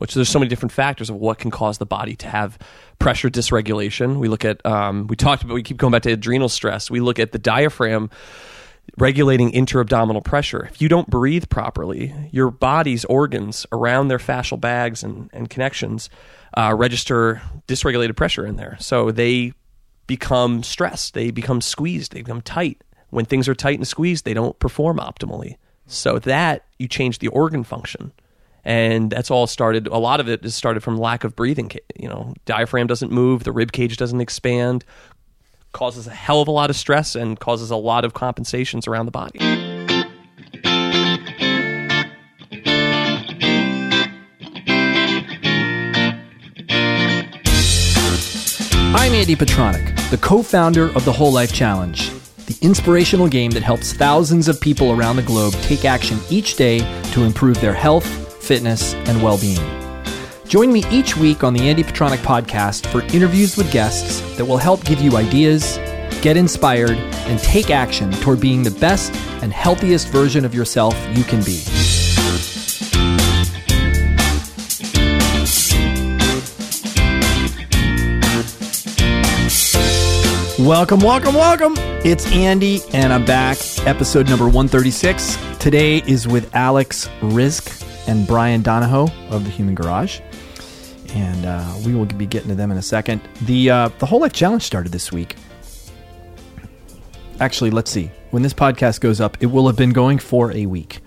which there's so many different factors of what can cause the body to have pressure dysregulation. We look at, um, we talked about, we keep going back to adrenal stress. We look at the diaphragm regulating intra-abdominal pressure. If you don't breathe properly, your body's organs around their fascial bags and, and connections uh, register dysregulated pressure in there. So they become stressed, they become squeezed, they become tight. When things are tight and squeezed, they don't perform optimally. So that you change the organ function and that's all started a lot of it is started from lack of breathing you know diaphragm doesn't move the rib cage doesn't expand causes a hell of a lot of stress and causes a lot of compensations around the body. I'm Andy Petranek, the co-founder of the Whole Life Challenge the inspirational game that helps thousands of people around the globe take action each day to improve their health fitness, and well being. Join me each week on the Andy Petranek podcast for interviews with guests that will help give you ideas, get inspired, and take action toward being the best and healthiest version of yourself you can be. Welcome, welcome, welcome. It's Andy, and I'm back. Episode number 136. Today is with Alex Rizk and Brian Donahoe of the Human Garage. And uh, we will be getting to them in a second. The uh, the whole life challenge started this week. Actually, let's see. When this podcast goes up, it will have been going for a week.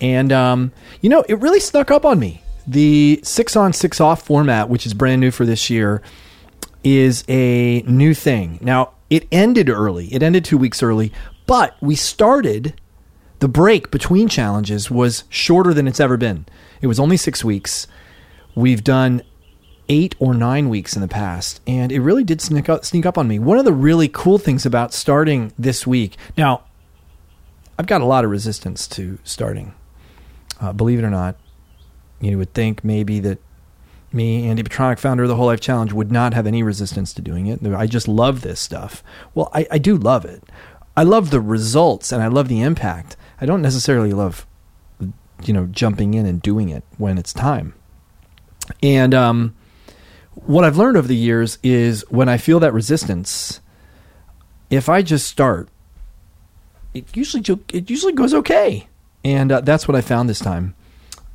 And um, you know, it really snuck up on me. The six on six off format, which is brand new for this year, is a new thing. Now, it ended early. It ended two weeks early, but we started the break between challenges was shorter than it's ever been. It was only six weeks. We've done eight or nine weeks in the past, and it really did sneak up, sneak up on me. One of the really cool things about starting this week now, I've got a lot of resistance to starting. Uh, believe it or not, you would think maybe that me, Andy Petranek, founder of the Whole Life Challenge, would not have any resistance to doing it. I just love this stuff. Well, I, I do love it. I love the results and I love the impact. I don't necessarily love, you know, jumping in and doing it when it's time. And um, what I've learned over the years is when I feel that resistance, if I just start, it usually it usually goes okay, and uh, that's what I found this time.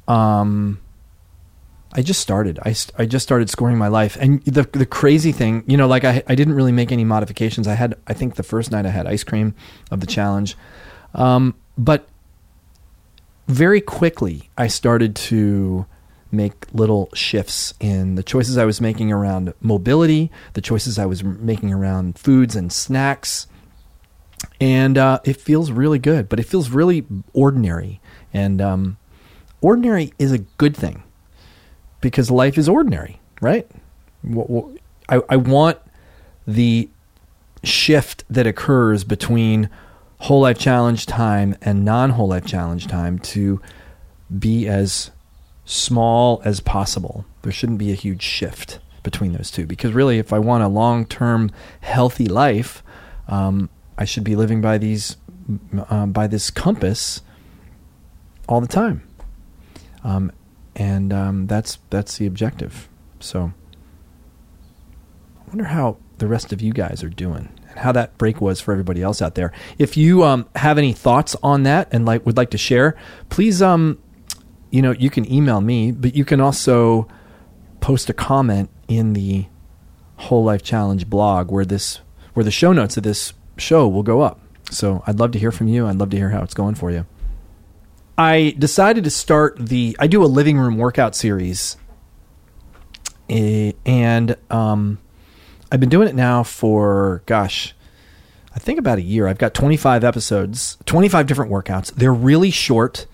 Um, I just started. I, I just started scoring my life, and the the crazy thing, you know, like I I didn't really make any modifications. I had I think the first night I had ice cream of the challenge, um, but very quickly, I started to make little shifts in the choices I was making around mobility, the choices I was making around foods and snacks. And uh, it feels really good, but it feels really ordinary. And um, ordinary is a good thing because life is ordinary, right? I, I want the shift that occurs between whole life challenge time and non whole life challenge time to be as small as possible. There shouldn't be a huge shift between those two because really, if I want a long term healthy life, um, I should be living by these uh, by this compass all the time, um, and um, that's that's the objective. So, I wonder how the rest of you guys are doing how that break was for everybody else out there. If you um, have any thoughts on that and like would like to share, please um, you know, you can email me, but you can also post a comment in the Whole Life Challenge blog where this where the show notes of this show will go up. So I'd love to hear from you. I'd love to hear how it's going for you. I decided to start the I do a living room workout series, eh, and um, I've been doing it now for gosh, I think about a year. I've got 25 episodes, 25 different workouts. They're really short.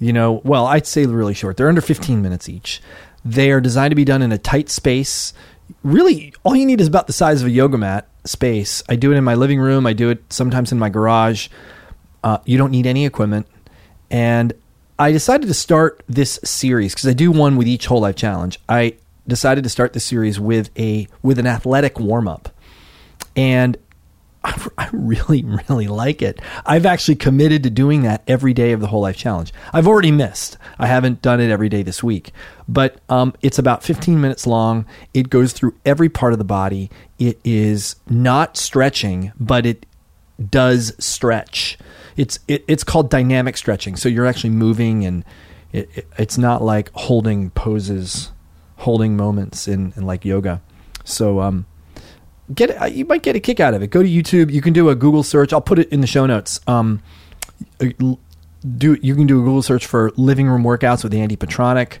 You know, well, I'd say really short. They're under 15 minutes each. They are designed to be done in a tight space. Really, all you need is about the size of a yoga mat space. I do it in my living room. I do it sometimes in my garage. Uh, you don't need any equipment. And I decided to start this series because I do one with each whole life challenge. I decided to start the series with a with an athletic warm up, and I, I really, really like it. I've actually committed to doing that every day of the whole life challenge. I've already missed. I haven't done it every day this week, but um, it's about 15 minutes long. It goes through every part of the body. It is not stretching, but it does stretch. It's it, it's called dynamic stretching. So you're actually moving, and it, it, it's not like holding poses, holding moments in, in like yoga. So um, get uh, you might get a kick out of it. Go to YouTube. You can do a Google search. I'll put it in the show notes. Um, uh, do you can do a Google search for living room workouts with Andy Petranek.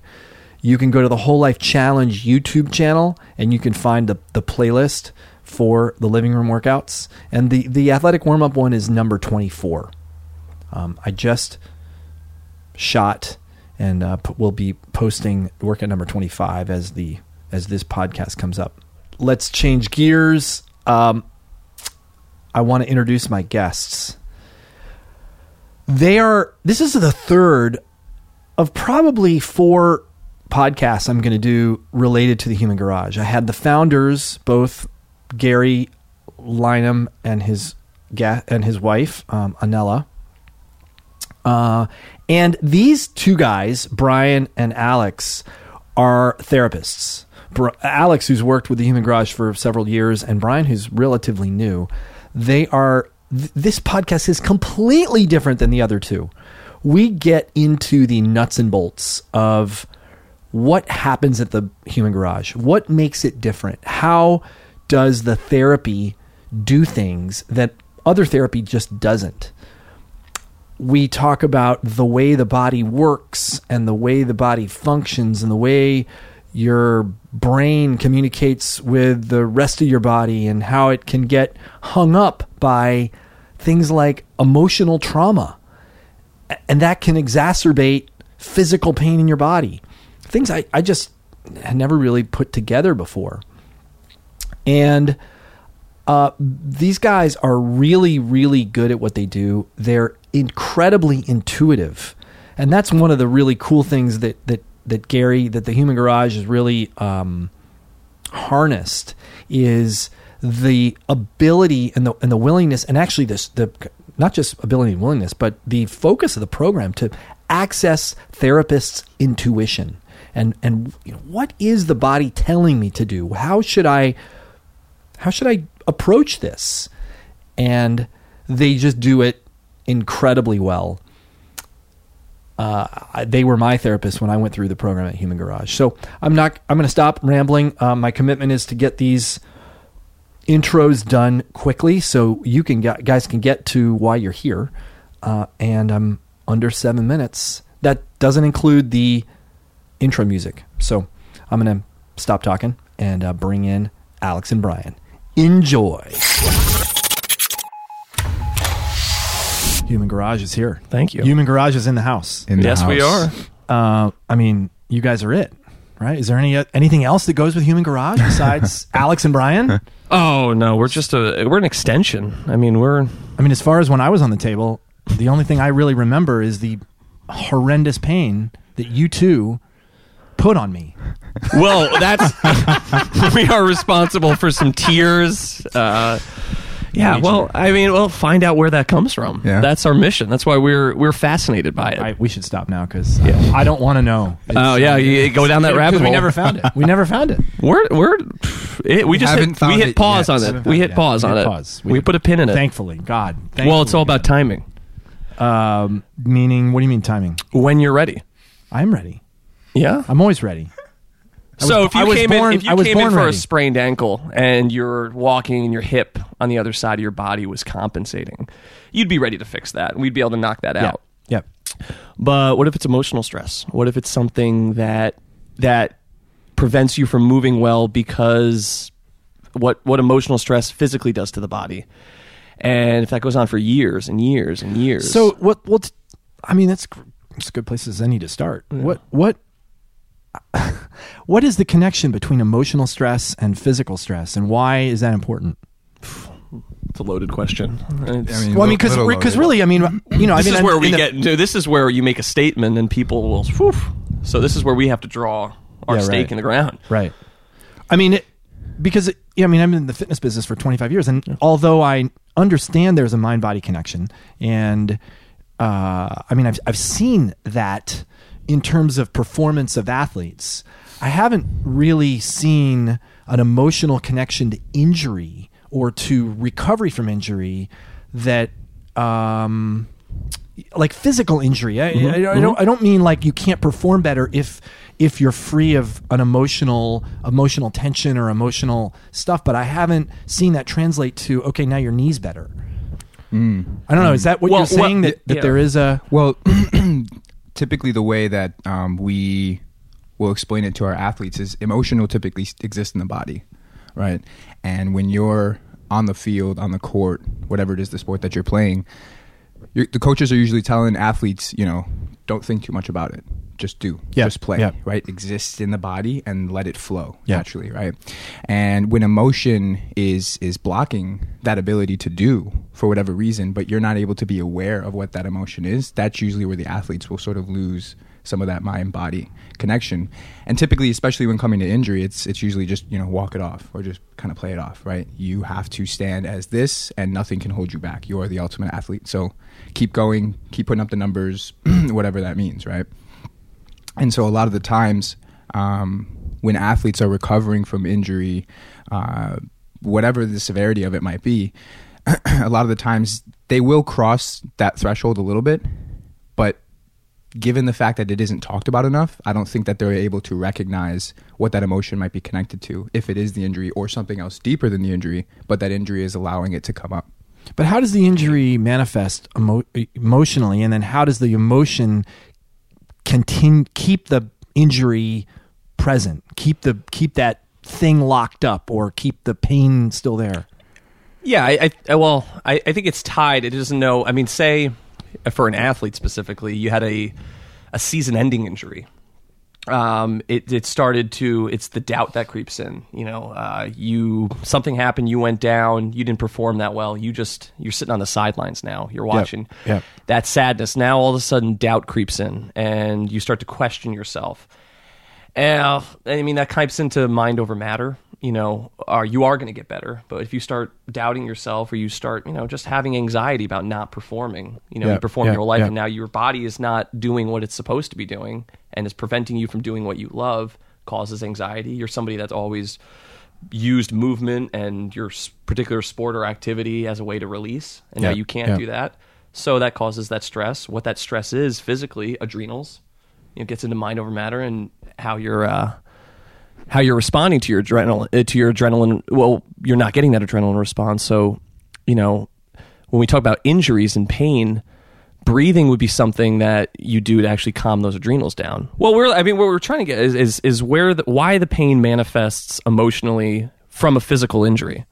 You can go to the Whole Life Challenge YouTube channel and you can find the, the playlist for the living room workouts. And the, the athletic warm up one is number 24. Um, I just shot and uh, we'll be posting work at number 25 as the as this podcast comes up let's change gears. Um, I want to introduce my guests. They are, this is the third of probably four podcasts I'm going to do related to the human garage. I had the founders, both Garry Lineham and his and his wife, um, Anela. Uh, and these two guys, Brian and Alex, are therapists. Alex, who's worked with the Human Garage for several years, and Brian, who's relatively new, they are. Th- this podcast is completely different than the other two. We get into the nuts and bolts of what happens at the Human Garage, what makes it different, how does the therapy do things that other therapy just doesn't. We talk about the way the body works and the way the body functions and the way your brain communicates with the rest of your body and how it can get hung up by things like emotional trauma. And that can exacerbate physical pain in your body. Things I, I just had never really put together before. And uh, these guys are really, really good at what they do. They're incredibly intuitive. And that's one of the really cool things that, that that Garry that the Human Garage is really um, harnessed is the ability and the and the willingness and actually this the not just ability and willingness but the focus of the program to access therapists intuition. And and you know, what is the body telling me to do? How should i how should i approach this? And they just do it incredibly well uh, they were my therapist when I went through the program at Human Garage. So I'm not. I'm going to stop rambling. Uh, my commitment is to get these intros done quickly, so you can get, guys can get to why you're here. Uh, and I'm under seven minutes. That doesn't include the intro music. So I'm going to stop talking and uh, bring in Alex and Brian. Enjoy. Human Garage is here. Thank you. Human Garage is in the house. In the yes, we are. Uh, I mean, you guys are it, right? Is there any anything else that goes with Human Garage besides Alex and Brian? Oh no, we're just a we're an extension. I mean, we're I mean, as far as when I was on the table, the only thing I really remember is the horrendous pain that you two put on me. well. That's we are responsible for some tears. Uh, yeah, well, I mean, well, find out where that comes from. Yeah. That's our mission. That's why we're we're fascinated by it. I, we should stop now because I don't want to know. oh yeah, you go down that rabbit hole. we never found it. We never found it. We're we're it, we just hit, we hit pause yet. on it. We hit yet. pause We on hit it. pause. We, We- put a pin in it. Thankfully, God. well, it's all thankfully. about timing. Um, meaning, what do you mean timing? When you're ready. I'm ready. Yeah. I'm always ready. I so was- if you I came born- in, if you I was came in born for a sprained ankle and you're walking and your hip on the other side of your body was compensating, you'd be ready to fix that. and We'd be able to knock that out. Yeah. But what if it's emotional stress? What if it's something that that prevents you from moving well because what what emotional stress physically does to the body? And if that goes on for years and years and years, So what? What? I mean, that's it's a good place as any to start. What? What? What is the connection between emotional stress and physical stress, and why is that important? it's a loaded question. It's- I mean, Well, I mean, because little because loaded. really, I mean, you know, this I mean, is where in we the- get. No, this is where you make a statement and people will. Whew. So this is where we have to draw our Yeah, stake right. in the ground. right. I mean, it, because yeah, I mean, I'm in the fitness business for 25 years, and although I understand there's a mind body connection, and uh, I mean, I've I've seen that in terms of performance of athletes. I haven't really seen an emotional connection to injury or to recovery from injury that um, like physical injury. I, mm-hmm. I, I don't. Mm-hmm. I don't mean like you can't perform better if if you're free of an emotional emotional tension or emotional stuff. But I haven't seen that translate to okay. Now your knees better. Mm. I don't know. Is that what Well, you're saying? well, that that yeah. there is a Well, typically the way that um, we will explain it to our athletes is emotion will typically exist in the body, right? And when you're on the field, on the court, whatever it is the sport that you're playing, you're, the coaches are usually telling athletes, you know, don't think too much about it. Just do. Just play, right? Exists in the body and let it flow naturally, right? And when emotion is is blocking that ability to do for whatever reason, but you're not able to be aware of what that emotion is, that's usually where the athletes will sort of lose some of that mind body connection. And typically, especially when coming to injury, it's it's usually just you know walk it off or just kind of play it off, right? You have to stand as this, and nothing can hold you back. You are the ultimate athlete, so keep going, keep putting up the numbers, whatever that means, right? And so a lot of the times um, when athletes are recovering from injury, uh, whatever the severity of it might be, a lot of the times they will cross that threshold a little bit, but given the fact that it isn't talked about enough, I don't think that they're able to recognize what that emotion might be connected to, if it is the injury or something else deeper than the injury, but that injury is allowing it to come up. But how does the injury manifest emo- emotionally, and then how does the emotion continue keep the injury present, keep the keep that thing locked up, or keep the pain still there? Yeah, I, I I- well, I, I think it's tied. It doesn't know. I mean, say for an athlete specifically, you had a a season-ending injury. Um, it it started to. It's the doubt that creeps in. You know, uh, you something happened. You went down. You didn't perform that well. You just you're sitting on the sidelines now. You're watching. yep. That sadness. Now all of a sudden, doubt creeps in, and you start to question yourself. And I mean that types into mind over matter. You know, are you are going to get better, but if you start doubting yourself, or you start, you know, just having anxiety about not performing, you know, Yeah, you perform yeah, your life, yeah. and now your body is not doing what it's supposed to be doing, and is preventing you from doing what you love, causes anxiety. You're somebody that's always used movement and your particular sport or activity as a way to release, and now you can't do that. So that causes that stress. What that stress is physically, adrenals, you know, gets into mind over matter and how you're uh, how you're responding to your adrenaline uh, to your adrenaline. Well, you're not getting that adrenaline response. So, you know, when we talk about injuries and pain, breathing would be something that you do to actually calm those adrenals down. Well, we're I mean, what we're trying to get is is, is where the, why the pain manifests emotionally from a physical injury.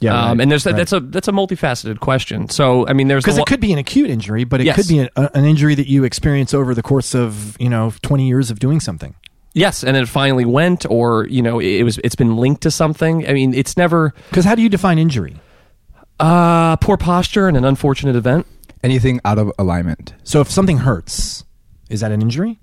Yeah, um, right, and there's right. that's a that's a multifaceted question. So, I mean, there's because a it could be an acute injury, but it Yes. could be an, injury that you experience over the course of you know twenty years of doing something. Yes, and it finally went, or you know, it, it was it's been linked to something. I mean, it's never Because how do you define injury? uh, poor posture and an unfortunate event. Anything out of alignment. So if something hurts, is that an injury?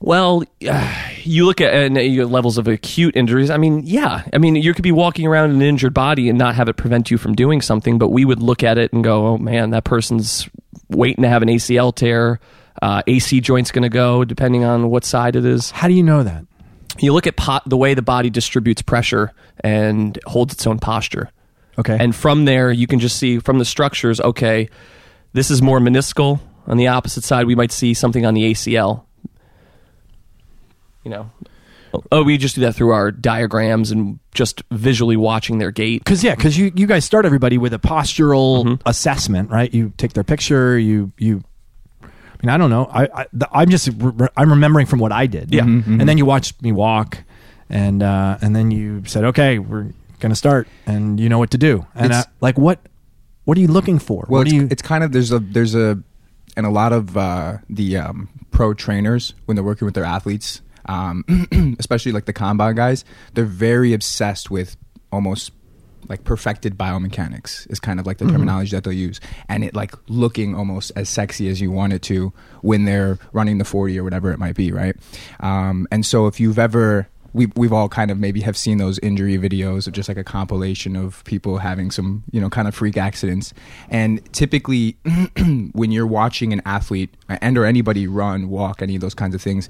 Well, you look at uh, your levels of acute injuries. I mean, yeah. I mean, you could be walking around in an injured body and not have it prevent you from doing something, but we would look at it and go, oh man, that person's waiting to have an ACL tear. Uh, AC joint's going to go, depending on what side it is. How do you know that? You look at po- the way the body distributes pressure and holds its own posture. Okay, And from there, you can just see from the structures, okay, this is more meniscal. On the opposite side, we might see something on the ACL. You know, oh, we just do that through our diagrams and just visually watching their gait. because yeah, because you you guys start everybody with a postural Mm-hmm. assessment, right? You take their picture, you you. I mean, I don't know. I, I the- I'm just re- I'm remembering from what I did. Yeah. and then you watched me walk, and uh, and then you said, okay, we're gonna start, and you know what to do. And It's- uh, like what what are you looking for? Well, what it's, do you? it's kind of there's a there's a and a lot of uh, the um, pro trainers when they're working with their athletes, um, especially like the combine guys, they're very obsessed with almost like perfected biomechanics is kind of like the terminology that they'll use, and it like looking almost as sexy as you want it to when they're running the forty or whatever it might be, right? Um, and so if you've ever we've we've all kind of maybe have seen those injury videos of just like a compilation of people having some you know kind of freak accidents. And typically, when you're watching an athlete and or anybody run, walk, any of those kinds of things,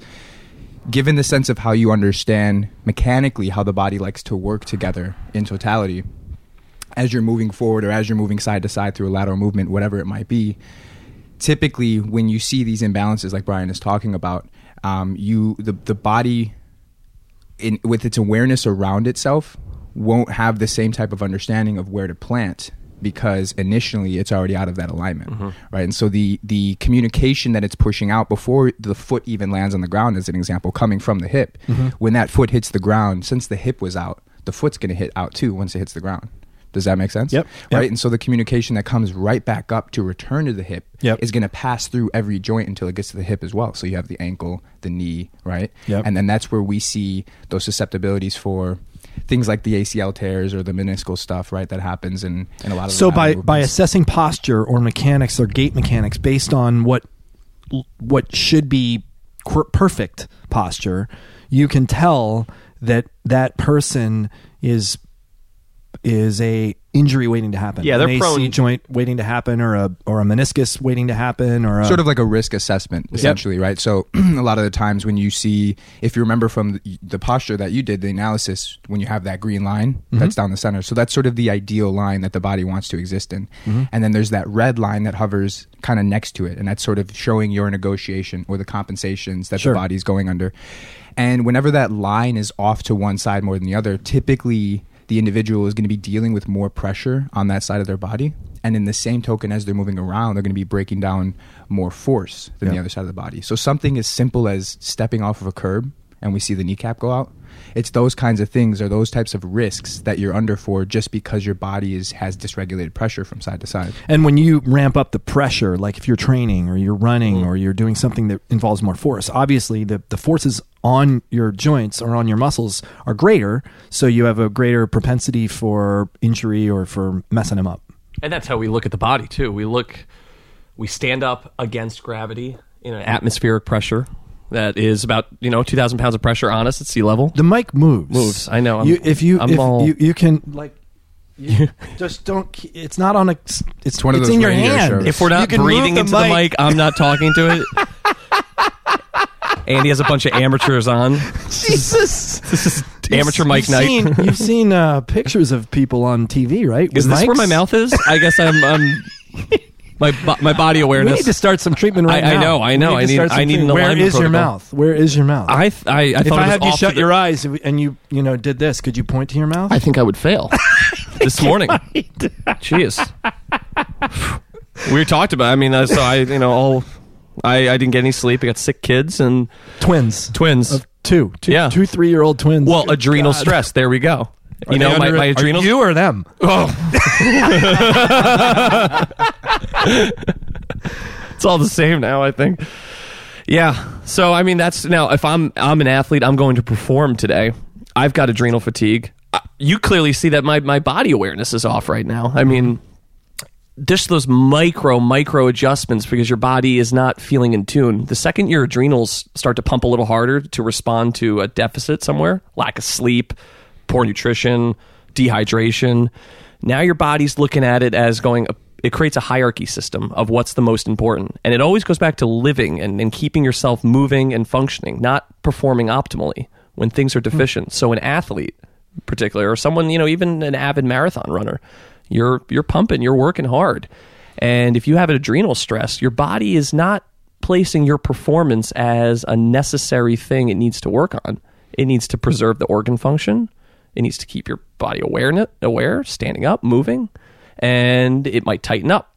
given the sense of how you understand mechanically how the body likes to work together in totality, as you're moving forward or as you're moving side to side through a lateral movement, whatever it might be, typically when you see these imbalances like Brian is talking about, um, you the the body in, with its awareness around itself won't have the same type of understanding of where to plant because initially it's already out of that alignment Mm-hmm. right and so the the communication that it's pushing out before the foot even lands on the ground as an example coming from the hip Mm-hmm. when that foot hits the ground since the hip was out the foot's going to hit out too once it hits the ground does that make sense Yep, right yep. and so the communication that comes right back up to return to the hip Yep. is going to pass through every joint until it gets to the hip as well so you have the ankle the knee right Yep. and then that's where we see those susceptibilities for things like the ACL tears or the meniscal stuff, right? That happens in, in a lot of So by by assessing posture or mechanics or gait mechanics based on what what should be perfect posture, you can tell that that person is is a injury waiting to happen. Yeah, they're an AC prone- joint waiting to happen, or a or a meniscus waiting to happen, or a, sort of like a risk assessment essentially right? So a lot of the times when you see if you remember from the, the posture that you did the analysis when you have that green line mm-hmm. that's down the center. So that's sort of the ideal line that the body wants to exist in. Mm-hmm. And then there's that red line that hovers kind of next to it and that's sort of showing your negotiation or the compensations that Sure. the body's going under. And whenever that line is off to one side more than the other typically the individual is going to be dealing with more pressure on that side of their body. And in the same token, as they're moving around, they're going to be breaking down more force than the other side of the body. So something as simple as stepping off of a curb and we see the kneecap go out. It's those kinds of things or those types of risks that you're under for just because your body is has dysregulated pressure from side to side. And when you ramp up the pressure, like if you're training or you're running Mm-hmm. or you're doing something that involves more force, obviously the, the forces on your joints or on your muscles are greater. So you have a greater propensity for injury or for messing them up. And that's how we look at the body too. We look, we stand up against gravity in an atmospheric pressure that is about you know two thousand pounds of pressure on us at sea level. The mic moves. Moves. I know. I'm- you, if you I'm if all- you, you can like you just don't. It's not on a. It's it's, one of it's those in your hand. shows. If we're not can move breathing into the mic, I'm not talking to it. Andy has a bunch of amateurs on. Jesus. This is amateur mic you've night. Seen, you've seen uh, pictures of people on TV, right? is with this where my mouth is? I guess I'm. I'm my my body awareness. We need to start some treatment right I- I know, I know. to I need- I need an treatment. Where alignment is your mouth? Where is your mouth? I th- I, I if thought I it was had you shut the- your eyes and you you know did this, could you point to your mouth? I think I would fail this morning. Jeez. we talked about. I mean, uh, so I, you know, all I, I didn't get any sleep. I got sick kids and twins, twins. of two, two, Yeah. two three year old twins. well, Good adrenal God. stress. There we go. You know, my, my adrenals. you or them? Oh. it's all the same now. I think. Yeah. So I mean, that's now. If I'm I'm an athlete, I'm going to perform today. I've got adrenal fatigue. Uh, You clearly see that my my body awareness is off right now. I mean, just those micro micro adjustments because your body is not feeling in tune. The second your adrenals start to pump a little harder to respond to a deficit somewhere, lack of sleep, poor nutrition, dehydration, now your body's looking at it as going it creates a hierarchy system of what's the most important. And it always goes back to living and, and keeping yourself moving and functioning, not performing optimally when things are hmm. deficient. So an athlete in particular, or someone, you know, even an avid marathon runner, you're you're pumping, you're working hard. And if you have an adrenal stress, your body is not placing your performance as a necessary thing it needs to work on. It needs to preserve the organ function. It needs to keep your body aware, aware, standing up, moving, and it might tighten up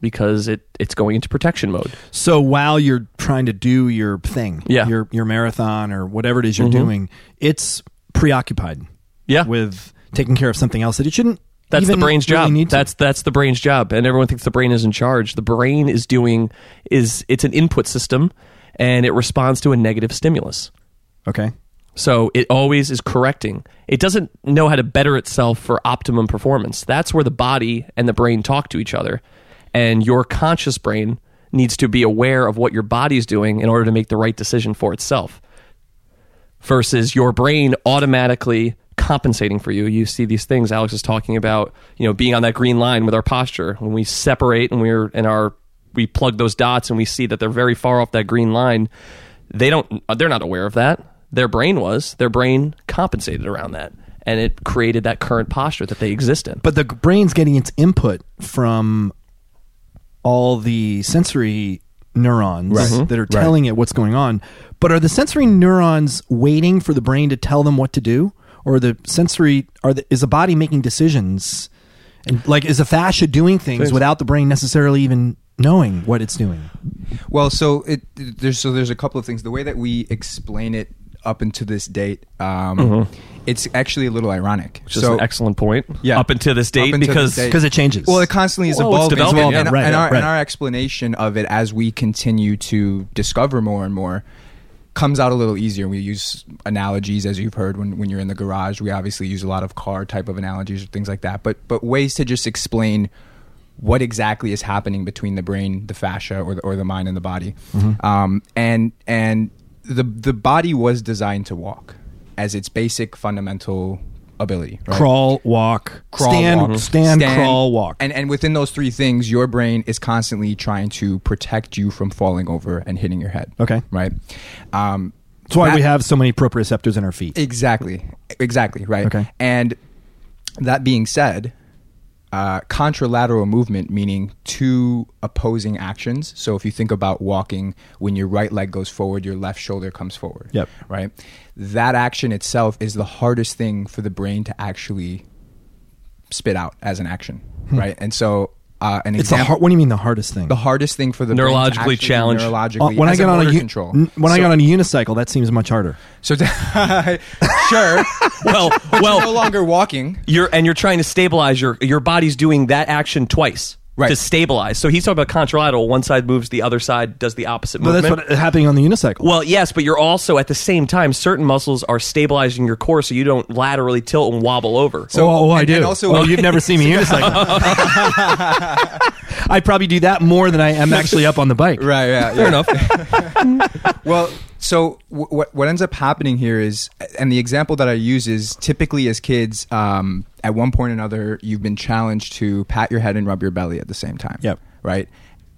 because it it's going into protection mode. So while you're trying to do your thing, Yeah. Mm-hmm. your your marathon or whatever it is you're doing, it's preoccupied Yeah, with taking care of something else that it shouldn't. That's the brain's job. That's that's the brain's job, and everyone thinks the brain is in charge. The brain is doing is it's an input system, and it responds to a negative stimulus. okay. So it always is correcting. It doesn't know how to better itself for optimum performance. That's where the body and the brain talk to each other, and your conscious brain needs to be aware of what your body's doing in order to make the right decision for itself. versus your brain automatically compensating for you. You see these things Alex is talking about, you know, being on that green line with our posture. When we separate and we're in our we plug those dots and we see that they're very far off that green line, they don't they're not aware of that. Their brain was. Their brain compensated around that and it created that current posture that they exist in. But the brain's getting its input from all the sensory neurons Right. Mhm. that are Right. telling it what's going on. But are the sensory neurons waiting for the brain to tell them what to do, or the sensory are the, is the body making decisions? And like, is the fascia doing things Things. without the brain necessarily even knowing what it's doing? Well, so it there's so there's a couple of things. The way that we explain it up until this date, um, it's actually a little ironic. Which so an excellent point. Yeah. Up until this date, until because this date. Because it changes. Well, it constantly is Well, it's evolving. developing, and, right, and our, right. and our explanation of it as we continue to discover more and more comes out a little easier. We use analogies, as you've heard, when, when you're in the garage. We obviously use a lot of car type of analogies or things like that. But but ways to just explain what exactly is happening between the brain, the fascia, or the, or the mind and the body. Um, and and the the body was designed to walk as its basic fundamental ability. Right? crawl, walk, crawl, stand, walk. stand, crawl, walk. And and within those three things, your brain is constantly trying to protect you from falling over and hitting your head. Okay. Right. Um, That's why that- we have so many proprioceptors in our feet. exactly exactly right. Okay. And that being said. Uh, contralateral movement meaning two opposing actions. So if you think about walking, when your right leg goes forward, your left shoulder comes forward. Yep. Right. That action itself is the hardest thing for the brain to actually spit out as an action. Right. And so uh, an it's the example. hard, what do you mean the hardest thing? the hardest thing for the brain to Neurologically challenged. Neurologically, Uh, when I as get on a control. n- when I So- get on a unicycle, that seems much harder. so to- sure, well, you're no longer walking. you're and you're trying to stabilize your your body's doing that action twice Right. to stabilize. So he's talking about contralateral. One side moves, the other side does the opposite But movement. that's what's happening on the unicycle. well, yes, but you're also at the same time certain muscles are stabilizing your core so you don't laterally tilt and wobble over. So, oh, oh, I and- do. and also- oh, you've never seen me unicycle. I probably do that more than I am actually up on the bike. Right. Yeah. Fair enough. Well, so w- what what ends up happening here is, and the example that I use is typically as kids, um, at one point or another, you've been challenged to pat your head and rub your belly at the same time. Yep. Right.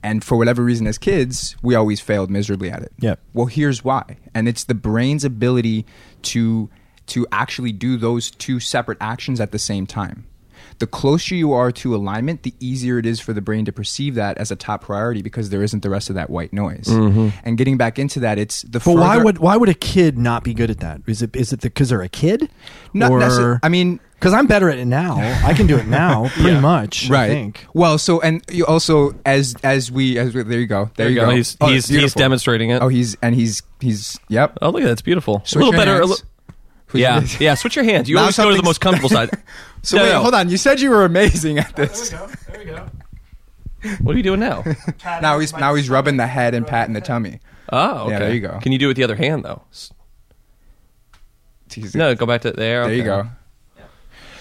And for whatever reason, as kids, we always failed miserably at it. Yep. Well, here's why, and it's the brain's ability to to actually do those two separate actions at the same time. The closer you are to alignment, the easier it is for the brain to perceive that as a top priority because there isn't the rest of that white noise. Mm-hmm. And getting back into that, it's the. But why would why would a kid not be good at that? Is it is it because they're a kid? Not or necessar- I mean, because I'm better at it now. I can do it now, pretty Yeah. much. right? I think. Well, so and you also as as we as we, there you go, there, There you you go. go. He's Oh, he's he's demonstrating it. Oh, he's and he's he's yep. Oh, look at that. It's beautiful. Switch a little better. a li- yeah, yeah. Switch your hands. You Now always go to the most comfortable side. So No, wait, no. hold on. You said you were amazing at this. Oh, there we go. There we go. What are you doing now? now he's now he's rubbing the head and patting the tummy. Oh, okay. Yeah, there you go. Can you do it with the other hand though? S- He's- No, go back to there. there you okay. go.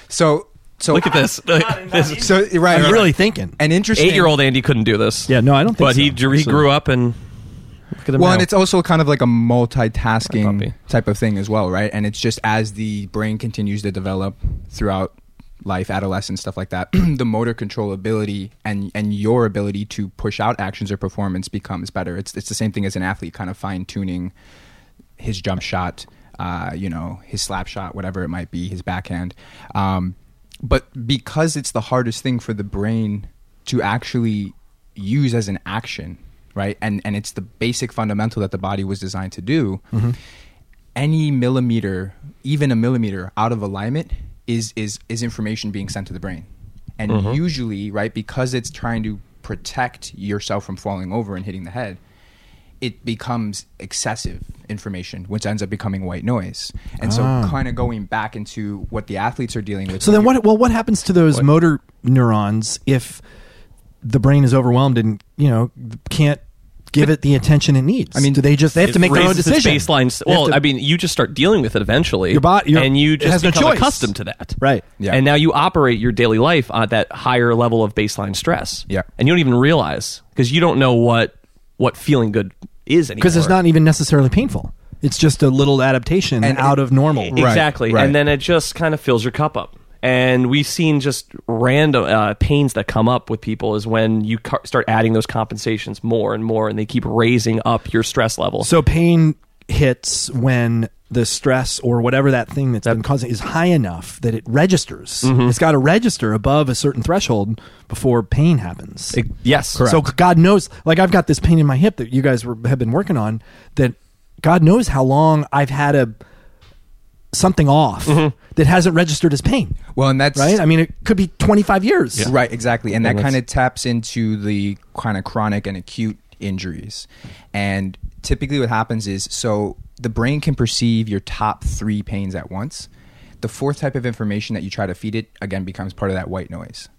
So so Look at this. this So right, I'm right. really thinking. and interesting. eight-year-old Andy couldn't do this. Yeah, no, I don't think but so. he he So- grew up and at him Well, and it's also kind of like a multitasking puppy. type of thing as well, right? And it's just as the brain continues to develop throughout life, adolescence, stuff like that, the motor control ability and and your ability to push out actions or performance becomes better. It's it's the same thing as an athlete kind of fine tuning his jump shot, uh, you know, his slap shot, whatever it might be, his backhand. Um, but because it's the hardest thing for the brain to actually use as an action, right? And and it's the basic fundamental that the body was designed to do. Any millimeter, even a millimeter out of alignment is is is information being sent to the brain. And usually, right, because it's trying to protect yourself from falling over and hitting the head, it becomes excessive information, which ends up becoming white noise. And so, Ah. kind of going back into what the athletes are dealing with. So then, what? Well, what happens to those What? motor neurons if the brain is overwhelmed and you know can't give it the attention it needs? I mean, do they just they have to make their own decision? Baseline. Well, to- I mean, you just start dealing with it eventually. Your body- your- and you just has no become accustomed to that. right? Yeah. And now you operate your daily life at that higher level of baseline stress. Yeah. And you don't even realize because you don't know what what feeling good is anymore. Because it's not even necessarily painful. It's just a little adaptation And out of normal. Right, Exactly. right. And then it just kind of fills your cup up. And we've seen just random uh, pains that come up with people is when you ca- start adding those compensations more and more, and they keep raising up your stress level. So pain hits when the stress or whatever that thing that's been causing is high enough that it registers. Mm-hmm. It's got to register above a certain threshold before pain happens. It- yes, correct. So God knows, like I've got this pain in my hip that you guys were, have been working on. That God knows how long I've had a something off Mm-hmm. that hasn't registered as pain. Well, and that's Right? I mean, it could be 25 years. Right, exactly. And that kind of taps into the kind of chronic and acute injuries. And typically what happens is so the brain can perceive your top three pains at once. The fourth type of information that you try to feed it again becomes part of that white noise.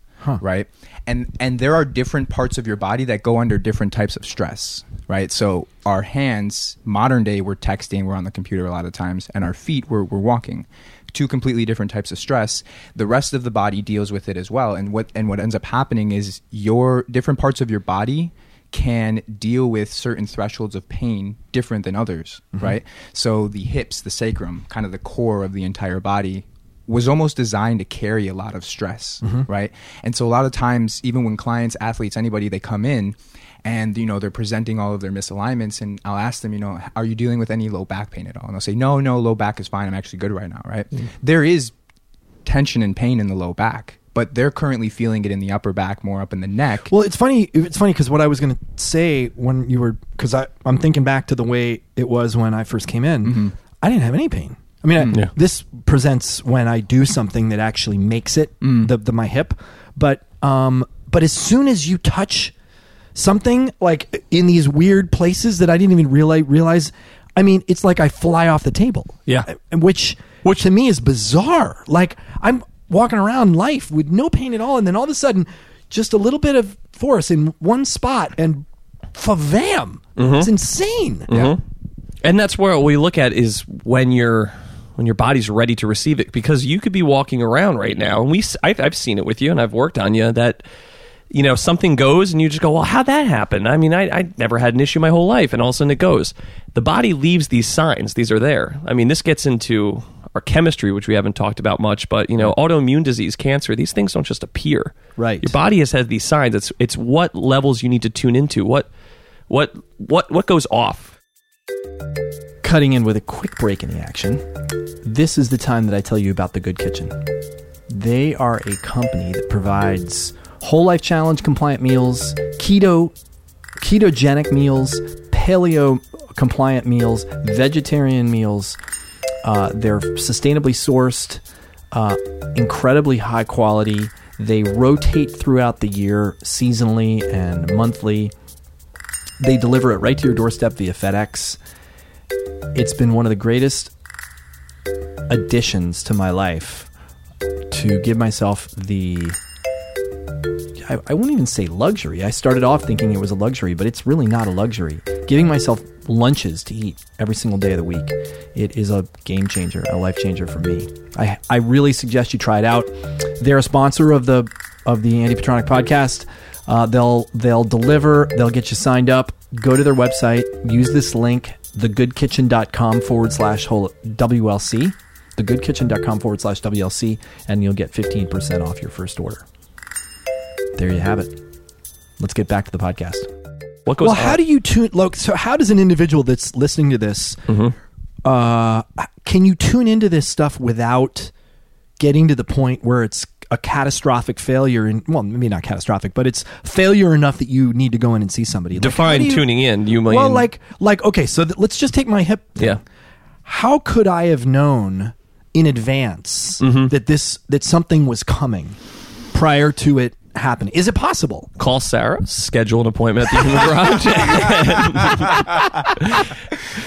Right? And and there are different parts of your body that go under different types of stress. Right? So our hands, modern day we're texting, we're on the computer a lot of times, and our feet we're we're walking two completely different types of stress the rest of the body deals with it as well and what and what ends up happening is your different parts of your body can deal with certain thresholds of pain different than others mm-hmm. right so the hips the sacrum kind of the core of the entire body was almost designed to carry a lot of stress right and so a lot of times even when clients athletes anybody they come in and you know they're presenting all of their misalignments and i'll ask them you know are you dealing with any low back pain at all and they'll say no no low back is fine i'm actually good right now right there is tension and pain in the low back but they're currently feeling it in the upper back more up in the neck Well, it's funny. It's funny because what I was going to say when you were because I'm thinking back to the way it was when I first came in. Mm-hmm. I didn't have any pain. I mean, I, Mm. Yeah. this presents when I do something that actually makes it Mm. the, the my hip, but um, but as soon as you touch something like in these weird places that I didn't even realize realize. I mean, it's like I fly off the table. Yeah. and which which to me is bizarre. Like I'm walking around life with no pain at all, and then all of a sudden, just a little bit of force in one spot, and favam, it's insane. Yeah, and that's where we look at is when you're when your body's ready to receive it because you could be walking around right now and we I've, I've seen it with you and I've worked on you that you know something goes and you just go well how'd that happen? I mean I, I never had an issue my whole life and all of a sudden it goes. The body leaves these signs. These are there. I mean this gets into our chemistry which we haven't talked about much but you know autoimmune disease cancer these things don't just appear. Right. your body has had these signs. It's it's what levels you need to tune into what what what what goes off Cutting in with a quick break in the action. This is the time that I tell you about the Good Kitchen. They are a company that provides whole life challenge compliant meals, keto ketogenic meals, paleo compliant meals, vegetarian meals. Uh, they're sustainably sourced, uh, incredibly high quality. They rotate throughout the year, seasonally and monthly. They deliver it right to your doorstep via FedEx. It's been one of the greatest additions to my life to give myself the I, I wouldn't even say luxury. I started off thinking it was a luxury, but it's really not a luxury. Giving myself lunches to eat every single day of the week, it is a game changer, a life changer for me. I, I really suggest you try it out. They're a sponsor of the of the Andy Petranek podcast. Uh, they'll they'll deliver. They'll get you signed up. Go to their website. Use this link, thegoodkitchen.com forward slash whole- WLC. Thegoodkitchen.com forward slash WLC, and you'll get 15% off your first order there you have it. Let's get back to the podcast. what goes Well, on how do you tune? Look, so how does an individual that's listening to this, Mm-hmm. uh, can you tune into this stuff without getting to the point where it's a catastrophic failure? And well, maybe not catastrophic, but it's failure enough that you need to go in and see somebody. Like, define you- tuning in you mean Well, like, like okay, so th- let's just take my hip. thing. yeah How could I have known in advance Mm-hmm. that this that something was coming prior to it happening? Is it possible? call Sarah, schedule an appointment at the Human Garage.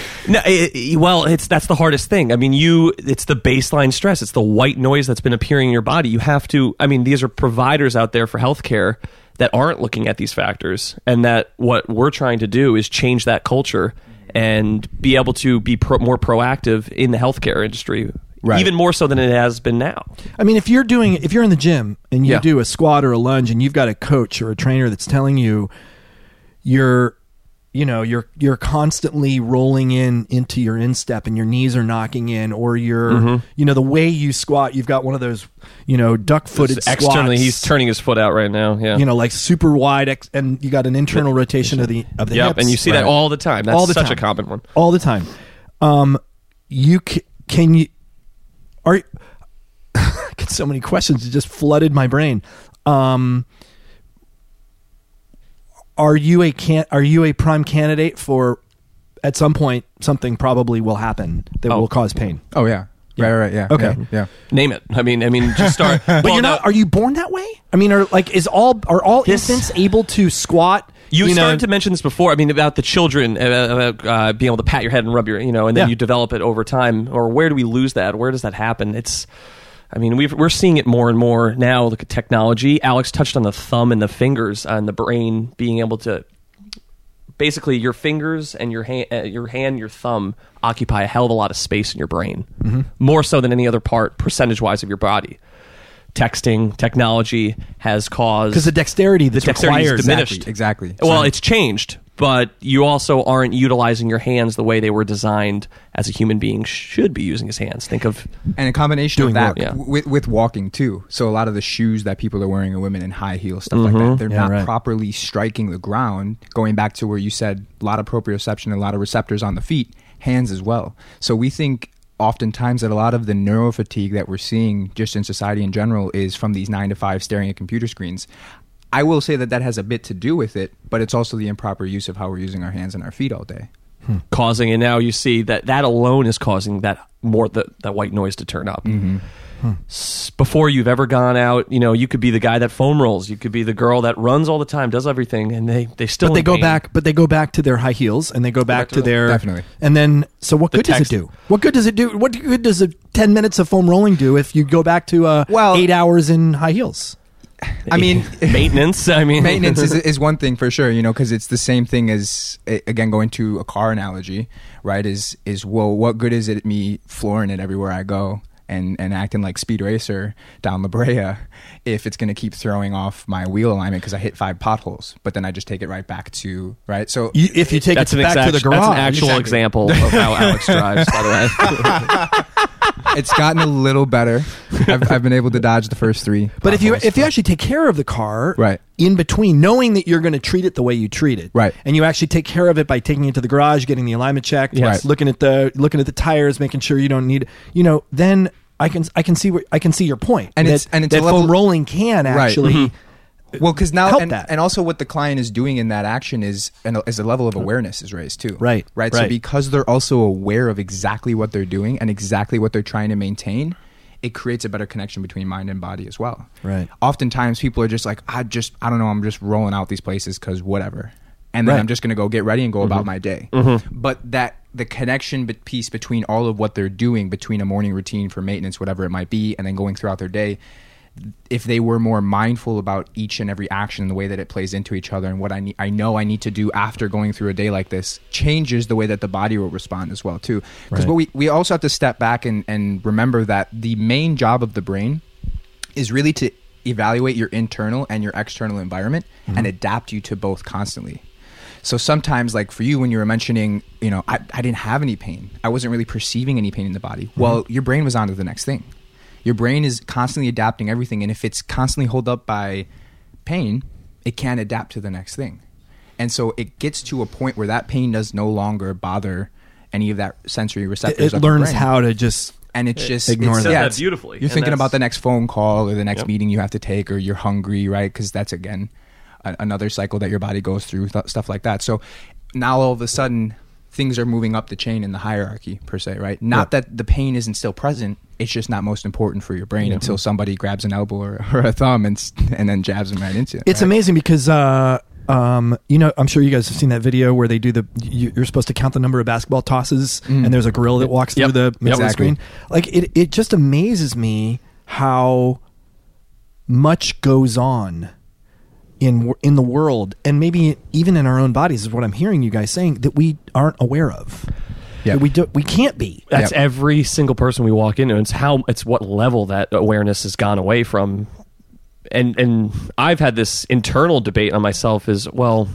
no, it, well, it's that's the hardest thing. I mean, you it's the baseline stress. It's the white noise that's been appearing in your body. You have to. I mean, these are providers out there for healthcare that aren't looking at these factors, and that what we're trying to do is change that culture and be able to be pro, more proactive in the healthcare industry. Right. Even more so than it has been now. I mean, if you're doing, if you're in the gym and you Yeah. do a squat or a lunge, and you've got a coach or a trainer that's telling you you're you know you're you're constantly rolling in into your instep and your knees are knocking in or you're Mm-hmm. you know the way you squat you've got one of those you know duck footed Externally, he's turning his foot out right now. Yeah. you know like super wide ex- and you got an internal rotation of the of the Yep, hips and you see that all the time. That's All the such time. a common one. all the time um you ca- can you are I get so many questions it just flooded my brain um are you a can are you a prime candidate for at some point something probably will happen that Oh. will cause pain Oh yeah. Right, right, yeah. Okay. Yeah. yeah. Name it. I mean, I mean, just start. but you're not are you born that way i mean are like is all are all This- infants able to squat You, know, started to mention this before. I mean, about the children, uh, about uh, being able to pat your head and rub your, you know, and then Yeah. you develop it over time. Or where do we lose that? Where does that happen? It's, I mean, we've, we're seeing it more and more now. Look at technology. Alex touched on the thumb and the fingers and the brain being able to. Basically, your fingers and your hand, uh, your hand, your thumb occupy a hell of a lot of space in your brain, Mm-hmm. more so than any other part, percentage-wise, of your body. Texting technology has caused because the dexterity that's dexterity is required diminished. Exactly. exactly. Well, it's changed, but you also aren't utilizing your hands the way they were designed as a human being should be using his hands. Think of and a combination of that work, yeah. with, with walking too. So a lot of the shoes that people are wearing are women in high heels, stuff like that. Mm-hmm. They're Yeah, not right. properly striking the ground. Going back to where you said a lot of proprioception, a lot of receptors on the feet, hands as well. So we think oftentimes that a lot of the neurofatigue that we're seeing just in society in general is from these nine to five staring at computer screens. I will say that that has a bit to do with it, but it's also the improper use of how we're using our hands and our feet all day. causing, and now you see that that alone is causing that more the, that white noise to turn up. S- Before you've ever gone out, you know, you could be the guy that foam rolls. You could be the girl that runs all the time, does everything, and they they still. but they go pain. back but they go back to their high heels and they go back, back to to their Definitely. and then so what The good does it do what good does it do what good does a 10 minutes of foam rolling do if you go back to uh Well- 8 hours in high heels I mean, maintenance. I mean, maintenance is, is one thing for sure you know because it's the same thing as again going to a car analogy right is is well what good is it me flooring it everywhere i go and and acting like speed racer down la brea if it's going to keep throwing off my wheel alignment because i hit five potholes but then i just take it right back to right so you, if you take it back exact, to the garage That's an actual Exactly. example of how Alex drives. By the way, it's gotten a little better I've, I've been able to dodge the first three but if you if you actually take care of the car Right. In between knowing that you're going to treat it the way you treat it Right. and you actually take care of it by taking it to the garage getting the alignment checked Yes. Right. looking at the looking at the tires making sure you don't need you know then I can I can see what I can see your point And that, it's- and it's that a level- foam rolling can Right. actually mm-hmm. well because now and, that. and also what the client is doing in that action is and is a level of awareness is raised too Right, right so because they're also aware of exactly what they're doing and exactly what they're trying to maintain it creates a better connection between mind and body as well. Right. oftentimes people are just like i just i don't know i'm just rolling out these places because whatever. And then Right. i'm just going to go get ready and go about mm-hmm. my day. Mm-hmm. But that the connection piece between all of what they're doing between a morning routine for maintenance whatever it might be and then going throughout their day if they were more mindful about each and every action and the way that it plays into each other and what I need, I know I need to do after going through a day like this changes the way that the body will respond as well too. Because Right. what we we also have to step back and and remember that the main job of the brain is really to evaluate your internal and your external environment mm-hmm. and adapt you to both constantly. So sometimes, like for you, when you were mentioning, you know, I, I didn't have any pain. I wasn't really perceiving any pain in the body. Mm-hmm. Well, your brain was on to the next thing. Your brain is constantly adapting everything. And if it's constantly held up by pain, it can't adapt to the next thing. And so it gets to a point where that pain does no longer bother any of that sensory it, receptors. it of your learns how to just and it's just ignore it's, that. yeah, it's- that beautifully, You're and thinking about the next phone call or the next Yep. meeting you have to take, or you're hungry, right? Because that's again a, another cycle that your body goes through, th- stuff like that. So now all of a sudden things are moving up the chain in the hierarchy per se, right? Not that the pain isn't still present; it's just not most important for your brain until somebody grabs an elbow or, or a thumb and and then jabs them right into it. It's right? amazing because uh, um, you know I'm sure you guys have seen that video where they do the you, you're supposed to count the number of basketball tosses Mm. and there's a gorilla that walks Yep. through the middle the Exactly. screen. Like it, it just amazes me how much goes on in in the world and maybe even in our own bodies is what I'm hearing you guys saying that we aren't aware of. That we do, we can't be. That's Yep. every single person we walk into. It's how it's what level that awareness has gone away from. And and I've had this internal debate on myself is well,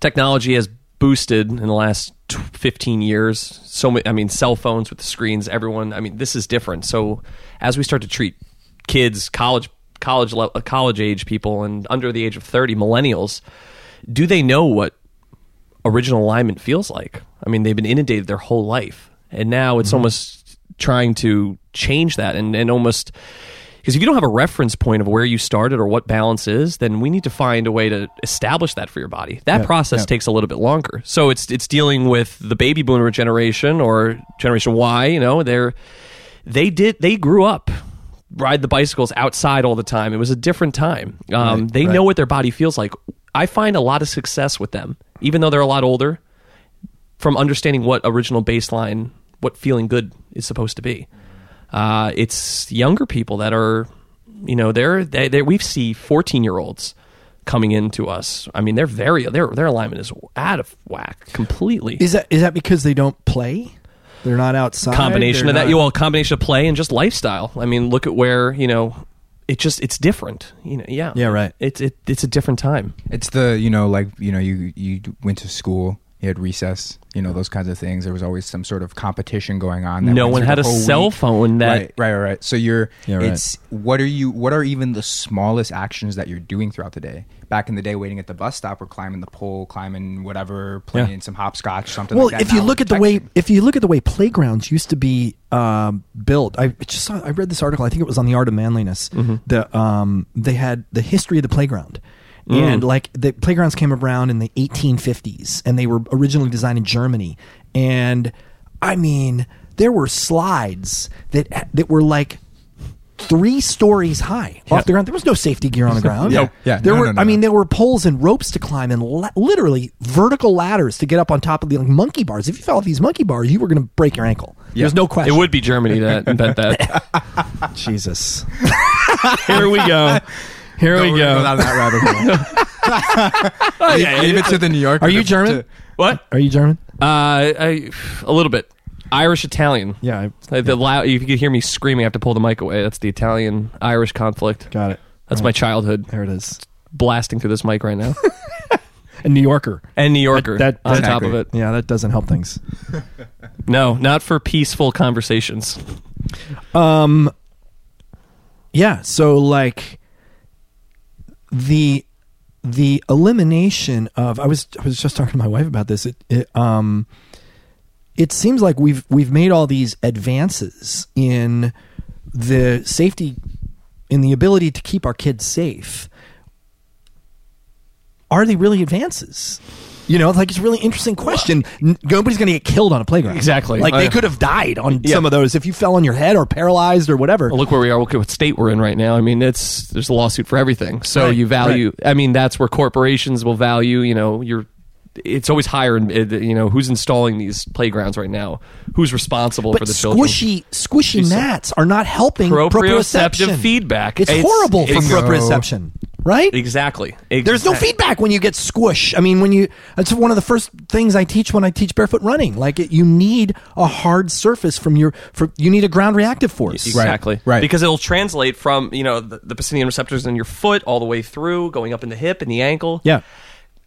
technology has boosted in the last 15 years. So many, I mean, cell phones with the screens, everyone, I mean, this is different. So as we start to treat kids, college, college, uh, college age people and under the age of 30, millennials, do they know what original alignment feels like? I mean, they've been inundated their whole life. And now it's almost trying to change that and, and almost because if you don't have a reference point of where you started or what balance is, then we need to find a way to establish that for your body. That process yeah. takes a little bit longer. So it's it's dealing with the baby boomer generation or generation Y, you know, they're they did they grew up ride the bicycles outside all the time. It was a different time. Um, Right, they right. know what their body feels like. I find a lot of success with them, even though they're a lot older, from understanding what original baseline, what feeling good is supposed to be. Uh, it's younger people that are, you know, they're they, they we see fourteen year olds coming into us. I mean, they're very their their alignment is out of whack completely. Is that is that because they don't play? They're not outside. combination of that, not- well, combination of play and just lifestyle. I mean, look at where you know. It just it's different, you know. Yeah, Yeah, right. It's it, it's a different time. It's the you know like you know you you went to school, you had recess, you know those kinds of things. There was always some sort of competition going on. that No one had a whole cell week. phone that right, right, right, right. So you're Yeah, right. it's what are you what are even the smallest actions that you're doing throughout the day? Back in the day, waiting at the bus stop or climbing the pole, climbing whatever, playing some hopscotch, something. Well, like that. if you look at we're the way if you look at the way playgrounds used to be um, built, I just saw, I read this article. I think it was on the Art of Manliness. Mm-hmm. The um, they had the history of the playground, Mm. and like the playgrounds came around in the 1850s, and they were originally designed in Germany. And I mean, there were slides that that were like three stories high off the ground. There was no safety gear on the ground. Yeah, yeah. There No, were. no, no, I mean, there were poles and ropes to climb, and la- literally vertical ladders to get up on top of the like, monkey bars. If you fell off these monkey bars, you were going to break your ankle. There's no question. it would be Germany that invent that. Jesus. Here we go. Here Don't we go go. down that rabbit hole. yeah, Leave it to the New York. Are you German? What? Are you German? Uh, I, a little bit. Irish Italian. Yeah, I Like the loud, if you could hear me screaming, I have to pull the mic away. That's the Italian Irish conflict. got it. That's my childhood. There it is. Blasting through this mic right now. A New Yorker. and New Yorker That- that- on top Exactly. of it. Yeah, that doesn't help things. No, not for peaceful conversations. Um, yeah. So like the the elimination of I was I was just talking to my wife about this. It, it um it seems like we've we've made all these advances in the safety in the ability to keep our kids safe. Are they really advances? You know, like it's a really interesting question. N- Nobody's going to get killed on a playground. Exactly. Like they could have died on Yeah. some of those if you fell on your head or paralyzed or whatever. Well, look where we are. Look at what state we're in right now. I mean, it's there's a lawsuit for everything. So Right, you value. I mean, that's where corporations will value. You know, your. It's always higher. in- uh, You know, who's installing these playgrounds right now? Who's responsible but for the children? squishy, squishy mats are not helping Proprioceptive proprioception. feedback. It's, It's- horrible for it's- proprioception, right? Exactly. There's no feedback when you get squish. I mean, when you that's one of the first things I teach when I teach barefoot running. Like it, you need a hard surface from your for you need a ground reactive force. Exactly. right. Because it'll translate from, you know, the, the Pacinian receptors in your foot all the way through, going up in the hip and the ankle. Yeah.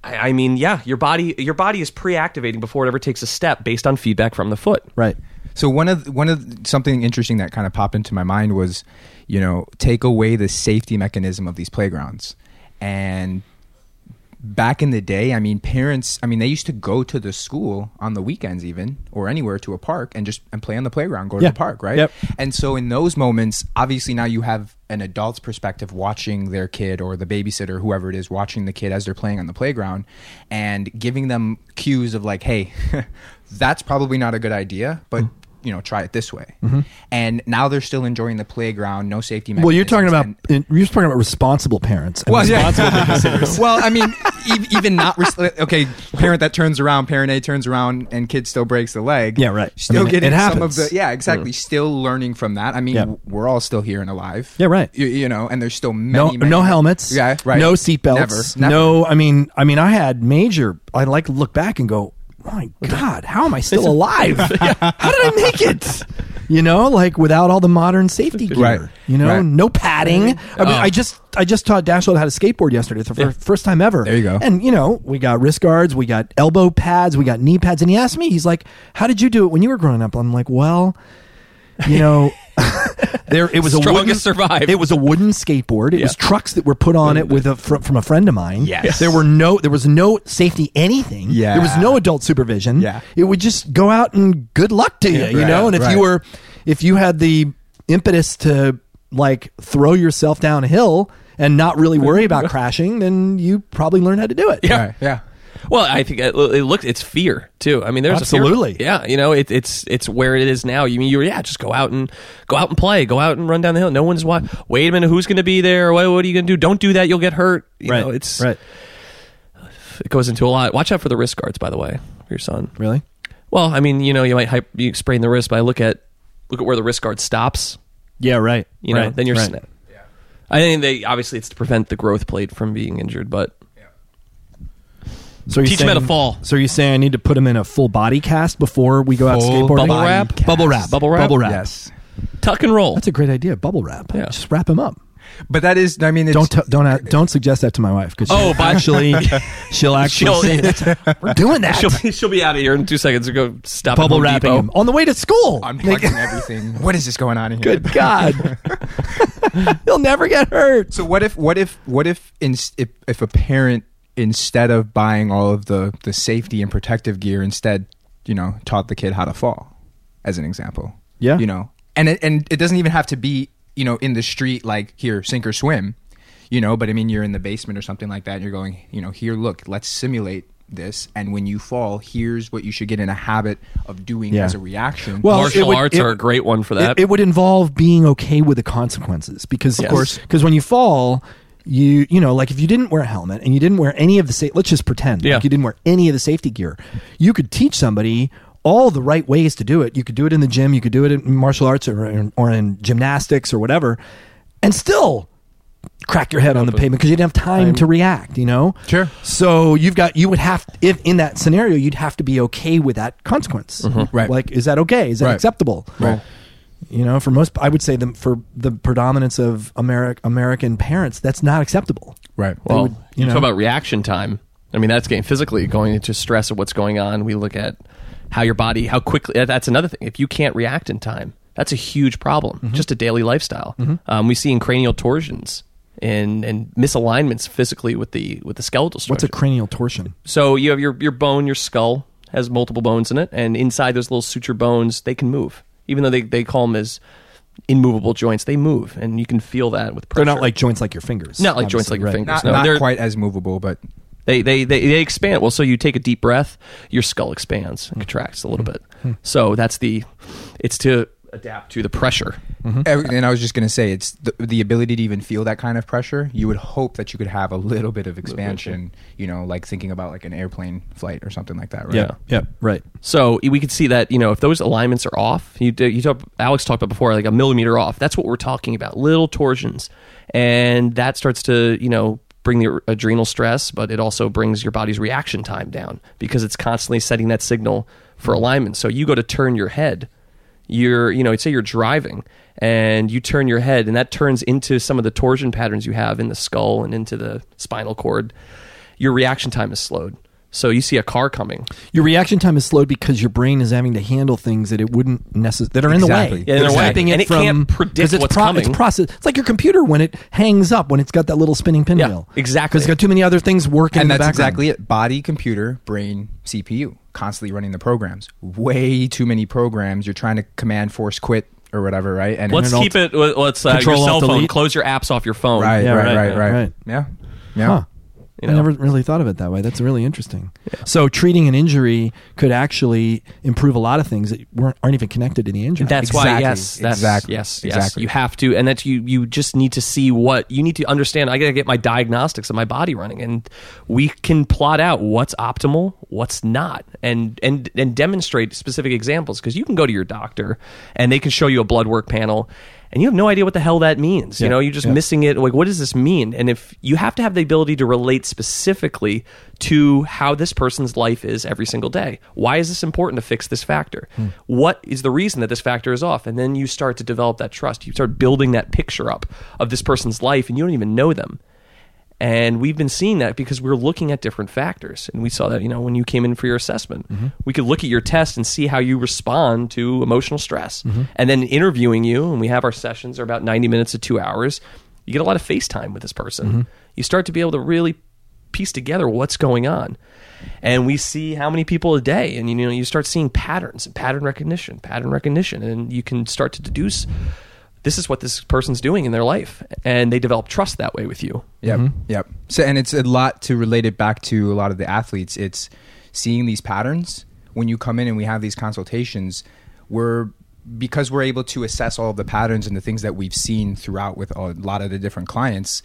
I, I mean, yeah, your body your body is pre-activating before it ever takes a step based on feedback from the foot. Right. So one of one of something interesting that kind of popped into my mind was, you know, take away the safety mechanism of these playgrounds, and back in the day, I mean, parents, I mean, they used to go to the school on the weekends, even or anywhere to a park, and just and play on the playground, go to Yeah. the park, right? Yep. And so in those moments, obviously now you have an adult's perspective watching their kid or the babysitter, whoever it is, watching the kid as they're playing on the playground and giving them cues of like, hey, that's probably not a good idea, but mm. You know, try it this way. Mm-hmm. And now they're still enjoying the playground, no safety Well, you're talking about and- you're talking about responsible parents. and well, responsible babysitters. well, I mean, even not res- okay. Parent that turns around, parent A turns around, and kid still breaks the leg. Yeah, right. I Still mean, getting it some of the yeah, exactly. Mm. Still learning from that. I mean, Yeah. we're all still here and alive. Yeah, right. You, you know, and there's still no many, many no helmets. Yeah, right. No seatbelts. No, I mean, I mean, I had major. I like to look back and go, my God, how am I still alive? How did I make it? You know, like without all the modern safety gear. Right. You know, Right. no padding. I, mean, Oh. I just I just taught Dashwood how to skateboard yesterday. It's the fir- first time ever. There you go. And you know, we got wrist guards, we got elbow pads, we got knee pads. And he asked me, he's like, "How did you do it when you were growing up?" I'm like, "Well, you know." there it was a Strongest wooden, survive. It was a wooden skateboard. It was trucks that were put on it with a fr- from a friend of mine. Yes. There were no there was no safety anything. Yeah. There was no adult supervision. Yeah. It would just go out and good luck to you, you right, know? And if right. you were if you had the impetus to like throw yourself down a hill and not really worry about crashing, then you probably learned how to do it. Yeah. Right. Yeah. Well, I think uh, it, it looks it's fear too. I mean, there's Absolutely. A fear, yeah, you know, it, it's it's where it is now. You mean you yeah, just go out and go out and play, go out and run down the hill. No one's what. Wait a minute, who's going to be there? What, what are you going to do? Don't do that. You'll get hurt. You right. know, it's right. it goes into a lot. Watch out for the wrist guards, by the way, for your son. Really? Well, I mean, you know, you might hype, you sprain the wrist, but I look at look at where the wrist guard stops. Yeah, right. You know, right. then you're right. snap. I think they obviously it's to prevent the growth plate from being injured, but So you're Teach 'em how to fall. So you're saying I need to put him in a full body cast before we go out Full skateboarding? bubble wrap? cast. Bubble wrap. Bubble wrap? Bubble wrap. Yes. tuck and roll. That's a great idea. Bubble wrap. Yeah. Just wrap him up. But that is, I mean, it's, Don't t- don't a- don't suggest that to my wife because Oh, but- actually she'll actually She'll- say that's, we're doing that. She'll be, she'll be out of here in two seconds to go stop Bubble Home wrapping him on the way to school. I'm unplugging everything. What is this going on in here? Good God, he'll never get hurt. So what if what if what if in, if if a parent instead of buying all of the the safety and protective gear instead you know taught the kid how to fall as an example Yeah. you know and it, and it doesn't even have to be you know in the street like here sink or swim you know but I mean you're in the basement or something like that and you're going you know here look let's simulate this and when you fall here's what you should get in a habit of doing Yeah. as a reaction Well, Martial would- arts it- are a great one for that. It, it would involve being okay with the consequences because, Of course. because when you fall, you you know, like if you didn't wear a helmet and you didn't wear any of the sa- let's just pretend Yeah. like you didn't wear any of the safety gear, you could teach somebody all the right ways to do it. You could do it in the gym, you could do it in martial arts or in, or in gymnastics or whatever, and still crack your head on the pavement because you didn't have time to react. You know, Sure. So you've got you would have if in that scenario you'd have to be okay with that consequence. Mm-hmm. Right. Like, is that okay? Is that Right. acceptable? Right. You know, for most, I would say them for the predominance of Ameri- American parents, that's not acceptable. right well, would- you you know. talk about reaction time. I mean, that's getting physically going into stress of what's going on. We look at how your body, how quickly. That's another thing. If you can't react in time, that's a huge problem. Mm-hmm. Just a daily lifestyle. Um, we see in cranial torsions and and misalignments physically with the with the skeletal structure. What's a cranial torsion? So you have your your bone, your skull has multiple bones in it, and inside those little suture bones, they can move. Even though they, they call them as immovable joints, they move, and you can feel that with pressure. They're not like joints like your fingers. Not like joints like your right. fingers. not, No, not they're- quite as movable but they, they they they expand. Well, so you take a deep breath, your skull expands and hmm. contracts a little hmm. bit. So that's the it's to adapt to the pressure. Mm-hmm. Every- And I was just going to say, it's the, the ability to even feel that kind of pressure. You would hope that you could have a little bit of expansion, you know, like thinking about like an airplane flight or something like that, right? Yeah. Yeah, right. So we could see that you know if those alignments are off, you you talk, Alex talked about before like a millimeter off. That's what we're talking about, little torsions, and that starts to you know bring the adrenal stress, but it also brings your body's reaction time down because it's constantly setting that signal for alignment. So you go to turn your head, you're you know say you're driving and you turn your head and that turns into some of the torsion patterns you have in the skull and into the spinal cord. Your reaction time is slowed. So you see a car coming. Your reaction time is slowed because your brain is having to handle things that it wouldn't necessarily that are in Exactly. the way. Yeah, in It's the way. keeping And it it can't from predict 'cause it's what's It's coming. process. It's like your computer when it hangs up when it's got that little spinning pinwheel. exactly. Because it's got too many other things working. And in that's background. exactly it. Body, computer, brain, CPU, constantly running the programs. Way too many programs. You're trying to command force quit or whatever, right? And Let's an keep it. Let's uh, your cell phone. Close your apps off your phone. right, Yeah, right, right, right, right, right. Yeah, yeah. Huh. You I never really thought of it that way. That's really interesting. So treating an injury could actually improve a lot of things that weren't aren't even connected to the injury. That's why, Exactly. yes, that's, Exactly. yes, yes. Exactly. You have to, and that's you. You just need to see what you need to understand. I got to get my diagnostics of my body running, and we can plot out what's optimal, what's not, and and and demonstrate specific examples. Because you can go to your doctor, and they can show you a blood work panel, and you have no idea what the hell that means. You know, you're just yeah. missing it. Like, what does this mean? And if you have to have the ability to relate specifically to how this person's life is every single day. Why is this important to fix this factor? Hmm. What is the reason that this factor is off? And then you start to develop that trust. You start building that picture up of this person's life, and you don't even know them. And we've been seeing that because we're looking at different factors. And we saw that, you know, when you came in for your assessment, mm-hmm. we could look at your test and see how you respond to emotional stress. Mm-hmm. And then interviewing you, and we have our sessions are about 90 minutes to two hours, you get a lot of FaceTime with this person. Mm-hmm. You start to be able to really piece together what's going on. And we see how many people a day, and you know, you start seeing patterns and pattern recognition, pattern recognition, and you can start to deduce this is what this person's doing in their life. And they develop trust that way with you. Yep. Mm-hmm. Yep. So, and it's a lot to relate it back to a lot of the athletes. It's seeing these patterns when you come in and we have these consultations. We're because we're able to assess all of the patterns and the things that we've seen throughout with a lot of the different clients.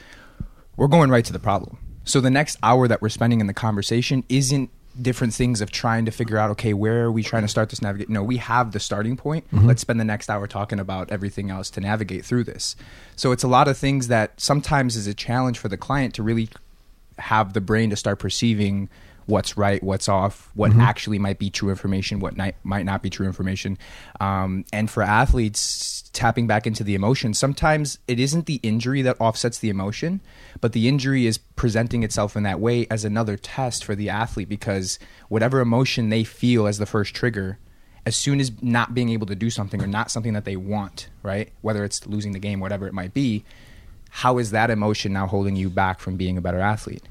We're going right to the problem. So the next hour that we're spending in the conversation isn't different things of trying to figure out okay where are we trying to start this navigate no we have the starting point. Mm-hmm. Let's spend the next hour talking about everything else to navigate through this. So it's a lot of things that sometimes is a challenge for the client to really have the brain to start perceiving what's right, what's off, what actually might be true information, what ni- might not be true information. Um, and for athletes, tapping back into the emotion, sometimes it isn't the injury that offsets the emotion, but the injury is presenting itself in that way as another test for the athlete because whatever emotion they feel as the first trigger. As soon as not being able to do something or not something that they want, right? Whether it's losing the game, whatever it might be, how is that emotion now holding you back from being a better athlete?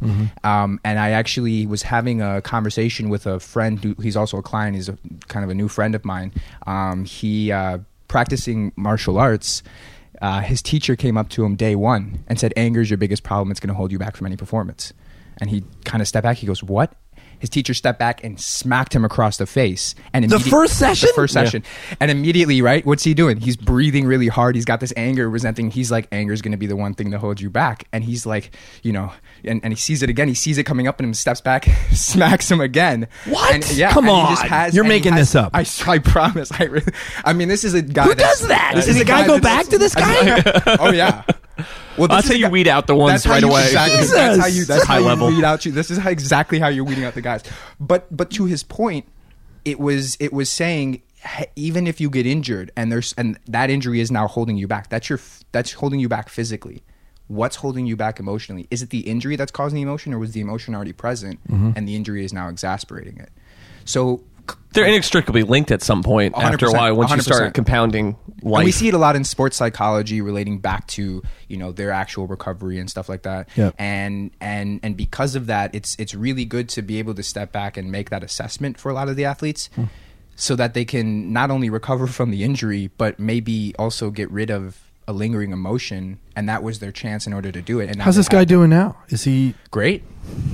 Um, and I actually was having a conversation with a friend who he's also a client. He's a, kind of a new friend of mine. Um, he uh, practicing martial arts. Uh, his teacher came up to him day one and said, "Anger is your biggest problem. It's going to hold you back from any performance." And he kind of stepped back. He goes, "What?" His teacher stepped back and smacked him across the face. And The first session? the first session, and immediately, right? What's he doing? He's breathing really hard. He's got this anger, resenting. He's like, anger is going to be the one thing that holds you back. And he's like, you know, and, and he sees it again. He sees it coming up and him steps back, smacks him again. What? And, yeah, Come on. has- You're making has- this up. I, I promise. I, really, I mean, this is a guy. Who that's- does that? Uh, this Does is a guy go back to this guy? oh yeah. Well, That's this is how you guy- weed out the ones that's how right you- away. Exactly. Jesus. That's how you. That's High how you level. weed out you. This is how, exactly how you're weeding out the guys. But but to his point, it was it was saying even if you get injured and there's and that injury is now holding you back. That's your that's holding you back physically. What's holding you back emotionally? Is it the injury that's causing the emotion, or was the emotion already present Mm-hmm. and the injury is now exasperating it? So They're inextricably linked at some point after a 100%, while once you start 100%. compounding life. And we see it a lot in sports psychology relating back to you know their actual recovery and stuff like that. Yep. And and and because of that, it's it's really good to be able to step back and make that assessment for a lot of the athletes, Hmm. so that they can not only recover from the injury, but maybe also get rid of a lingering emotion. And that was their chance in order to do it. And How's this guy have- doing now? Is he Great.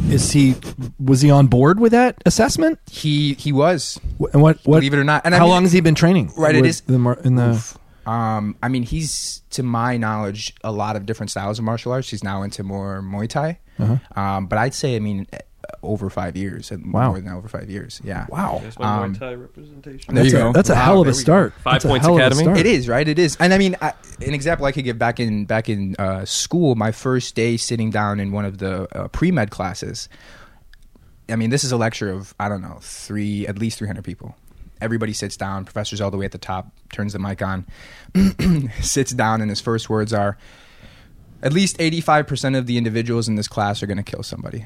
is he was he on board with that assessment? He he was And what what Believe it or not. And I how mean- long has he been training? Right, it is the in the Oof. Um, I mean, he's to my knowledge a lot of different styles of martial arts. He's now into more Muay Thai, um, but I'd say, I mean, over five years, and Wow. more than over five years. Yeah, wow. Um, representation. There That's you a, go. That's a Wow, hell of a start. Five That's a Points hell of a Academy? start. It is right. It is, and I mean, I, an example I could give back in back in uh, school. My first day sitting down in one of the uh, pre med classes. I mean, this is a lecture of I don't know three, at least three hundred people. Everybody sits down. Professor's all the way at the top. Turns the mic on. sits down, and his first words are, "At least eighty-five percent of the individuals in this class are going to kill somebody."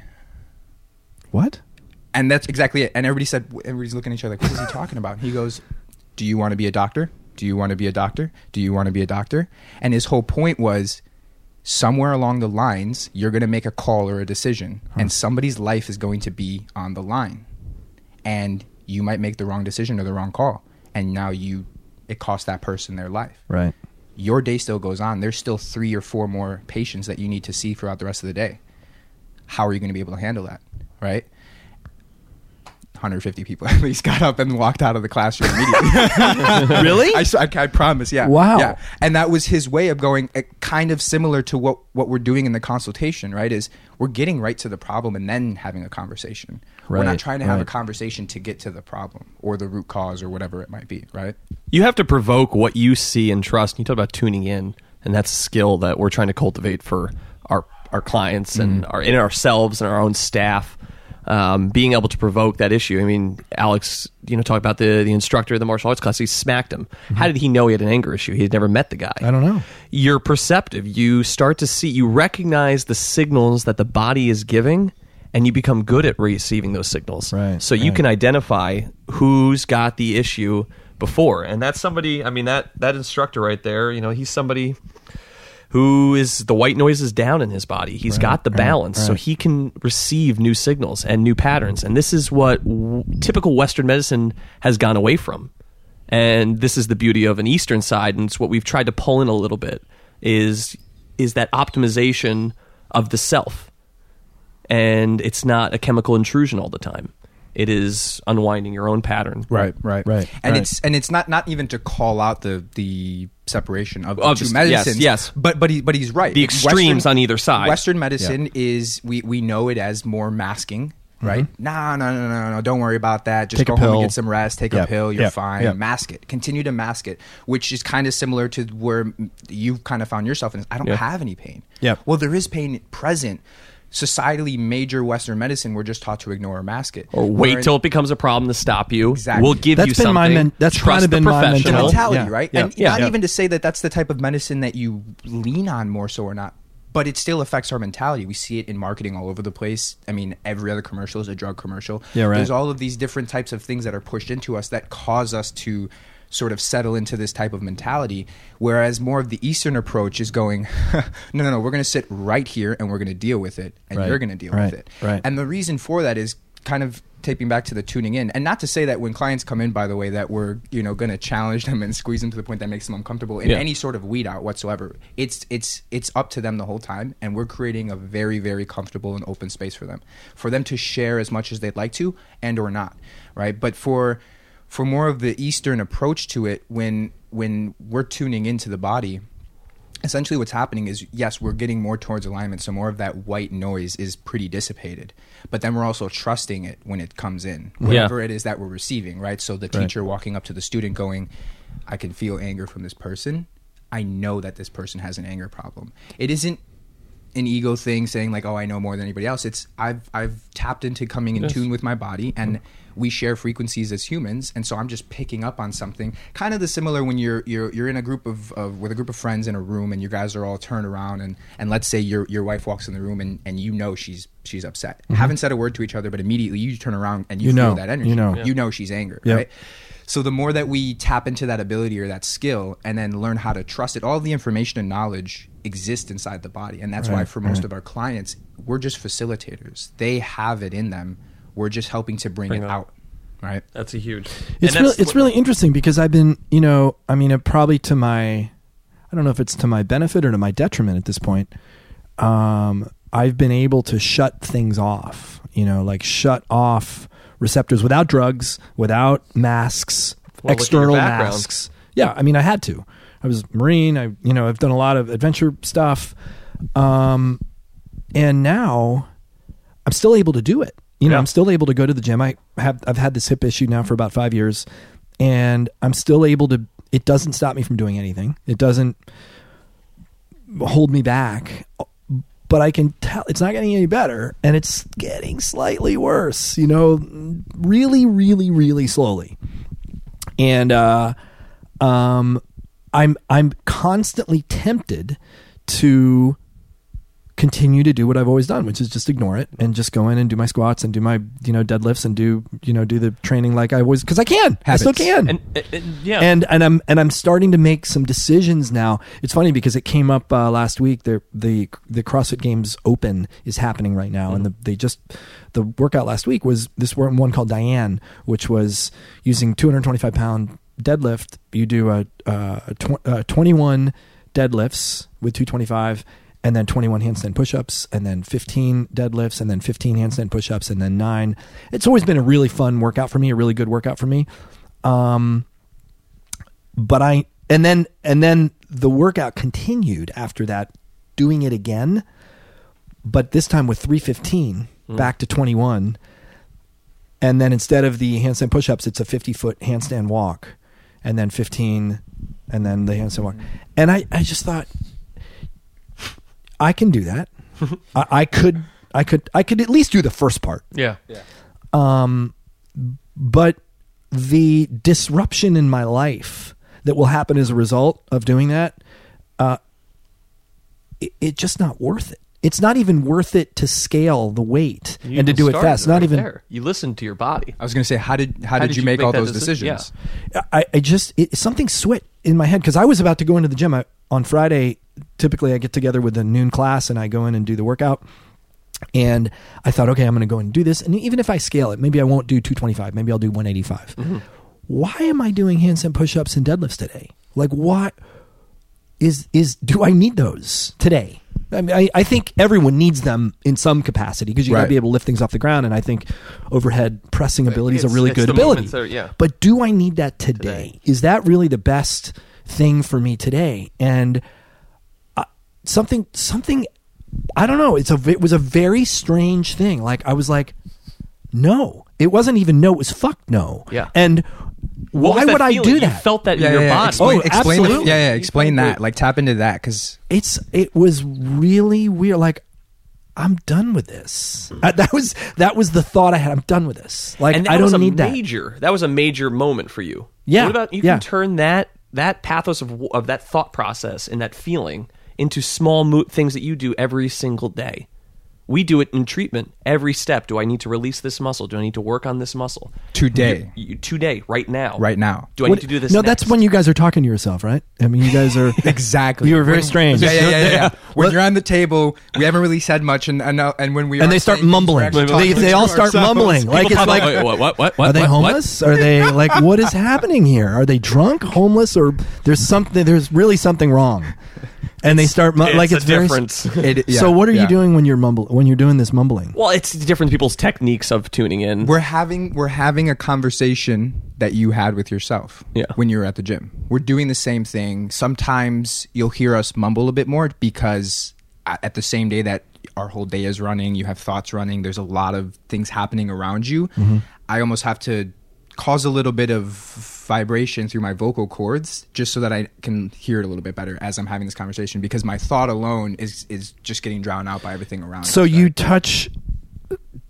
What? And that's exactly it. And everybody said, everybody's looking at each other like, what is he talking about? He goes, Do you want to be a doctor? Do you want to be a doctor? Do you want to be a doctor? And his whole point was somewhere along the lines, you're going to make a call or a decision, and somebody's life is going to be on the line. And you might make the wrong decision or the wrong call. And now you, it costs that person their life Right. your day still goes on. There's still three or four more patients that you need to see throughout the rest of the day. How are you going to be able to handle that? Right? 150 people at least got up and walked out of the classroom immediately. Really? I promise. Yeah. Wow. Yeah. And that was his way of going, uh, kind of similar to what what we're doing in the consultation. Right? Is we're getting right to the problem and then having a conversation. Right, We're not trying to have a conversation to get to the problem or the root cause or whatever it might be. Right? You have to provoke what you see and trust. You talk about tuning in, and that's a skill that we're trying to cultivate for our our clients and Mm-hmm. our in ourselves and our own staff. Um, being able to provoke that issue. I mean, Alex, you know, talk about the the instructor of the martial arts class. He smacked him. How did he know he had an anger issue? He had never met the guy. Mm-hmm. I don't know. You're perceptive. You start to see. You recognize the signals that the body is giving. And you become good at receiving those signals. Right, So you right. can identify who's got the issue before and that's somebody i mean that that instructor right there you know he's somebody who is the white noise is down in his body. He's got the balance so right. he can receive new signals and new patterns. And this is what w- typical western medicine has gone away from. And this is the beauty of an eastern side and it's what we've tried to pull in a little bit is is that optimization of the self. And it's not a chemical intrusion all the time. It is unwinding your own pattern. Right, right, Right, And right. it's and it's not not even to call out the the separation of, Of the the- two medicines. yes, yes. But but he but he's right. The extremes on either side. Western medicine is we we know it as more masking. Right? No, no, no, no, no. Don't worry about that. Just Mm-hmm. Take go home and get some rest. Take Yep, a pill. You're yep, fine. yep. Mask it. Continue to mask it, which is kind of similar to where you've kind of found yourself in. I don't Yeah. have any pain. Yeah. Well, there is pain present. Societally, major Western medicine, we're just taught to ignore or mask it. or wait in- till it becomes a problem to stop you. Exactly. We'll give That's you been something. my men- that's Trust kinda been my the professional. mentality. mentality, Yeah. right? Yeah. And Yeah. not Yeah. even to say that that's the type of medicine that you lean on more so or not, but it still affects our mentality. We see it in marketing all over the place. I mean, every other commercial is a drug commercial. Yeah, right. There's all of these different types of things that are pushed into us that cause us to sort of settle into this type of mentality whereas more of the eastern approach is going no no no we're going to sit right here and we're going to deal with it and Right. you're going to deal Right. with it Right. and the reason for that is kind of taping back to the tuning in and not to say that when clients come in by the way that we're you know going to challenge them and squeeze them to the point that makes them uncomfortable in Yeah. any sort of weed out whatsoever it's it's it's up to them the whole time and we're creating a very very comfortable and open space for them for them to share as much as they'd like to and or not right but for for more of the eastern approach to it when when we're tuning into the body essentially what's happening is yes we're getting more towards alignment so more of that white noise is pretty dissipated. But then we're also trusting it when it comes in whatever it is that we're receiving right? So the teacher walking up to the student going i can feel anger from this person. I know that this person has an anger problem. It isn't an ego thing saying like oh i know more than anybody else. It's i've i've tapped into coming in Yes. tune with my body and mm-hmm. We share frequencies as humans and so i'm just picking up on something kind of the similar when you're you're you're in a group of, of with a group of friends in a room and you guys are all turned around and and let's say your your wife walks in the room and and you know she's she's upset mm-hmm. haven't said a word to each other but immediately you turn around and you, You feel know. that energy You know. you know she's angry Yep. right so the more that we tap into that ability or that skill and then learn how to trust it, all the information and knowledge exists inside the body. And that's why for most right. of our clients, we're just facilitators. They have it in them. We're just helping to bring, Bring it it out. Right. That's a huge. It's really it's really interesting because I've been you know I mean it probably to my I don't know if it's to my benefit or to my detriment at this point. Um, I've been able to shut things off, you know, like shut off receptors without drugs, without masks, Well, look at your external masks. Yeah, I mean I had to. I was Marine. I you know I've done a lot of adventure stuff, um, and now I'm still able to do it. You know, Yeah. I'm still able to go to the gym. I have I've had this hip issue now for about five years, and I'm still able to. It doesn't stop me from doing anything. It doesn't hold me back. But I can tell it's not getting any better, and it's getting slightly worse. You know, really, really, really slowly. And uh, um, I'm I'm constantly tempted to continue to do what I've always done, which is just ignore it and just go in and do my squats and do my you know deadlifts and do you know do the training like I always because I can I still can And, and- yeah. and and I'm and I'm starting to make some decisions now. It's funny because it came up uh, last week. The the the CrossFit Games Open is happening right now, and the, they just the workout last week was this one called Diane, which was using 225 pound deadlift. You do a, uh, a tw- uh, 21 deadlifts with 225. And then 21 handstand push-ups and then 15 deadlifts and then 15 handstand push-ups and then 9 it's always been a really fun workout for me a really good workout for me. Um but i and then and then the workout continued after that doing it again but this time with 315 back to 21 and then instead of the handstand push-ups it's a 50 foot handstand walk and then 15 and then the handstand walk. And i i just thought i can do that I, I could i could i could at least do the first part Yeah. um, but the disruption in my life that will happen as a result of doing that, uh, it, it's just not worth it. It's not even worth it to scale the weight You and to do it fast. Not right even. there. You listen to your body. I was going to say, how did how, did, you make, all those decision? decisions? I, I just it, something swit in my head because I was about to go into the gym I, on Friday. Typically, I get together with a noon class and I go in and do the workout. And I thought, okay, I'm going to go and do this. And even if I scale it, maybe I won't do 225. Maybe I'll do 185. Mm-hmm. Why am I doing handstand push-ups and deadlifts today? Like, what is is do I need those today? I mean, I, I think everyone needs them in some capacity because you got to Right. be able to lift things off the ground. And I think overhead pressing ability is a It's- really it's good the ability. movements that are- yeah. But do I need that today? Today. Is that really the best thing for me today? And uh, something, something, I don't know. It's a, it was a very strange thing. Like I was like, no, it wasn't even no. It was fuck no. Yeah. And What was why that would I feeling? do You that? felt that Yeah, in yeah, your yeah. body. Explain, Oh, explain the- absolutely. yeah, yeah. Explain felt that. Like tap into that because it's it was really weird. Like I'm done with this. Uh, that was that was the thought I had. I'm done with this. Like and I don't a need that. major. That was a major moment for you. Yeah, What about you yeah. can turn that that pathos of of that thought process and that feeling into small mo- things that you do every single day. We do it in treatment. Every step. Do I need to release this muscle? Do I need to work on this muscle today, You- you- today, right now, right now. Do I What- need to do this? No, next? that's when you guys are talking to yourself, right? I mean, you guys are Exactly. You were very When- strange. Yeah, yeah, yeah. yeah, yeah. when What- you're on the table, we haven't really said much, and and, uh, and when we and they start saying things, we're mumbling. They, they all start ourselves. mumbling. Like it's Pop up, like, wait, what, what, what, what, are they what, what? homeless? Are they like what is happening here? Are they drunk, homeless, or there's something? There's really something wrong. And they start mu- It's like a it's very. difference. It- yeah, so what are yeah. you doing when you're mumble when you're doing this mumbling? Well, it's different people's techniques of tuning in. We're having we're having a conversation that you had with yourself Yeah. when you were at the gym. We're doing the same thing. Sometimes you'll hear us mumble a bit more because a- at the same day that our whole day is running, you have thoughts running, there's a lot of things happening around you. Mm-hmm. I almost have to cause a little bit of vibration through my vocal cords just so that I can hear it a little bit better as I'm having this conversation because my thought alone is is just getting drowned out by everything around. So you right? touch.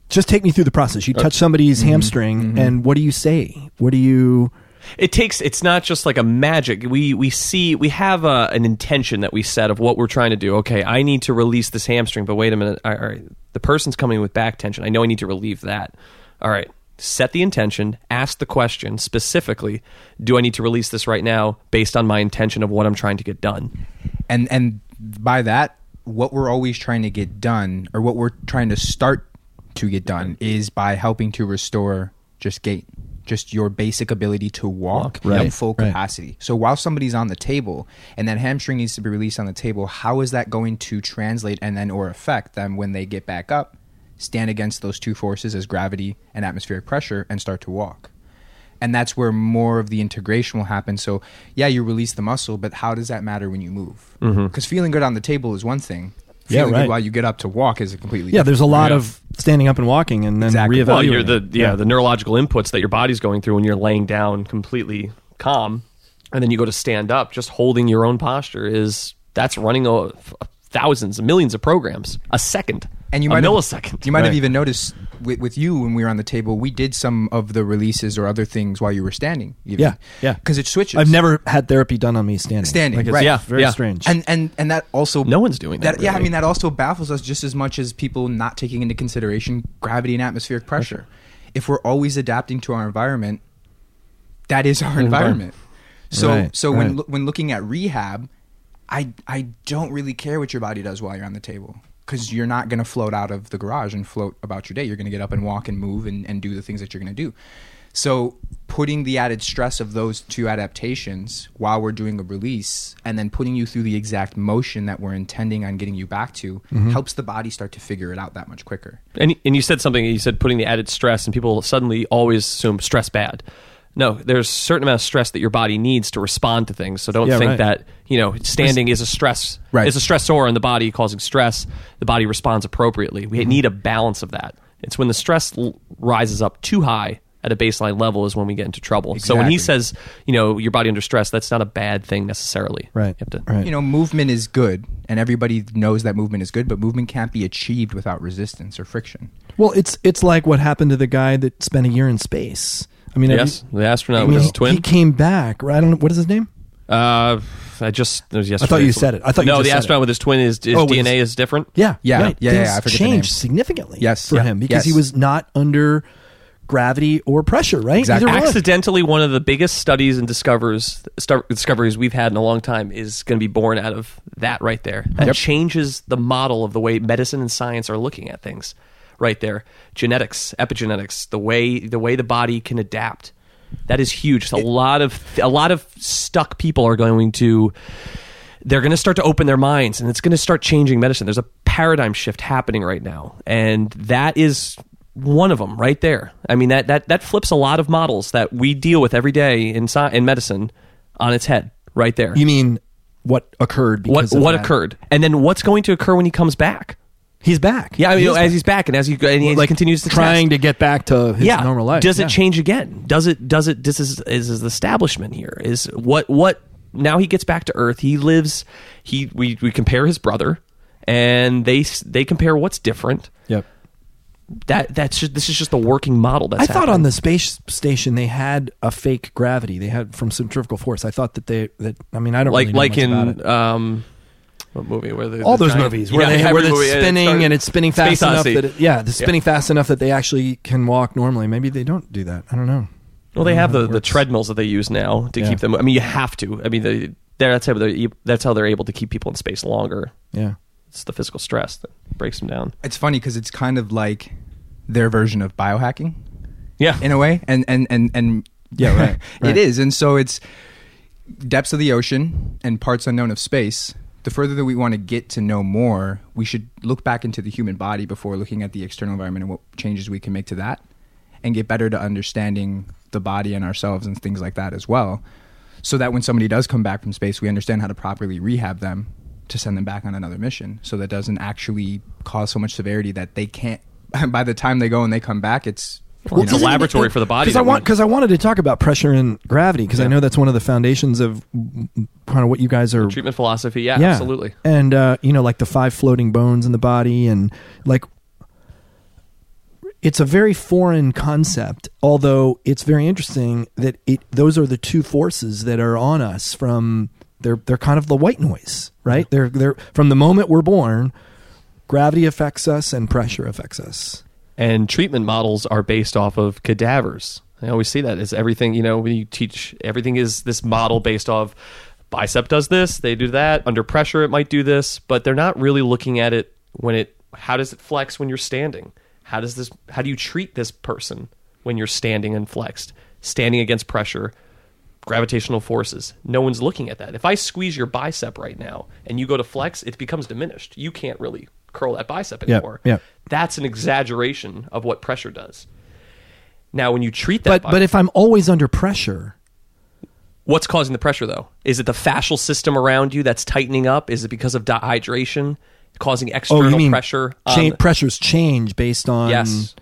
Just take me through the process. You touch somebody's mm-hmm. hamstring, mm-hmm. and what do you say? What do you? it takes it's not just like a magic we we see we have a, an intention that we set of what we're trying to do okay i need to release this hamstring but wait a minute all right the person's coming with back tension i know i need to relieve that all right set the intention ask the question specifically do i need to release this right now based on my intention of what i'm trying to get done? And and by that what we're always trying to get done or what we're trying to start to get done is by helping to restore just gait just your basic ability to walk Right, at full right. capacity. So while somebody's on the table and that hamstring needs to be released on the table how is that going to translate and then or affect them when they get back up stand against those two forces as gravity and atmospheric pressure and start to walk and that's where more of the integration will happen. So, yeah, you release the muscle, but how does that matter when you move? Mm-hmm. Because feeling good on the table is one thing. Yeah, right. good while you get up to walk is a completely Yeah, there's a lot Yeah. of standing up and walking, and then Exactly. reevaluating. well you're the it. yeah, the neurological inputs that your body's going through when you're laying down completely calm and then you go to stand up just holding your own posture is that's running a, thousands millions of programs a second and you a might millisecond Have, you might have even noticed with, with you when we were on the table, we did some of the releases or other things while you were standing. even. Yeah, yeah. Because it switches. I've never had therapy done on me standing. Standing, Like, it's right. Yeah, very yeah. strange. and and and that also No one's doing that, Yeah, I mean that also baffles us just as much as people not taking into consideration gravity and atmospheric pressure. If we're always adapting to our environment, that is our environment. So Right, so when right. loo- when looking at rehab, I I don't really care what your body does while you're on the table because you're not going to float out of the garage and float about your day. You're going to get up and walk and move and, and do the things that you're going to do. So putting the added stress of those two adaptations while we're doing a release and then putting you through the exact motion that we're intending on getting you back to mm-hmm. helps the body start to figure it out that much quicker. And and you said something. You said putting the added stress, and people suddenly always assume stress bad. No, there's a certain amount of stress that your body needs to respond to things. So don't Yeah, think right. that you know standing is a stress Right. is a stressor in the body causing stress. The body responds appropriately. We mm-hmm. need a balance of that. It's when the stress l- rises up too high at a baseline level is when we get into trouble. So when he Exactly. says you know your body under stress, that's not a bad thing necessarily. Right. You have to, Right. You know, movement is good and everybody knows that movement is good, but movement can't be achieved without resistance or friction. Well, it's it's like what happened to the guy that spent a year in space. I mean, Yes, you- the astronaut I with mean, his twin. He came back. Right? I don't know what is his name. Uh, I just it was yesterday. I thought you said it. I thought you no. just the said astronaut it. with his twin is, his Oh, DNA his- is different. Yeah, Yeah, right. yeah, yeah, Things I forget the changed name. significantly. Yes, for yeah, him because he was not under gravity or pressure. Right? Exactly. Either. Accidentally, one of the biggest studies and discovers star- discoveries we've had in a long time is going to be born out of that right there. That Yep. changes the model of the way medicine and science are looking at things. Right there, genetics, epigenetics, the way the way the body can adapt. That is huge. A lot of a lot of stuck people are going to they're going to start to open their minds and it's going to start changing medicine. There's a paradigm shift happening right now. And that is one of them right there. I mean, that, that, that flips a lot of models that we deal with every day in, sci- in medicine on its head right there. You mean what occurred? what what that? occurred? And then what's going to occur when he comes back? He's back. Yeah, I mean, He you know, as he's back and as he, and he like continues to trying test. to get back to his yeah. normal life. Does Yeah. it change again? Does it? Does it? This is is his establishment here. Is what what? Now he gets back to Earth. He lives. He we we compare his brother, and they they compare what's different. Yep. That that's just, this is just the working model. That's I thought on the space station they had a fake gravity. They had from centrifugal force. I thought that they that I mean I don't like really know like in um what movie where the, all the those giant- movies where, Yeah, they, every where movie, it's it spinning started- and it's spinning fast Space enough Odyssey. that it, yeah, it's spinning fast enough that they actually can walk normally. Maybe they don't do that. I don't know. Well, they have the, the treadmills that they use now to Yeah. keep them. I mean, you have to. I mean, they, they're, that's how they're that's how they're able to keep people in space longer. Yeah. It's the physical stress that breaks them down. It's funny because it's kind of like their version of biohacking Yeah, in a way, and and and and Yeah, right, right. it is, and so it's depths of the ocean and parts unknown of space. The further that we want to get to know more, we should look back into the human body before looking at the external environment and what changes we can make to that, and get better to understanding the body and ourselves and things like that as well. So that when somebody does come back from space, we understand how to properly rehab them to send them back on another mission. So that doesn't actually cause so much severity that they can't. By the time they go and they come back, it's Well, you it's know, a laboratory for the body. Because I want because I wanted to talk about pressure and gravity because I know that's one of the foundations of kind of what you guys are treatment philosophy. Yeah, absolutely. And uh, you know, like the five floating bones in the body, and like it's a very foreign concept. Although it's very interesting that it those are the two forces that are on us from they're they're kind of the white noise, right? They're they're from the moment we're born. Gravity affects us and pressure affects us. And treatment models are based off of cadavers. I always see that as everything. You know, when you teach, everything is this model based off bicep does this, they do that. Under pressure, it might do this, but they're not really looking at it when it. How does it flex when you're standing? How does this? How do you treat this person when you're standing and flexed, standing against pressure? gravitational forces. No one's looking at that. If I squeeze your bicep right now and you go to flex, it becomes diminished. You can't really curl that bicep Yeah, anymore. yeah. That's an exaggeration of what pressure does. Now, when you treat that, But bi- but if I'm always under pressure, what's causing the pressure though? Is it the fascial system around you that's tightening up? Is it because of dehydration causing oh, external you mean pressure? on cha- the- pressures change based on yes.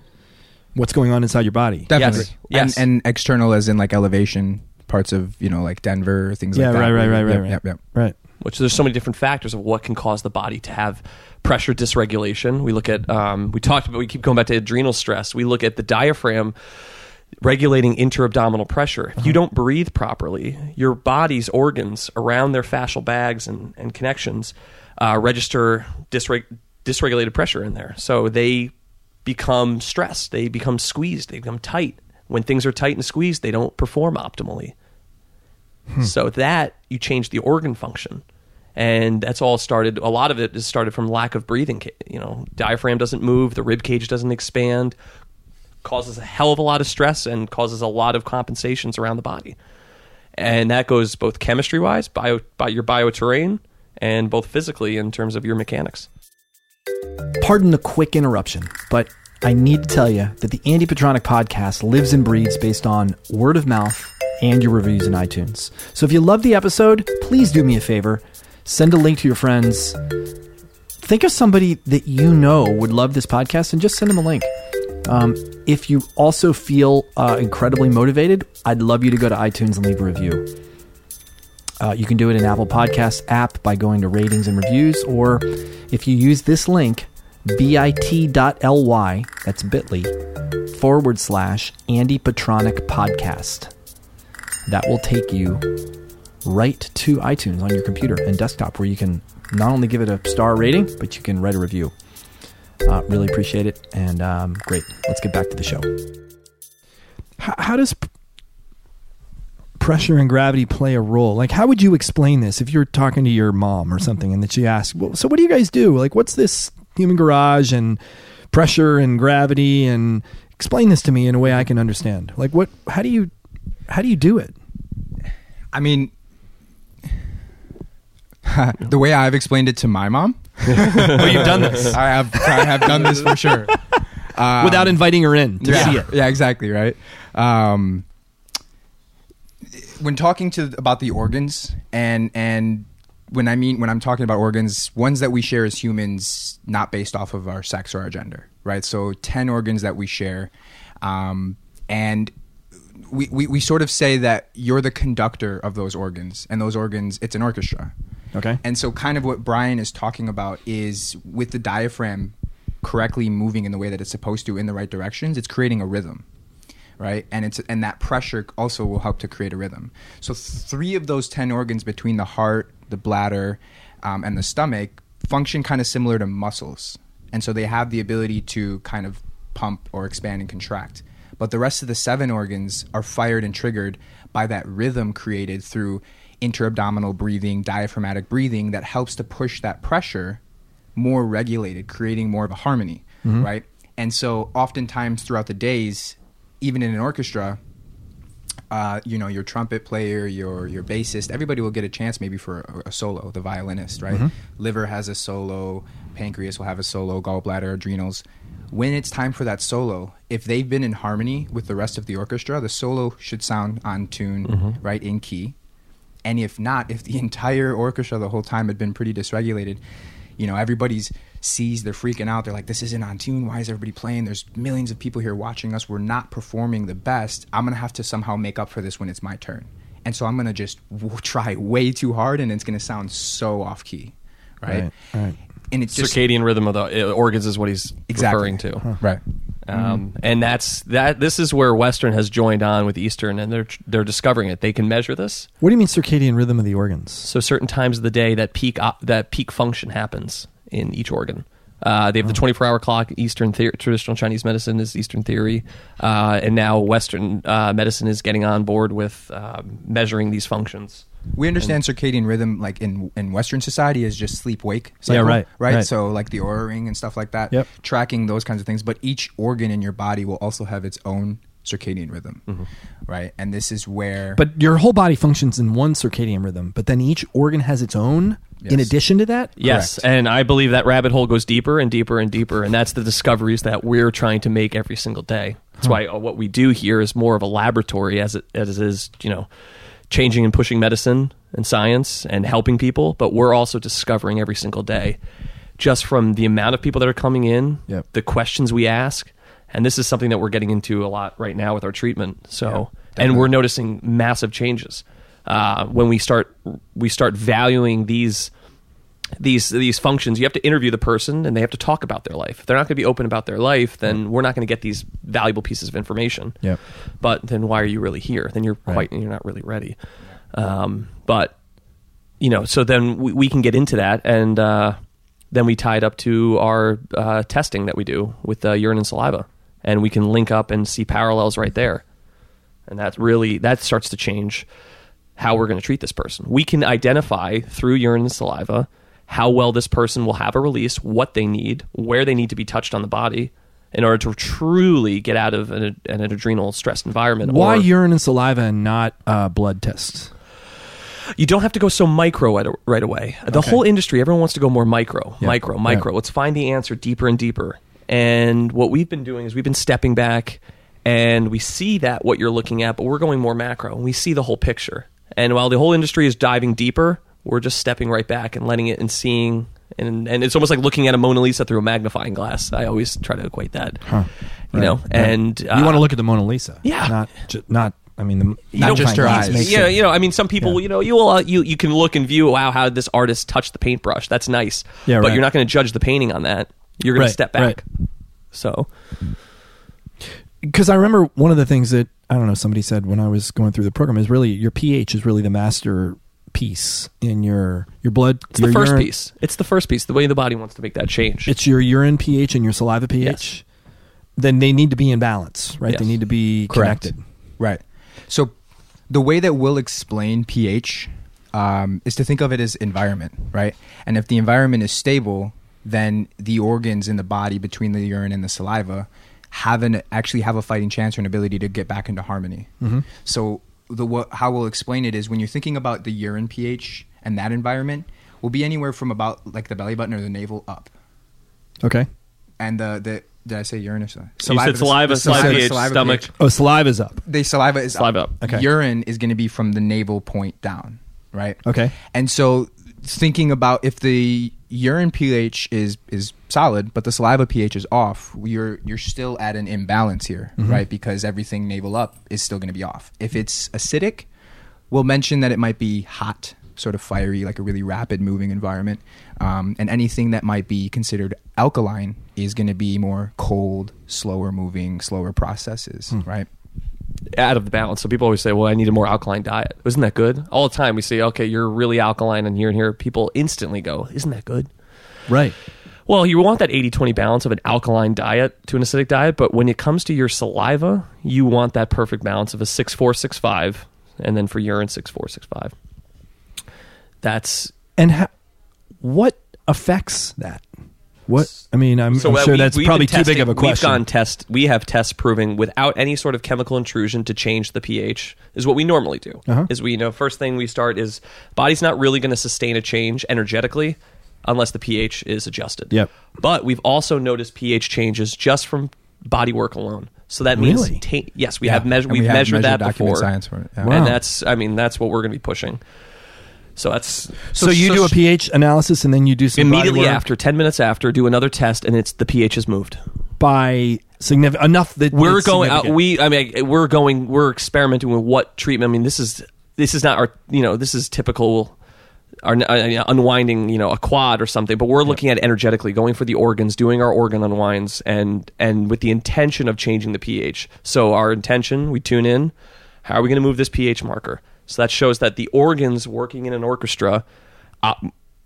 what's going on inside your body. Definitely. Yes. And, and external as in like elevation parts of, you know, like Denver, things Yeah, like that. right, right, right, Yep, right, right. Yep, yep. Right. Which there's so many different factors of what can cause the body to have pressure dysregulation. We look at, um, we talked about, we keep going back to adrenal stress. We look at the diaphragm regulating intra-abdominal pressure. If you don't breathe properly, your body's organs around their fascial bags and, and connections uh, register dysreg- dysregulated pressure in there. So they become stressed, they become squeezed, they become tight. When things are tight and squeezed, they don't perform optimally. So that you change the organ function, and that's all started. A lot of it is started from lack of breathing. You know, diaphragm doesn't move, the rib cage doesn't expand. causes a hell of a lot of stress and causes a lot of compensations around the body. And that goes both chemistry wise, bio, by your bioterrain, and both physically in terms of your mechanics. Pardon the quick interruption, but I need to tell you that the Andy Petranek podcast lives and breathes based on word of mouth and your reviews in iTunes. So if you love the episode, please do me a favor send a link to your friends. Think of somebody that you know would love this podcast and just send them a link. Um, if you also feel uh, incredibly motivated, I'd love you to go to iTunes and leave a review. Uh, you can do it in Apple Podcasts app by going to ratings and reviews, or if you use this link, bit.ly, that's bit.ly, forward slash Andy Petranek Podcast. That will take you right to iTunes on your computer and desktop where you can not only give it a star rating, but you can write a review. Uh, really appreciate it. And um, great. Let's get back to the show. How, how does p- pressure and gravity play a role? Like, how would you explain this if you're talking to your mom or something and that she asks, well, so what do you guys do? Like, what's this human garage and pressure and gravity? And explain this to me in a way I can understand. Like, what, how do you, how do you do it? I mean, the way I've explained it to my mom. well, you've done this. I have I have done this for sure. Um, Without inviting her in to yeah, see it. Yeah, exactly, right? Um, when talking to about the organs and and when I mean when I'm talking about organs, ones that we share as humans, not based off of our sex or our gender, right? So ten organs that we share, um, and we, we, we sort of say that you're the conductor of those organs, and those organs, it's an orchestra. Okay. And so, kind of what Brian is talking about is with the diaphragm correctly moving in the way that it's supposed to in the right directions, it's creating a rhythm, right? And it's and that pressure also will help to create a rhythm. So, three of those ten organs between the heart, the bladder, um, and the stomach function kind of similar to muscles, and so they have the ability to kind of pump or expand and contract. But the rest of the seven organs are fired and triggered by that rhythm created through intra-abdominal breathing, diaphragmatic breathing that helps to push that pressure more regulated, creating more of a harmony, Mm-hmm. right? And so, oftentimes throughout the days, even in an orchestra, uh, you know, your trumpet player, your your bassist, everybody will get a chance maybe for a, a solo. The violinist, right? Mm-hmm. Liver has a solo, pancreas will have a solo, gallbladder, adrenals. When it's time for that solo, if they've been in harmony with the rest of the orchestra, the solo should sound on tune, Mm-hmm. right, in key. And if not, if the entire orchestra the whole time had been pretty dysregulated, you know, everybody's sees they're freaking out. They're like, "This isn't on tune. Why is everybody playing? There's millions of people here watching us. We're not performing the best. I'm gonna have to somehow make up for this when it's my turn." And so I'm gonna just w- try way too hard, and it's gonna sound so off key, right? Right, right. And it's just Circadian rhythm of the uh, organs is what he's exactly referring to. right. Um, and that's that. This is where Western has joined on with Eastern, and they're they're discovering it. They can measure this. What do you mean circadian rhythm of the organs? So certain times of the day that peak op- that peak function happens in each organ. Uh, they have the 24 hour clock. Eastern theory, traditional Chinese medicine is Eastern theory, uh, and now Western uh, medicine is getting on board with um measuring these functions. We understand circadian rhythm, like in in Western society, is just sleep wake. Yeah, right, right. right. So like the Oura ring and stuff like that. Yep. Tracking those kinds of things, but each organ in your body will also have its own circadian rhythm, Mm-hmm. right? And this is where. But your whole body functions in one circadian rhythm, but then each organ has its own in addition to that? Yes, Correct. and I believe that rabbit hole goes deeper and deeper and deeper, and that's the discoveries that we're trying to make every single day. That's why uh, what we do here is more of a laboratory, as it as it is, you know, changing and pushing medicine and science and helping people. But we're also discovering every single day, just from the amount of people that are coming in, Yep. the questions we ask, and this is something that we're getting into a lot right now with our treatment. So, and we're noticing massive changes uh, when we start we start valuing these these these functions. You have to interview the person, and they have to talk about their life. If they're not going to be open about their life, then we're not going to get these valuable pieces of information. Yep. But then why are you really here? Then you're Right. quite you're not really ready. Um, but you know, so then we, we can get into that, and uh, then we tie it up to our uh, testing that we do with uh, urine and saliva, and we can link up and see parallels right there, and that really that starts to change how we're going to treat this person. We can identify through urine and saliva how well this person will have a release, what they need, where they need to be touched on the body, in order to truly get out of an, an adrenal stressed environment. Why Or urine and saliva and not uh, blood tests? you don't have to go so micro right, right away. The Okay. whole industry, everyone wants to go more micro, Yeah. micro, micro. Yeah. Let's find the answer deeper and deeper. And what we've been doing is we've been stepping back and we see that what you're looking at, but we're going more macro and we see the whole picture. And while the whole industry is diving deeper, we're just stepping right back and letting it and seeing. And, and it's almost like looking at a Mona Lisa through a magnifying glass. I always try to equate that, Huh. you know. And you want uh, to look at the Mona Lisa, yeah. not ju- not. I mean, the, Not just her these- eyes. Yeah, you know, I mean, some people, Yeah. you know, you will, uh, you you can look and view, wow, how did this artist touch the paintbrush? That's nice. Yeah, but right. you're not going to judge the painting on that. You're going Right, to step back. So because I remember one of the things that I don't know somebody said when I was going through the program is really your pH is really the master piece in your your blood. it's the first urine- piece. It's the first piece. The way the body wants to make that change. It's your urine pH and your saliva pH. Yes. Then they need to be in balance, right? They need to be Correct. connected. Right. So the way that we'll explain pH um, is to think of it as environment, right? And if the environment is stable, then the organs in the body between the urine and the saliva have an actually have a fighting chance or an ability to get back into harmony. So the what, how we'll explain it is when you're thinking about the urine pH and that environment will be anywhere from about like the belly button or the navel up, Okay. and the the did I say urine or saliva? You said saliva, saliva, saliva- pH, saliva stomach. pH Oh, saliva's up. the saliva is Saliva up. up. Okay. Urine is going to be from the navel point down, right? Okay. And so thinking about if the urine pH is is solid, but the saliva pH is off, you're you're still at an imbalance here, right? Because everything navel up is still going to be off. If it's acidic, we'll mention that it might be hot, sort of fiery, like a really rapid moving environment. Um, and anything that might be considered alkaline is going to be more cold, slower moving, slower processes, right? Out of the balance. So people always say, "Well, I need a more alkaline diet." Isn't that good? All the time we say, "Okay, you're really alkaline," and here and here, people instantly go, "Isn't that good?" Right. Well, you want that 80-20 balance of an alkaline diet to an acidic diet, but when it comes to your saliva, you want that perfect balance of a 6-4, 6-5, and then for urine 6-4, 6-5. That's And ha- what affects that? What I mean, I'm, I'm uh, sure we- that's probably been too big of a question. We've gone test. We have tests proving without any sort of chemical intrusion to change the pH is what we normally do. Uh-huh. Is we you know first thing we start is body's not really going to sustain a change energetically unless the pH is adjusted. Yep. But we've also noticed pH changes just from body work alone. So that means Really? ta- yes, we Yeah. have measured. And we We've have measured that before, science for it. Yeah. Wow. and that's I mean that's what we're going to be pushing. So that's so, you do a pH analysis and then you do some immediately after ten minutes after do another test and it's the pH has moved. by significant enough that we're going out we i mean we're going we're experimenting with what treatment i mean this is this is not our you know this is typical our uh, unwinding you know a quad or something but we're looking at energetically going for the organs doing our organ unwinds and and with the intention of changing the ph. So our intention we tune in how are we going to move this ph marker so that shows that the organs working in an orchestra uh,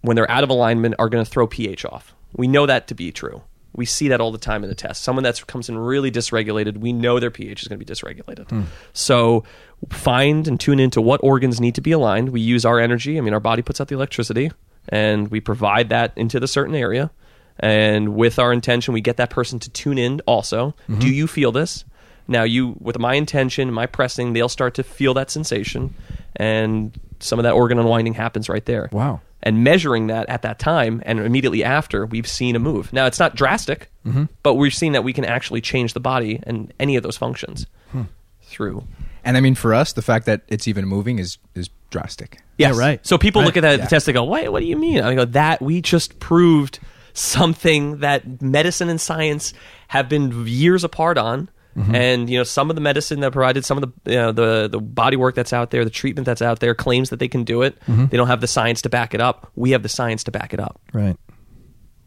when they're out of alignment are going to throw pH off. We know that to be true. We see that all the time in the test. Someone that comes in really dysregulated, we know their pH is going to be dysregulated. So find and tune into what organs need to be aligned. We use our energy. I mean, our body puts out the electricity, and we provide that into the certain area. And with our intention, we get that person to tune in. Also, do you feel this? Now, you with my intention, my pressing, they'll start to feel that sensation, and some of that organ unwinding happens right there wow and measuring that at that time and immediately after we've seen a move now it's not drastic mm-hmm. but we've seen that we can actually change the body and any of those functions hmm. through And I mean, for us, the fact that it's even moving is is drastic. yes. Yeah, right. so people Right. look at that Yeah. test they go wait what do you mean i go that we just proved something that medicine and science have been years apart on and you know some of the medicine that provided some of the you know, the the body work that's out there the treatment that's out there claims that they can do it. They don't have the science to back it up. We have the science to back it up. Right.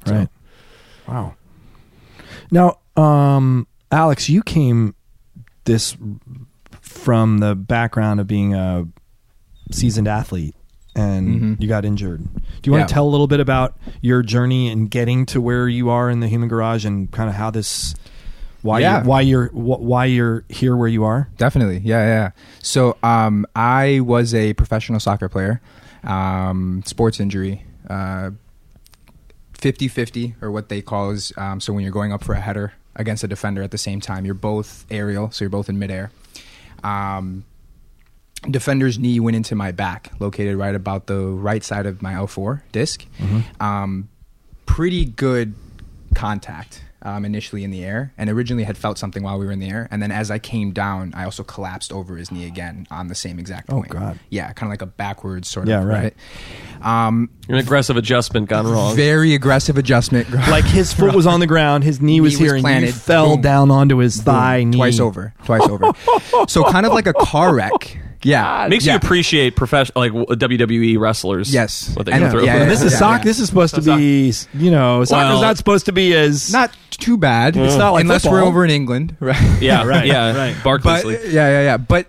Right. Wow. Now um alex you came this from the background of being a seasoned athlete and Mhm. you got injured. Do you want Yeah. to tell a little bit about your journey and getting to where you are in the human garage and kind of how this why Yeah. you're, why you're wh- why you're here where you are Definitely, yeah, yeah. So, um, I was a professional soccer player. Um, sports injury, uh, 50-50, or what they call is um, so when you're going up for a header, against a defender at the same time. You're both aerial, so you're both in midair. Um, defender's knee went into my back, located right about the right side of my L4 disk. Um, pretty good contact um, initially in the air, and originally had felt something while we were in the air, and then as I came down, I also collapsed over his knee again on the same exact point. Oh, point. God. Yeah, kind of like a backwards sort Yeah, of right. Um, An aggressive adjustment gone wrong. very aggressive adjustment. Like his foot was on the ground, his knee was Knee was here, and you planted, fell boom. down onto his thigh, knee. twice over, twice over. so kind of like a car wreck. Yeah, Makes yeah. you appreciate professional like WWE wrestlers. Yes. what they go through. yeah, yeah, this is yeah, soccer. yeah. This is supposed to be, you know, soccer's Well- not supposed to be as not too bad. It's not like unless we're over in England, right? yeah, right, yeah, right. Barclays but yeah, yeah, yeah. But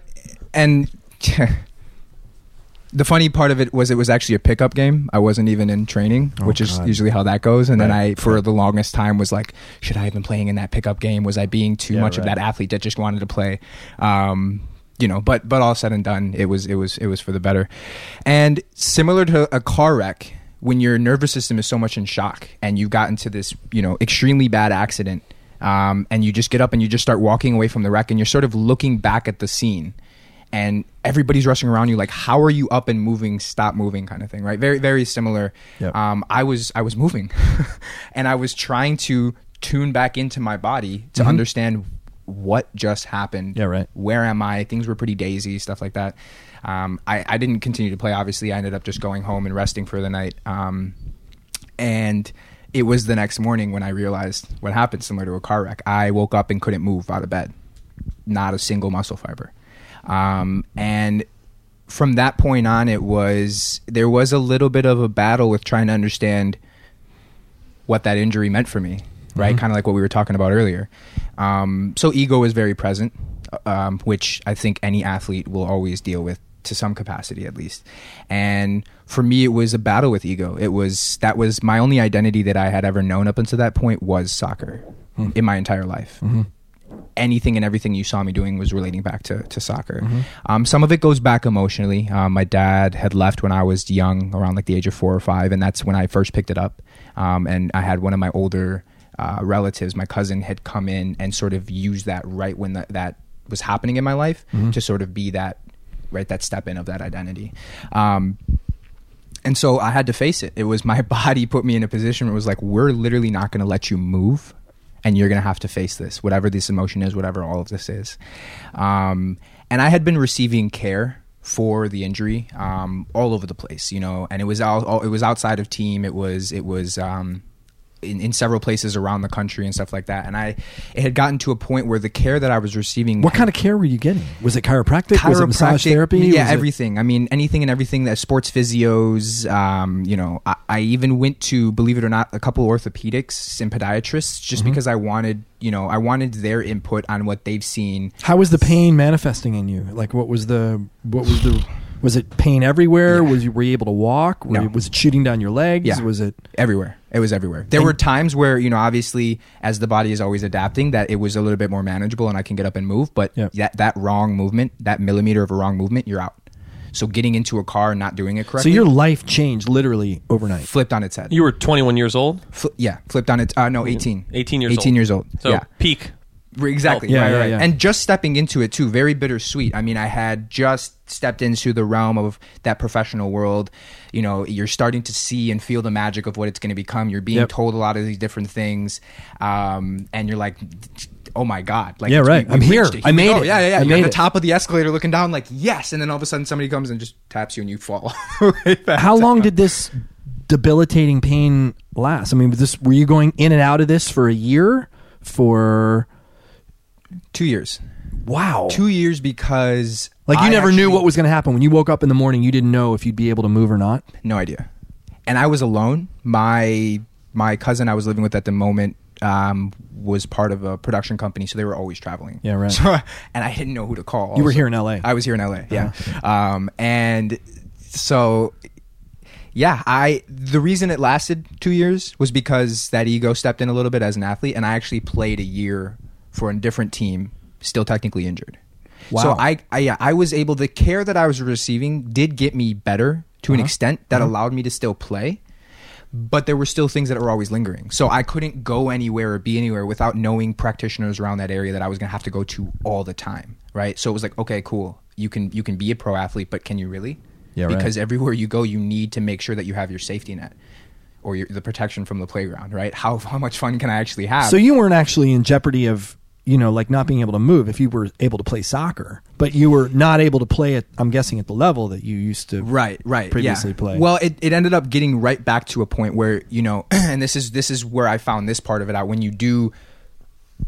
and the funny part of it was it was actually a pickup game. I wasn't even in training, Oh, which is God. usually how that goes. And then I, for the longest time, was like, should I have been playing in that pickup game? Was I being too Yeah, much of that athlete that just wanted to play? Um, you know, but but all said and done, it was it was it was for the better. And similar to a car wreck, when your nervous system is so much in shock and you've gotten to this, you know, extremely bad accident, um, and you just get up and you just start walking away from the wreck, and you're sort of looking back at the scene, and everybody's rushing around you, like, how are you up and moving? Stop moving, kind of thing, right? Very very similar. Yep. Um, I was I was moving, and I was trying to tune back into my body to understand what just happened Yeah, right. where am I? Things were pretty daisy, stuff like that. Um, I, I didn't continue to play. Obviously, I ended up just going home and resting for the night. Um, and it was the next morning when I realized what happened, similar to a car wreck. I woke up and couldn't move out of bed, not a single muscle fiber. Um, and from that point on, it was there was a little bit of a battle with trying to understand what that injury meant for me, right? Kind of like what we were talking about earlier. Um, so ego is very present, um, which I think any athlete will always deal with to some capacity at least. And for me, it was a battle with ego. It was that was my only identity that I had ever known up until that point was soccer in my entire life. Anything and everything you saw me doing was relating back to, to soccer. Um, some of it goes back emotionally. Um, my dad had left when I was young, around like the age of four or five, and that's when I first picked it up. Um, and I had one of my older uh, relatives, my cousin, had come in and sort of used that right when that that was happening in my life to sort of be that right that step in of that identity. Um, and so I had to face it. It was my body put me in a position where it was like, we're literally not going to let you move, and you're going to have to face this, whatever this emotion is, whatever all of this is. Um, and I had been receiving care for the injury um, all over the place, you know, and it was all, all it was outside of team. It was it was. Um, in, in several places around the country and stuff like that, and I, it had gotten to a point where the care that I was receiving. What kind of care were you getting? Was it chiropractic? was it massage Chiropractic, therapy? Yeah, Was it- everything. I mean, anything and everything that sports physios. Um, you know, I, I even went to, believe it or not, a couple orthopedics and podiatrists just Mm-hmm. because I wanted, you know, I wanted their input on what they've seen. How was the pain manifesting in you? Like, what was the what was the was it pain everywhere? Yeah. Was you were you able to walk? Were No. you- was it shooting down your legs? Yeah. Was it? Everywhere. It was everywhere. There And- were times where, you know, obviously as the body is always adapting, that it was a little bit more manageable and I can get up and move. But Yeah. that, that wrong movement, that millimeter of a wrong movement, you're out. So getting into a car and not doing it correctly. So your life changed literally overnight. flipped on its head. You were 21 years old, Fli yeah, flipped on its uh no, 18. 18 years 18 old. years old. so yeah. peak. Exactly. Yeah, right, yeah, right. yeah. And just stepping into it too, very bittersweet. I mean, I had just stepped into the realm of that professional world. You know, you're starting to see and feel the magic of what it's going to become. You're being Yep. told a lot of these different things, um, and you're like, "Oh my god!" Like, Yeah, right. we- I'm we here. I made go. it. Yeah, yeah, yeah. I you're at the it. top of the escalator, looking down, like, "Yes!" And then all of a sudden, somebody comes and just taps you, and you fall. How long did this debilitating pain last? I mean, was this were you going in and out of this for a year? For Two years. wow, Two years because like you I never knew actually- what was going to happen when you woke up in the morning. You didn't know if you'd be able to move or not. No idea. And I was alone. My my cousin I was living with at the moment um, was part of a production company, so they were always traveling. Yeah, right. So, and I didn't know who to call. You were also. here in LA. I was here in LA. Yeah. Um, and so, yeah, I the reason it lasted two years was because that ego stepped in a little bit as an athlete, and I actually played a year for a different team, still technically injured. Wow. So I, I, yeah, I was able. The care that I was receiving did get me better to an Uh-huh. extent that allowed me to still play. but there were still things that were always lingering. So I couldn't go anywhere or be anywhere without knowing practitioners around that area that I was going to have to go to all the time, right? So it was like, okay, cool. You can you can be a pro athlete, but can you really? Yeah, right. Because everywhere you go, you need to make sure that you have your safety net or your, the protection from the playground, right? How how much fun can I actually have? So you weren't actually in jeopardy of you know like not being able to move if you were able to play soccer, but you were not able to play it, I'm guessing at the level that you used to. right right previously yeah. play. well it, it ended up getting right back to a point where you know and this is this is where i found this part of it out when you do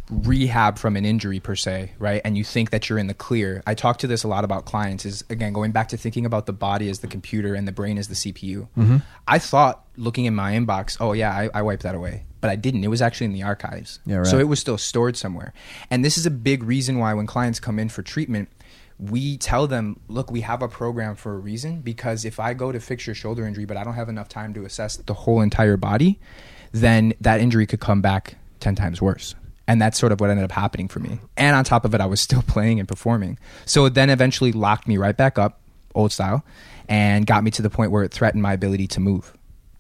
rehab from an injury per se right and you think that you're in the clear i talk to this a lot about clients is again going back to thinking about the body as the computer and the brain as the cpu Mm-hmm. i thought looking in my inbox oh yeah I, I wiped that away but i didn't it was actually in the archives Yeah, right. so it was still stored somewhere and this is a big reason why when clients come in for treatment we tell them, look, we have a program for a reason because if I go to fix your shoulder injury, but I don't have enough time to assess the whole entire body, then that injury could come back 10 times worse. And that's sort of what ended up happening for me. And on top of it, I was still playing and performing. So it then eventually locked me right back up, old style, and got me to the point where it threatened my ability to move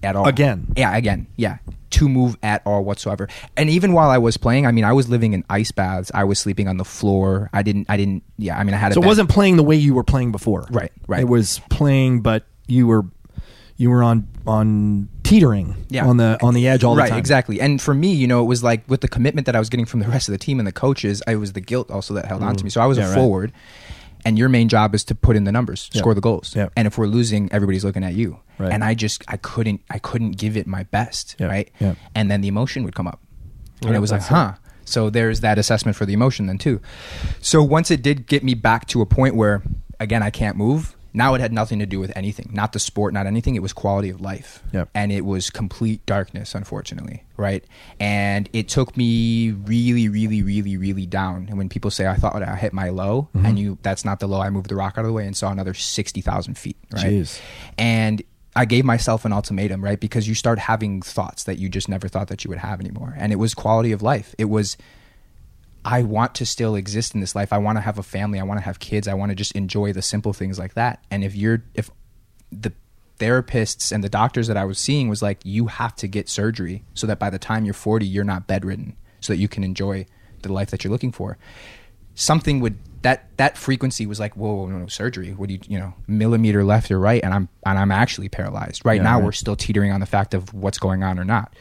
at all. Again? Yeah, again. Yeah. To move at all whatsoever. And even while I was playing, I mean, I was living in ice baths. I was sleeping on the floor. I didn't, I didn't, yeah, I mean, I had a So it bed- wasn't playing the way you were playing before. Right, right. It was playing, but you were you were on on teetering Yeah. on the on the edge all right, the time. Right, exactly. And for me, you know, it was like with the commitment that I was getting from the rest of the team and the coaches, I was the guilt also that held mm. on to me. So I was a forward, and your main job is to put in the numbers, score the goals. Yeah. And if we're losing, everybody's looking at you. Right. And I just I couldn't I couldn't give it my best, right? Yeah. And then the emotion would come up, and it was like, it. huh. So there's that assessment for the emotion then too. So once it did get me back to a point where again I can't move. Now it had nothing to do with anything, not the sport, not anything. It was quality of life. Yep. and it was complete darkness unfortunately right? And it took me really really really really down. And when people say i thought i hit my low Mm-hmm. i knew that's not the low. I moved the rock out of the way and saw another 60000 feet right? Jeez. and i gave myself an ultimatum right? Because you start having thoughts that you just never thought that you would have anymore. And it was quality of life. It was I want to still exist in this life. I want to have a family. I want to have kids. I want to just enjoy the simple things like that. And if you're, if the therapists and the doctors that I was seeing was like, you have to get surgery so that by the time you're 40, you're not bedridden so that you can enjoy the life that you're looking for. Something would, that, that frequency was like, whoa, no, no, surgery. What do you, you know, millimeter left or right. And I'm, and I'm actually paralyzed right Yeah, now. right. We're still teetering on the fact of what's going on or not.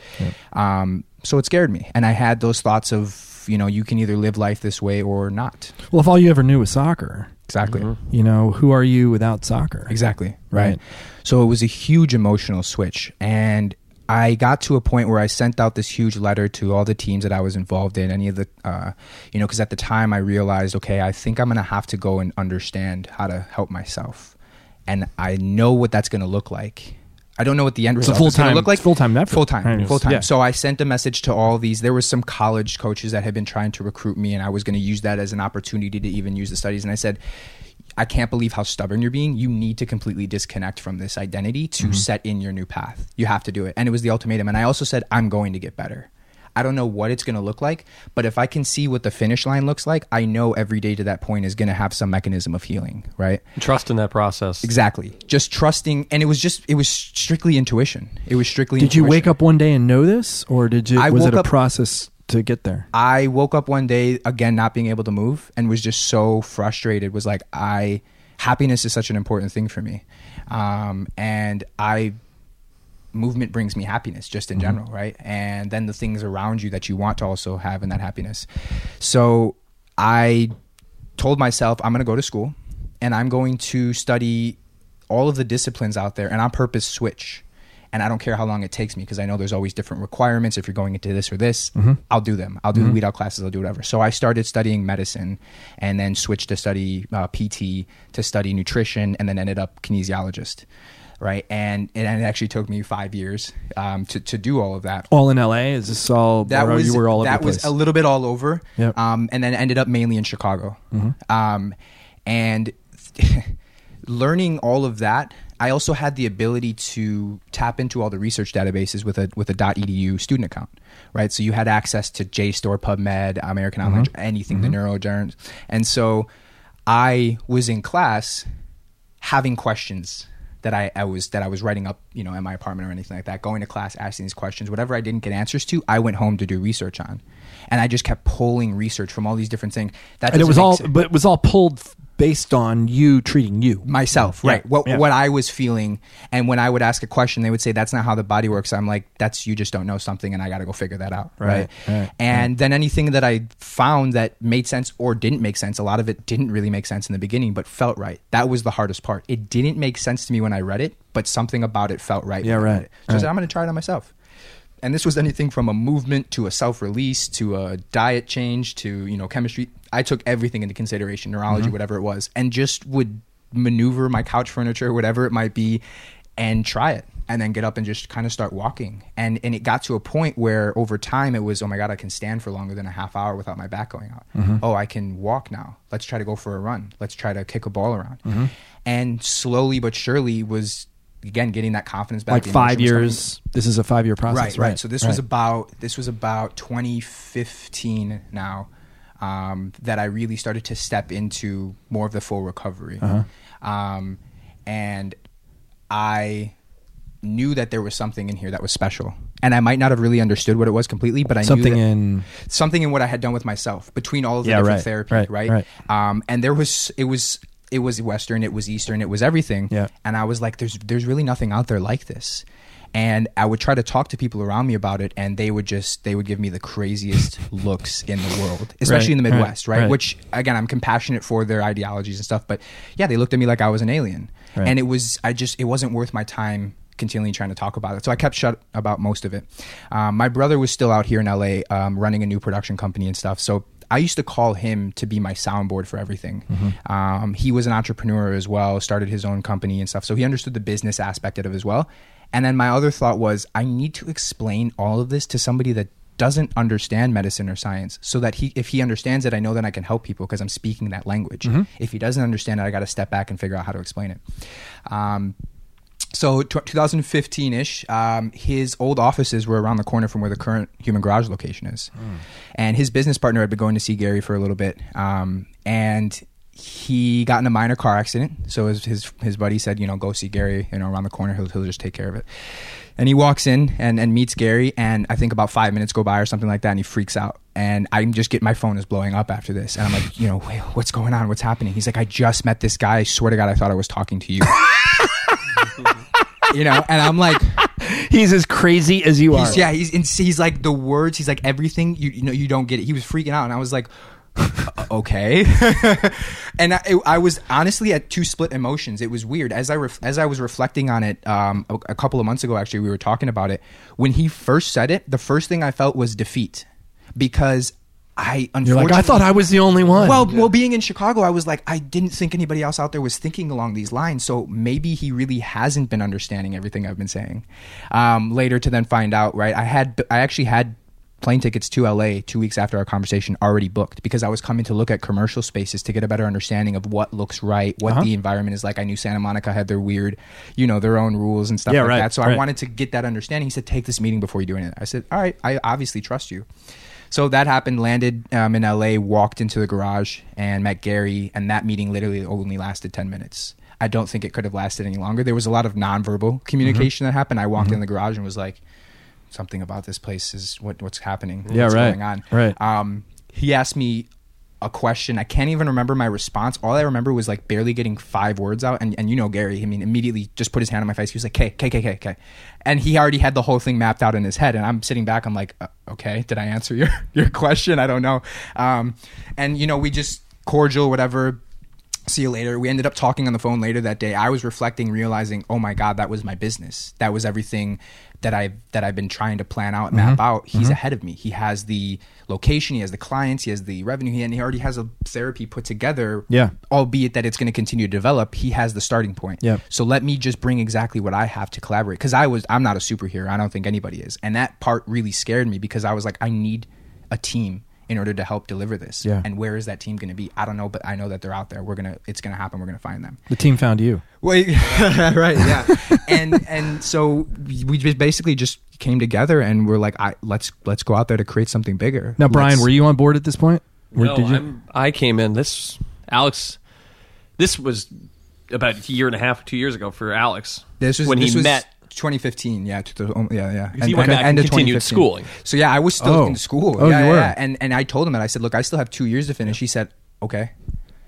Um, so it scared me. And I had those thoughts of, you know, you can either live life this way or not. Well, if all you ever knew was soccer, Exactly. you know, who are you without soccer? Exactly. Right. Right. So it was a huge emotional switch. And I got to a point where I sent out this huge letter to all the teams that I was involved in, any of the, uh, you know, because at the time I realized, okay, I think I'm going to have to go and understand how to help myself. And I know what that's going to look like. I don't know what the end result is going to look like. full-time effort. Full time. Full time. Yeah. So I sent a message to all these. There was some college coaches that had been trying to recruit me, and I was going to use that as an opportunity to even use the studies. And I said, I can't believe how stubborn you're being. You need to completely disconnect from this identity to Mm-hmm. set in your new path. You have to do it. And it was the ultimatum. And I also said, I'm going to get better. I don't know what it's going to look like, but if I can see what the finish line looks like, I know every day to that point is going to have some mechanism of healing, right? Trust in that process. Exactly. Just trusting. And it was just, it was strictly intuition. It was strictly Did you wake up one day and know this, or did you? I was it a up- process to get there? I woke up one day again not being able to move and was just so frustrated. Was like I happiness is such an important thing for me, um, and I movement brings me happiness just in mm-hmm. general, right? And then the things around you that you want to also have in that happiness. So I told myself I'm going to go to school and I'm going to study all of the disciplines out there and on purpose switch. And I don't care how long it takes me because I know there's always different requirements. If you're going into this or this, mm-hmm. I'll do them. I'll do the mm-hmm. weed out classes. I'll do whatever. So I started studying medicine and then switched to study uh, PT, to study nutrition, and then ended up kinesiologist. Right. And, and it actually took me five years um, to, to do all of that All in L.A. Is this all? that was you were all that was a little bit all over Yep. um, and then ended up mainly in chicago um, and learning all of that i also had the ability to tap into all the research databases with a with a edu student account right so you had access to jstor pubmed american online anything the neurojournals and so i was in class having questions that I, I was that I was writing up, you know, in my apartment or anything like that. Going to class, asking these questions, whatever I didn't get answers to, I went home to do research on, and I just kept pulling research from all these different things. That and it was all, sense but it was all pulled based on you treating you. myself, Yeah, right? What yeah. what I was feeling, and when I would ask a question, they would say, "That's not how the body works." I'm like, "That's you just don't know something, and I got to go figure that out." Right, Right. right, and then anything that I found that made sense or didn't make sense, a lot of it didn't really make sense in the beginning, but felt right. That was the hardest part. It didn't make sense to me when I read it, but something about it felt right. Yeah, right. So I said, "I'm going to try it on myself." and this was anything from a movement to a self-release to a diet change to you know chemistry i took everything into consideration neurology Mm-hmm. whatever it was and just would maneuver my couch furniture whatever it might be and try it and then get up and just kind of start walking and and it got to a point where over time it was oh my god i can stand for longer than a half hour without my back going out Mm-hmm. oh i can walk now let's try to go for a run let's try to kick a ball around Mm-hmm. and slowly but surely was again getting that confidence back Like five years. This is a five year process. right, right. So this was about this was about 2015 now um, that I really started to step into more of the full recovery, Uh-huh. um, and I knew that there was something in here that was special, and I might not have really understood what it was completely, but I something knew in. something in what I had done with myself between all of the Yeah, different right, therapy, right, right? right. Um, and there was it was it was Western, it was Eastern, it was everything. Yeah. And I was like, there's there's really nothing out there like this. And I would try to talk to people around me about it, and they would just they would give me the craziest looks in the world, especially in the Midwest, right? right. Which again, I'm compassionate for their ideologies and stuff, but yeah, they looked at me like I was an alien, Right. and it was I just it wasn't worth my time continually trying to talk about it. So I kept shut about most of it. Um, my brother was still out here in LA um, running a new production company and stuff. So I used to call him to be my soundboard for everything. Um, he was an entrepreneur as well, started his own company and stuff. So he understood the business aspect of it as well. And then my other thought was, I need to explain all of this to somebody that doesn't understand medicine or science so that he if he understands it i know that i can help people because i'm speaking that language. If he doesn't understand it i got to step back and figure out how to explain it. Um, so tw 2015-ish um, his old offices were around the corner from where the current human garage location is. And his business partner had been going to see Garry for a little bit um, and he got in a minor car accident. So his, his his buddy said you know go see Garry you know around the corner. He'll, he'll just take care of it. And he walks in and, and meets Garry. And i think about five minutes go by or something like that. And he freaks out. And I'm just get my phone is blowing up after this. And i'm like you know "Wait, what's going on? What's happening? He's like i just met this guy. I swear to god i thought i was talking to you. You know? And i'm like He's as crazy as you are. He's, yeah, he's he's like the words. He's like everything. You, you know, you don't get it. He was freaking out, and I was like, "Uh, okay. and I, I was honestly at two split emotions. It was weird as I ref, as I was reflecting on it um, a, a couple of months ago. Actually, we were talking about it when he first said it. The first thing I felt was defeat because I unfortunately like, I thought I was the only one. well, well, being in Chicago, I was like, I didn't think anybody else out there was thinking along these lines. So maybe he really hasn't been understanding everything I've been saying. Um, later to then find out, right? I had, I actually had plane tickets to LA two weeks after our conversation already booked because I was coming to look at commercial spaces to get a better understanding of what looks right, what Uh-huh. the environment is like. I knew Santa Monica had their weird, you know, their own rules and stuff Yeah, like right, that. So I wanted to get that understanding. He said, take this meeting before you do anything. I said, all right, I obviously trust you. So that happened, landed um, in LA, walked into the garage and met Garry, and that meeting literally only lasted 10 minutes. I don't think it could have lasted any longer. There was a lot of nonverbal communication that happened. I walked in the garage and was like, something about this place is what what's happening. Yeah, what's right, going on. right. Um, he asked me a question. I can't even remember my response. All I remember was like barely getting five words out. And, and you know, Garry, I mean, immediately just put his hand on my face. He was like, K, K, K, K, K. And he already had the whole thing mapped out in his head. And I'm sitting back. I'm like, uh, okay, did I answer your, your question? I don't know. Um, and, you know, we just cordial, whatever. See you later. We ended up talking on the phone later that day. I was reflecting, realizing, oh my god, that was my business. That was everything that I that I've been trying to plan out, map mm-hmm. out. He's mm-hmm. ahead of me. He has the location, he has the clients, he has the revenue, he and he already has a therapy put together. Yeah. Albeit that it's going to continue to develop, he has the starting point. Yeah. So let me just bring exactly what I have to collaborate. Because I was, I'm not a superhero. I don't think anybody is, and that part really scared me because I was like, I need a team in order to help deliver this. Yeah. And where is that team going to be? I don't know, but I know that they're out there. We're gonna, it's gonna happen. We're gonna find them. the team found you. Wait, right, yeah. and and so we just basically just came together and we're like, I let's let's go out there to create something bigger. Now, Brian, Let's- were you on board at this point? Were- No, did you- I'm, I came in. This Alex, this was about a year and a half, two years ago for Alex. This was when this he was met. 2015. Yeah, to the, um, yeah, yeah. he went back and continued schooling. So yeah, I was still Oh. in school. Oh, yeah, you were? yeah. And and I told him that I said, look, I still have two years to finish. He said, okay.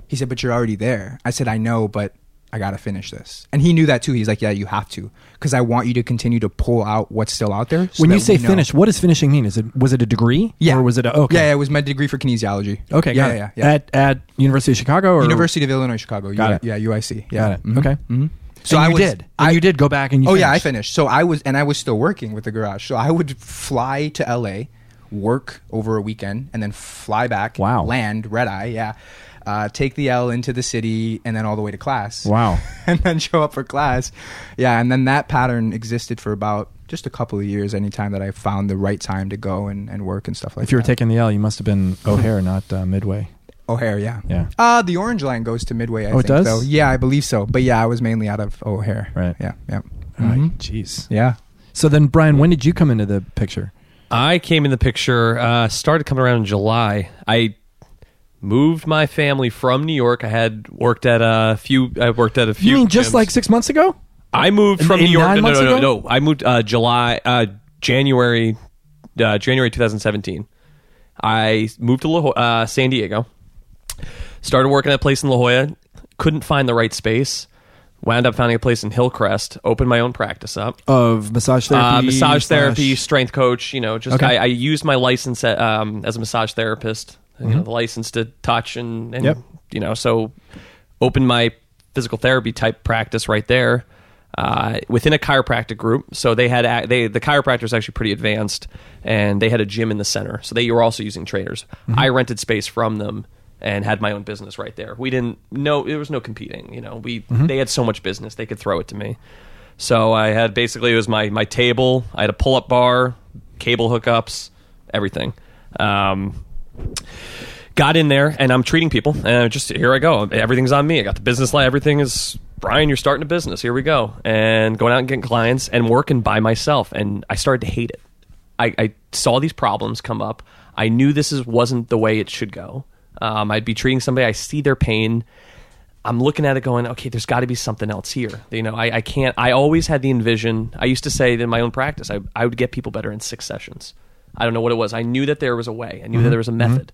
He said, but you're already there. I said, I know, but I gotta finish this. And he knew that too. He's like, yeah, you have to, because I want you to continue to pull out what's still out there. so when you say finish, what does finishing mean? Is it was it a degree? Yeah. or was it a, okay? Yeah, it was my degree for kinesiology. Okay, yeah, got it. yeah, yeah. At at University of Chicago or University of Illinois Chicago. Got U- it. Yeah, UIC. Yeah. Got it. Mhm. Okay. Mhm. So I you was- did. And I you did go back and you. oh yeah, I finished. finished. So I was, and I was still working with the garage. So I would fly to LA, work over a weekend, and then fly back. Wow. Land red eye. Yeah. Uh, take the L into the city, and then all the way to class. Wow. and then show up for class. Yeah, and then that pattern existed for about just a couple of years. Anytime that I found the right time to go and, and work and stuff like that. If you were that. taking the L, you must have been O'Hare, not uh, Midway. O'Hare, yeah. Yeah. Uh, the Orange Line goes to Midway. I Oh, it does? though. Yeah, I believe so. But yeah, I was mainly out of O'Hare. Right. Yeah. Yeah. Right. Mhm. Jeez. Yeah. So then, Brian, when did you come into the picture? I came in the picture, uh, started coming around in July. I moved my family from New York. I had worked at a few. I worked at a few. You mean just gyms. like six months ago? I moved from in New York. nine No, no, months no, no, ago? no. I moved uh, July, uh, January, uh, January 2017. I moved to La Ho- uh, San Diego. Started working at a place in La Jolla. Couldn't find the right space. Wound up finding a place in Hillcrest. Opened my own practice up. Of massage therapy, Uh, massage slash- therapy, strength coach. You know, just Okay. I, I used my license at, um, as a massage therapist. You know, the license to touch and, and Yep. you know, so opened my physical therapy type practice right there uh, within a chiropractic group. So they had they the chiropractor is actually pretty advanced, and they had a gym in the center. So they were also using trainers. I rented space from them and had my own business right there. We didn't know there was no competing. You know, we they had so much business they could throw it to me. So I had basically it was my my table. I had a pull up bar, cable hookups, everything. Um, got in there and I'm treating people and just here I go. Everything's on me. I got the business line. Everything is Brian. You're starting a business. Here we go. And going out and getting clients and working by myself. And I started to hate it. I, I saw these problems come up. I knew this is wasn't the way it should go. Um, I'd be treating somebody. I see their pain. I'm looking at it going, okay, there's got to be something else here. You know, I, I can't. I always had the envision. I used to say that in my own practice, I, I would get people better in six sessions. I don't know what it was. I knew that there was a way. I knew that there was a method.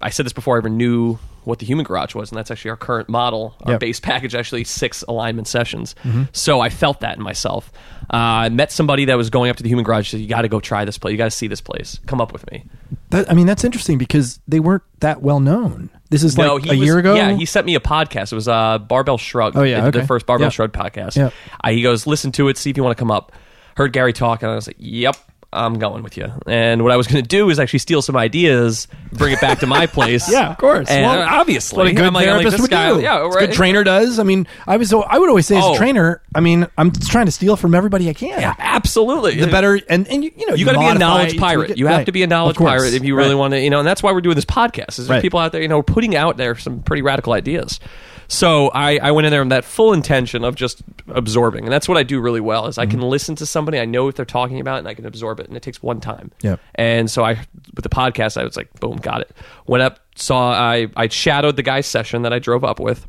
I said this before I ever knew what the human garage was, and that's actually our current model. Our Yep. base package actually six alignment sessions. So I felt that in myself. Uh, I met somebody that was going up to the human garage. Said, "You got to go try this place. You got to see this place. Come up with me." That, I mean, that's interesting because they weren't that well known. This is like he a was- year ago. Yeah, he sent me a podcast. It was uh, Barbell Shrug. Oh, yeah, the, the first Barbell Yeah. Shrug podcast. Yeah. Uh, he goes, listen to it, see if you want to come up. Heard Garry talk, and I was like, yep. I'm going with you. And what I was going to do is actually steal some ideas, bring it back to my place. Yeah, of course. And Well, obviously, what a good I'm like, like, therapist this would guy, do. Yeah, It's right. good trainer does. I mean, I was. I would always say as Oh. a trainer. I mean, I'm trying to steal from everybody I can. Yeah, absolutely. The better, and and you, you know, you got to be a knowledge pirate. get- You have right. to be a knowledge pirate if you really Right. want to, you know. And that's why we're doing this podcast. Is there's people out there, you know, putting out there some pretty radical ideas. So I, I went in there with that full intention of just absorbing, and that's what I do really well. Is I Mm-hmm. can listen to somebody, I know what they're talking about, and I can absorb it, and it takes one time. Yeah. And so I, with the podcast, I was like, boom, got it. Went up, saw, I, I shadowed the guy's session that I drove up with,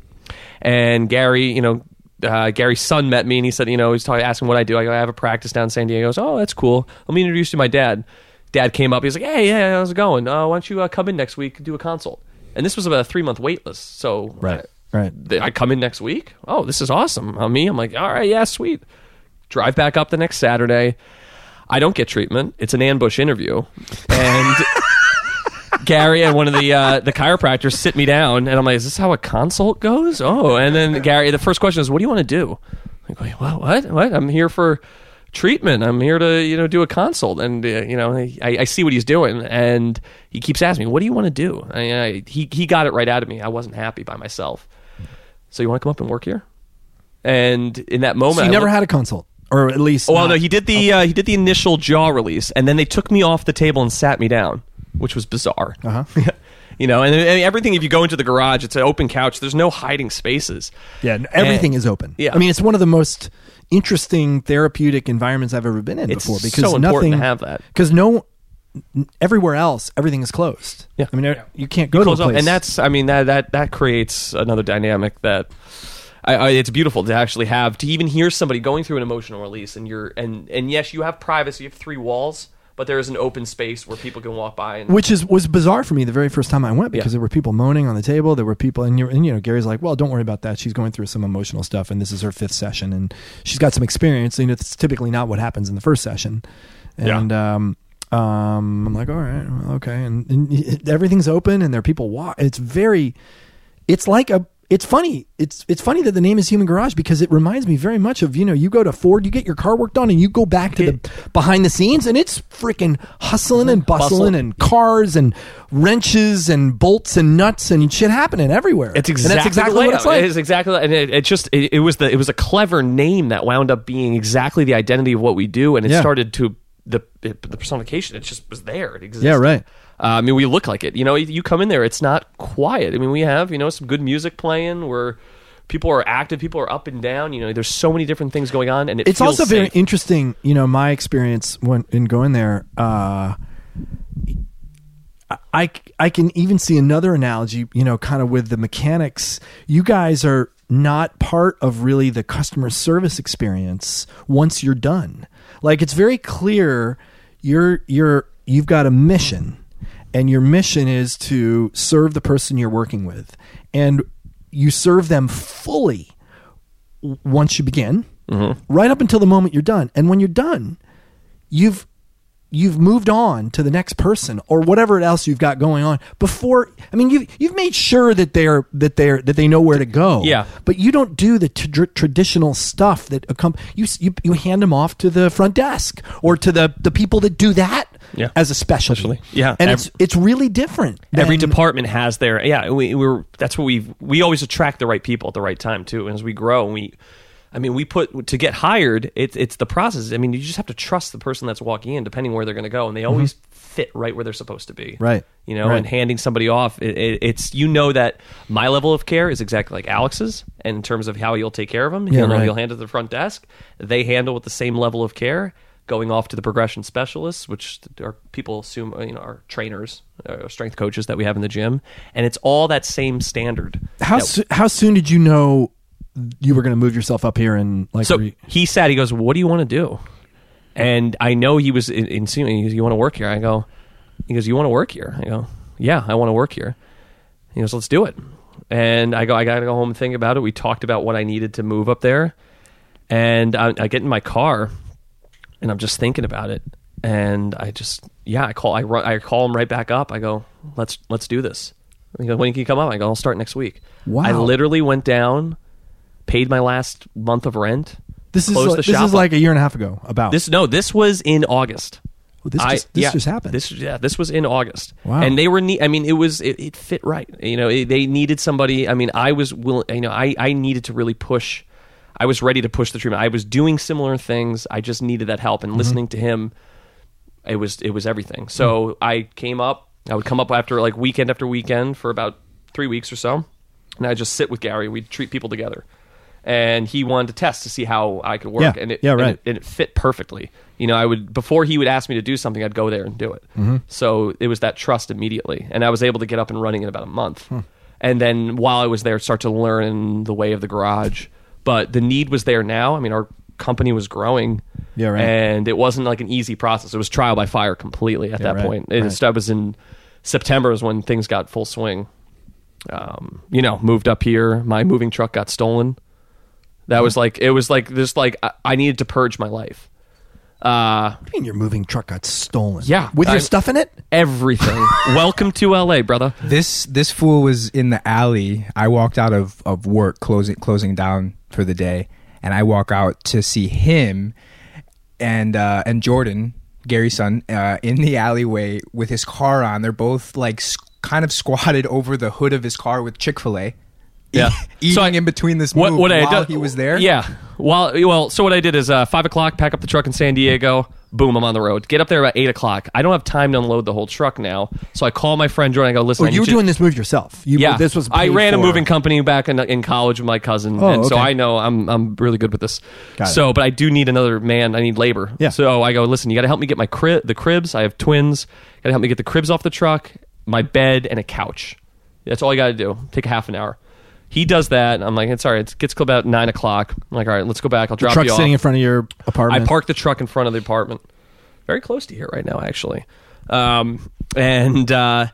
and Garry, you know, uh, Garry's son met me and he said, you know, he's talking, asking what I do. I go, I have a practice down in San Diego. He goes, oh, that's cool. Let me introduce you to my dad. Dad came up. He's like, hey, yeah, how's it going? Uh, why don't you uh, come in next week and do a consult? And this was about a three month wait list. So Right. Right. th- I come in next week. Oh, this is awesome. On me, I'm like, all right, yeah, sweet. Drive back up the next Saturday. I don't get treatment. It's an ambush interview, and Garry and one of the uh, the chiropractors sit me down, and I'm like, "Is this how a consult goes?" Oh, and then Garry, the first question is, "What do you want to do?" I'm like, Wait, what? What? What? I'm here for treatment. I'm here to you know do a consult, and uh, you know I, I see what he's doing, and he keeps asking me, "What do you want to do?" I, I, he he got it right out of me. I wasn't happy by myself. So you want to come up and work here? And in that moment, So you I never looked- had a consult, or at least. Oh, well, not- no, he did the uh, he did the initial jaw release, and then they took me off the table and sat me down, which was bizarre. Uh-huh. you know, and, and everything. If you go into the garage, it's an open couch. There's no hiding spaces. Yeah, everything And- is open. yeah. I mean, it's one of the most interesting therapeutic environments I've ever been in It's before because so important nothing to have that. because no everywhere else everything is closed. Yeah. I mean, you can't go to a Close up, place. and that's I mean that that that creates another dynamic that. I, I, it's beautiful to actually have to even hear somebody going through an emotional release, and you're and and yes, you have privacy. You have three walls, but there is an open space where people can walk by. And which is was bizarre for me the very first time I went because Yeah. there were people moaning on the table. There were people, and, you and you know, Garry's like, "Well, don't worry about that. She's going through some emotional stuff, and this is her fifth session, and she's got some experience. And it's typically not what happens in the first session." And um, um, I'm like, "All right, well, okay," and, and it- everything's open, and there are people walk. It's very, it's like a. It's funny. It's it's funny that the name is Human Garage because it reminds me very much of you know you go to Ford, you get your car worked on, and you go back to the behind the scenes, and it's freaking hustling and bustling Bustle. and cars and wrenches and bolts and nuts and shit happening everywhere. It's And exactly, that's exactly what it's like. It is exactly, and it, it just it, it was the it was a clever name that wound up being exactly the identity of what we do, and it Yeah. started to the it, the personification. It just was there. It existed. Yeah, right. Uh, I mean, we look like it. You know, you come in there, it's not quiet. I mean, we have you know some good music playing. Where people are active, people are up and down. You know, there's so many different things going on, and it it's also very interesting you know my experience when in going there uh I, I can even see another analogy, you know, kind of with the mechanics. You guys are not part of really the customer service experience once you're done. Like it's very clear you're you're you've got a mission and your mission is to serve the person you're working with. And you serve them fully once you begin mm-hmm. right up until the moment you're done. And when you're done you've you've moved on to the next person or whatever else you've got going on before i mean you you've made sure that they're that they're that they know where to go Yeah. but you don't do the tr- traditional stuff that accom- you, you you hand them off to the front desk or to the the people that do that Yeah. as a specialty Specialty. Yeah. and Ev- it's it's really different Every And- department has their yeah. We we're that's what we we always attract the right people at the right time too. And as we grow, and we, I mean, we put to get hired. It's it's the process. I mean, you just have to trust the person that's walking in, depending where they're going to go, and they always fit right where they're supposed to be. Mm-hmm. Right. You know, Right. and handing somebody off, it, it, it's you know that my level of care is exactly like Alex's, and in terms of how you'll take care of them, Yeah, he'll know right. he'll hand it to the front desk. They handle with the same level of care. Going off to the progression specialists, which are people assume you know are trainers, uh, strength coaches that we have in the gym, and it's all that same standard. how that- soo- how soon did you know you were going to move yourself up here and like so re- he said, he goes, "What do you want to do?" And I know he was in- insinuating, he goes, "You want to work here?" I go, "He goes, you want to work here?" I go, "Yeah, I want to work here." He goes, "Let's do it." And I go, "I got to go home and think about it." We talked about what I needed to move up there, and I, I get in my car, and I'm just thinking about it, and I just, yeah, I call, I run, I call him right back up. I go, "Let's let's do this." He goes, "When can you come up?" I go, "I'll start next week." Wow. I literally went down, paid my last month of rent. this is closed like, the this shop is like a year and a half ago about This no, this was in August. Oh, this I- just this yeah, just happened This yeah, this was in August. Wow. And they were ne- I mean, it was it, it fit right. You know, it- they needed somebody. I mean, I was willing. You know, I I needed to really push. I was ready to push the treatment. I was doing similar things. I just needed that help. And Mm-hmm. listening to him, it was it was everything. So I came up. I would come up after like weekend after weekend for about three weeks or so, and I just sit with Garry. We'd treat people together. And he wanted to test to see how I could work, Yeah. and it, Yeah, and it- and it fit perfectly. You know, I would before he would ask me to do something, I'd go there and do it. Mm-hmm. So it was that trust immediately, and I was able to get up and running in about a month. Hmm. And then while I was there, start to learn the way of the garage. But the need was there now. I mean, our company was growing, Yeah, right. and it wasn't like an easy process. It was trial by fire completely at Yeah, that right, point. It right. was in September is when things got full swing. Um, you know, moved up here. My moving truck got stolen. That was like it was like this like I, I needed to purge my life. Uh What do you mean your moving truck got stolen? Yeah, with your I- stuff in it. everything. Welcome to LA, brother. This this fool was in the alley. I walked out of, of work closing closing down for the day, and I walk out to see him and uh, and Jordan, Garry's son, uh, in the alleyway with his car on. They're both like s- kind of squatted over the hood of his car with Chick Fil A. Yeah. eating So I- in between this What, move what I while did- he was there. Yeah. While well, so what I did is uh, five o'clock, pack up the truck in San Diego. Boom, I'm on the road. Get up there about eight o'clock. I don't have time to unload the whole truck now, so I call my friend Jordan. I go, listen. Oh, I you were doing this move yourself. You, Yeah, this was. I ran a moving company back in in college with my cousin, Oh, and so. I know I'm I'm really good with this. Got it. so, but I do need another man. I need labor. Yeah. So I go, listen, you got to help me get my crib, the cribs. I have twins. Got to help me get the cribs off the truck, my bed, and a couch. That's all you got to do. Take a half an hour. He does that. I'm like, it's all right. It gets about nine o'clock. I'm like, all right, let's go back. I'll drop you. Truck you sitting in front of your apartment. I parked the truck in front of the apartment, very close to here right now, actually. Um, and uh,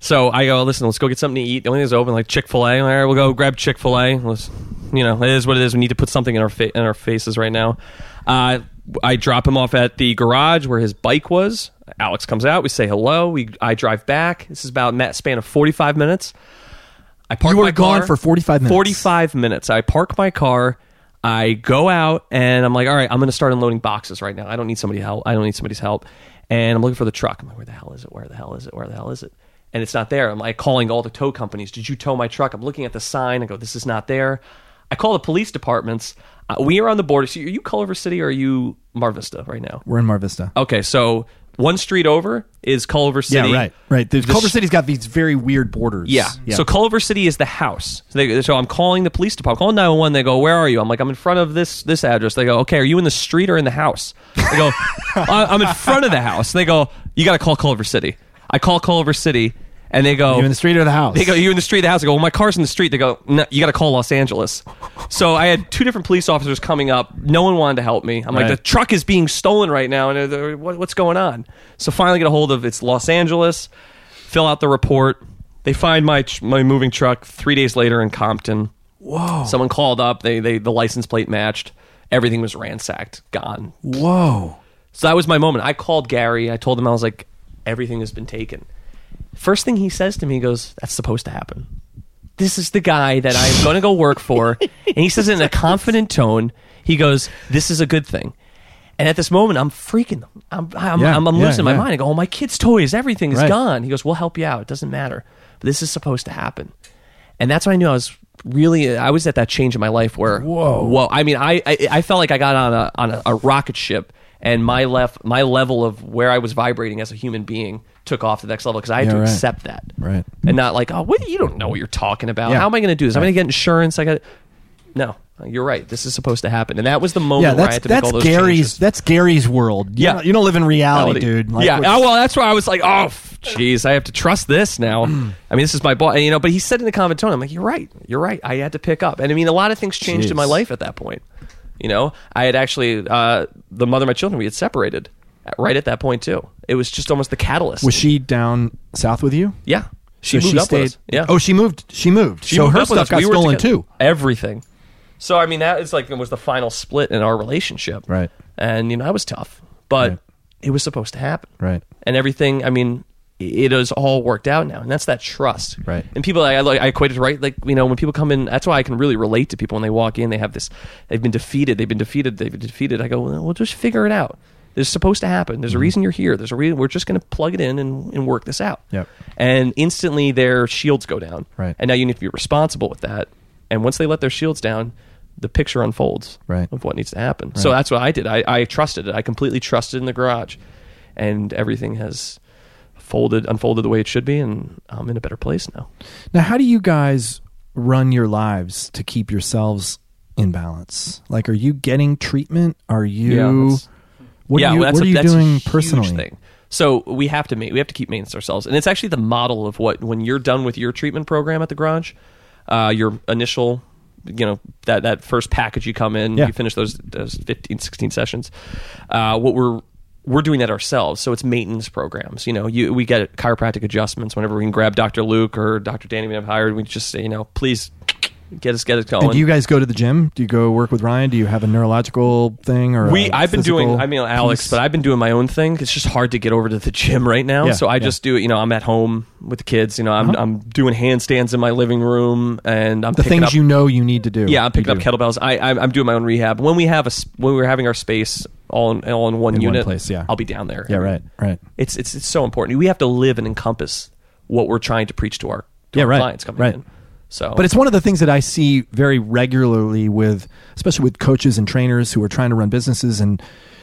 so I go, listen, let's go get something to eat. The only thing that's open, like Chick Fil A. All right, we'll go grab Chick Fil A. Let's, you know, it is what it is. We need to put something in our fa- in our faces right now. Uh, I drop him off at the garage where his bike was. Alex comes out. We say hello. We I drive back. This is about that span of forty five minutes. I park You were my gone car- for 45 minutes. 45 minutes. I park my car. I go out and I'm like, all right, I'm going to start unloading boxes right now. I don't need somebody help. I don't need somebody's help. And I'm looking for the truck. I'm like, where the hell is it? Where the hell is it? Where the hell is it? And it's not there. I'm like calling all the tow companies. Did you tow my truck? I'm looking at the sign. I go, this is not there. I call the police departments. Uh, we are on the border. So are you Culver City or are you Mar Vista right now? We're in Mar Vista. Okay, so one street over is Culver City. Yeah, right, right. The, The Culver s- City's got these very weird borders. Yeah. yeah. So Culver City is the house. So, they, so I'm calling the police department. Calling 911. They go, "Where are you?" I'm like, "I'm in front of this this address." They go, "Okay, are you in the street or in the house?" I go, "I'm in front of the house." They go, "You got to call Culver City." I call Culver City, and they go, you in the street or the house? they go, you in the street the house? I go, well, my car's in the street. They go, no, you got to call Los Angeles. So I had two different police officers coming up. No one wanted to help me. I'm like, the truck is being stolen right now, and uh, they're- they're- what, what's going on? So finally, get a hold of it's Los Angeles. Fill out the report. They find my tr- my moving truck three days later in Compton. Whoa. Someone called up. They they the license plate matched. Everything was ransacked, gone. Whoa. So that was my moment. I called Garry. I told him I was like, everything has been taken. First thing he says to me, he goes, "That's supposed to happen." This is the guy that I'm going to go work for, and he says it in a confident tone. He goes, "This is a good thing." And at this moment, I'm freaking. I'm I'm, Yeah, I'm, I'm yeah, losing my yeah. mind. I go, "Oh, my kid's toys, everything is Right. gone." He goes, "We'll help you out. It doesn't matter, but this is supposed to happen." And that's when I knew I was really. I was at that change in my life where, Whoa. whoa. I mean, I I, I felt like I got on a on a, a rocket ship, and my left my level of where I was vibrating as a human being took off to the next level because I had Yeah, to right. accept that, Right. and not like, oh, what, you don't know what you're talking about. Yeah. How am I going to do this? I'm going to get insurance. I got no. You're right. This is supposed to happen, and that was the moment Yeah, where I that's had to make all those Garry's changes. that's Garry's world. You Yeah. don't- you don't live in reality, dude. Like, yeah, oh, well, that's why I was like, oh, jeez, I have to trust this now. I mean, this is my boss, you know. But he said in the comment tone, I'm like, you're right, you're right. I had to pick up, and I mean, a lot of things changed in my life at that point. You know, I had actually uh, the mother of my children. We had separated right at that point too. It was just almost the catalyst. was she down south with you? yeah, she So moved up with us. Yeah. Oh, she moved. She moved. She so moved her up with stuff us. got We were stolen together. too. Everything. So I mean, that is like it was the final split in our relationship. Right. And you know, that was tough, but it was supposed to happen. Right. And everything. I mean, it is all worked out now, and that's that trust. Right. And people, I, I I equate it right. Like you know, when people come in, that's why I can really relate to people when they walk in. They have this. They've been defeated. They've been defeated. They've been defeated. I go, well, we'll just figure it out. This is supposed to happen. Mm-hmm. There's a reason you're here. There's a reason. We're just going to plug it in and, and work this out. Yep. And instantly their shields go down. Right. And now you need to be responsible with that. And once they let their shields down, the picture unfolds Right. of what needs to happen. So that's what I did. I, I trusted it. I completely trusted in the garage, and everything has folded, unfolded the way it should be, and I'm in a better place now. Now, how do you guys run your lives to keep yourselves in balance? Like, are you getting treatment? Are you? that's- what yeah, are you, well, what a, are you a doing huge personally? Thing. So we have to ma- we have to keep maintenance ourselves, and it's actually the model of what when you're done with your treatment program at the garage, uh, your initial, you know, that that first package you come in, Yeah. you finish those those 15, 16 sessions. Uh, what we're we're doing that ourselves, so it's maintenance programs. You know, you we get chiropractic adjustments whenever we can grab Dr. Luke or Dr. Danny we have hired. We just say, you know, please get us get us going. And do you guys go to the gym? Do you go work with Ryan? Do you have a neurological thing or we i I've been doing I mean Alex, but I've been doing my own thing. It's just hard to get over to the gym right now. Yeah, so I yeah. just do it. You know, I'm at home with the kids. You know, I'm Uh-huh. I'm doing handstands in my living room, and I'm the things up, you know you need to do. Yeah, I'm picking up kettlebells. I I'm, I'm doing my own rehab. When we have a when we're having our space all in, all in one In one unit, place, yeah. I'll be down there. Yeah, right, right. It's it's it's so important. We have to live and encompass what we're trying to preach to our, to Yeah, our right, clients coming right. in. So, But it's one of the things that I see very regularly with, especially with coaches and trainers who are trying to run businesses. And,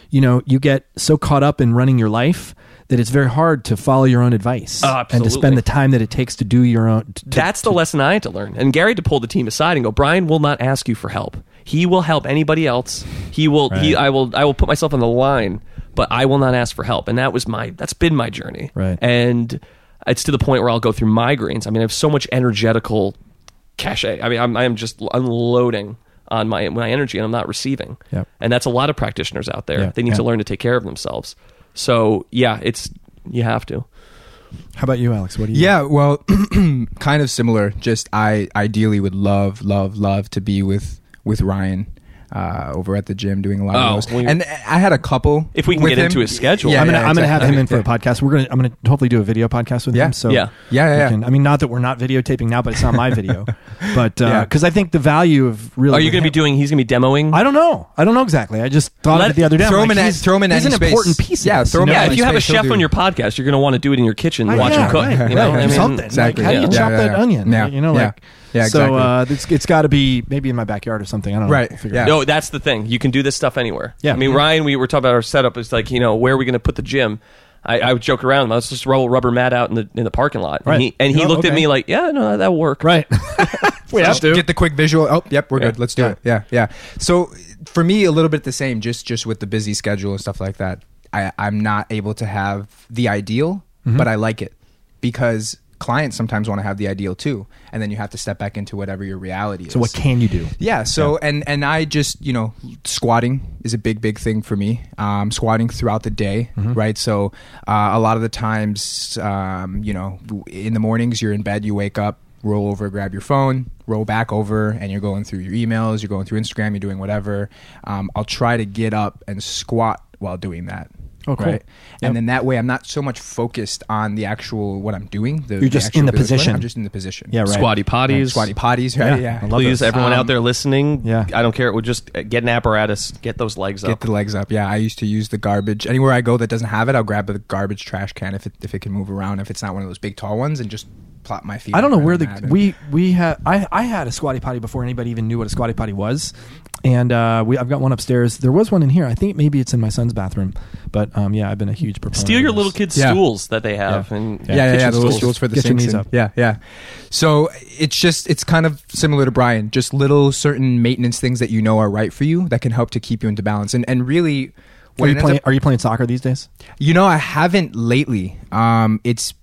you know, you get so caught up in running your life that it's very hard to follow your own advice Oh, and to spend the time that it takes to do your own. to- That's the lesson I had to learn. And Garry had to pull the team aside and go, Brian will not ask you for help. He will help anybody else. He will he I will I will put myself on the line, but I will not ask for help. And that was my that's been my journey. Right. And it's to the point where I'll go through migraines. I mean, I have so much energetical cachet. I mean, I'm, I am just unloading on my my energy, and I'm not receiving. Yep. And that's a lot of practitioners out there. Yeah. They need Yeah. to learn to take care of themselves. So yeah, it's you have to. How about you, Alex? What do you? Yeah, well, kind of similar. Just I ideally would love, love, love to be with with Ryan uh, over at the gym doing a lot Oh, of those. well, and I had a couple. If we can with get him. into his schedule. Yeah, I'm gonna yeah, I'm gonna have him in for a podcast. We're gonna I'm gonna hopefully do a video podcast with Yeah. him. So Yeah. Yeah, yeah, yeah. can- I mean, not that we're not videotaping now, but it's not my video. but Yeah. because I think the value of really Are you going to be doing? He's going to be demoing. I don't know. I don't know exactly. I just thought Let- of it the other day. I'm throw him like, in- he's, throw him in he's any an space. important piece. Yeah, throw him know? in yeah, if you have a space, he'll chef on your podcast, you're going to want to do it in your kitchen, watch him cook. right, you know, right, I mean, something. Exactly. How do you chop that onion? Yeah. You know, like Yeah, So exactly. uh, it's it's got to be maybe in my backyard or something. I don't know. Right, We'll figure it yeah. out. No, that's the thing. You can do this stuff anywhere. Yeah. I mean. Ryan, we were talking about our setup. It's like, you know, where are we going to put the gym? I, I would joke around. Let's just roll a rubber mat out in the in the parking lot. Right. And he, and he Oh, looked at okay. me like, yeah, no, that'll work. Right. we have to. Get the quick visual. Oh, yep, we're Yeah. good. Let's do Yeah. it. Yeah, yeah. So for me, a little bit the same. Just just with the busy schedule and stuff like that, I I'm not able to have the ideal, Mm-hmm. but I like it because clients sometimes want to have the ideal too, and then you have to step back into whatever your reality is. so what can you do? Yeah. So and and I just you know squatting is a big big thing for me. Um, squatting throughout the day, Mm-hmm. right? So uh, a lot of the times, um, you know, in the mornings you're in bed, you wake up, roll over, grab your phone, roll back over, and you're going through your emails, you're going through Instagram, you're doing whatever. Um, I'll try to get up and squat while doing that. Oh, cool. Right, Yep. and then that way I'm not so much focused on the actual what I'm doing. The, You're just actual in the position. I'm just in the position. Yeah, right. Squatty potties. Squatty potties, right? Yeah, Yeah. I love Please, those. everyone Um, out there listening, yeah. I don't care. It would just uh, get an apparatus, get those legs up. Get the legs up. Yeah, I used to use the garbage. Anywhere I go that doesn't have it, I'll grab the garbage trash can if it if it can move around. If it's not one of those big tall ones, and just plop my feet. I don't know where the that we we had I I had a squatty potty before anybody even knew what a squatty potty was, and uh, we I've got one upstairs. There was one in here. I think maybe it's in my son's bathroom, but um, yeah, I've been a huge proponent. Steal your of little kids' Yeah. stools that they have. Yeah. And Yeah, yeah, yeah. kitchen The little stools. stools for the Get your sinks. knees up. Yeah, yeah. So it's just it's kind of similar to Brian. Just little certain maintenance things that you know are right for you that can help to keep you into balance. And and really, Are you playing? up- Are you playing soccer these days? you know, I haven't lately. Um, it's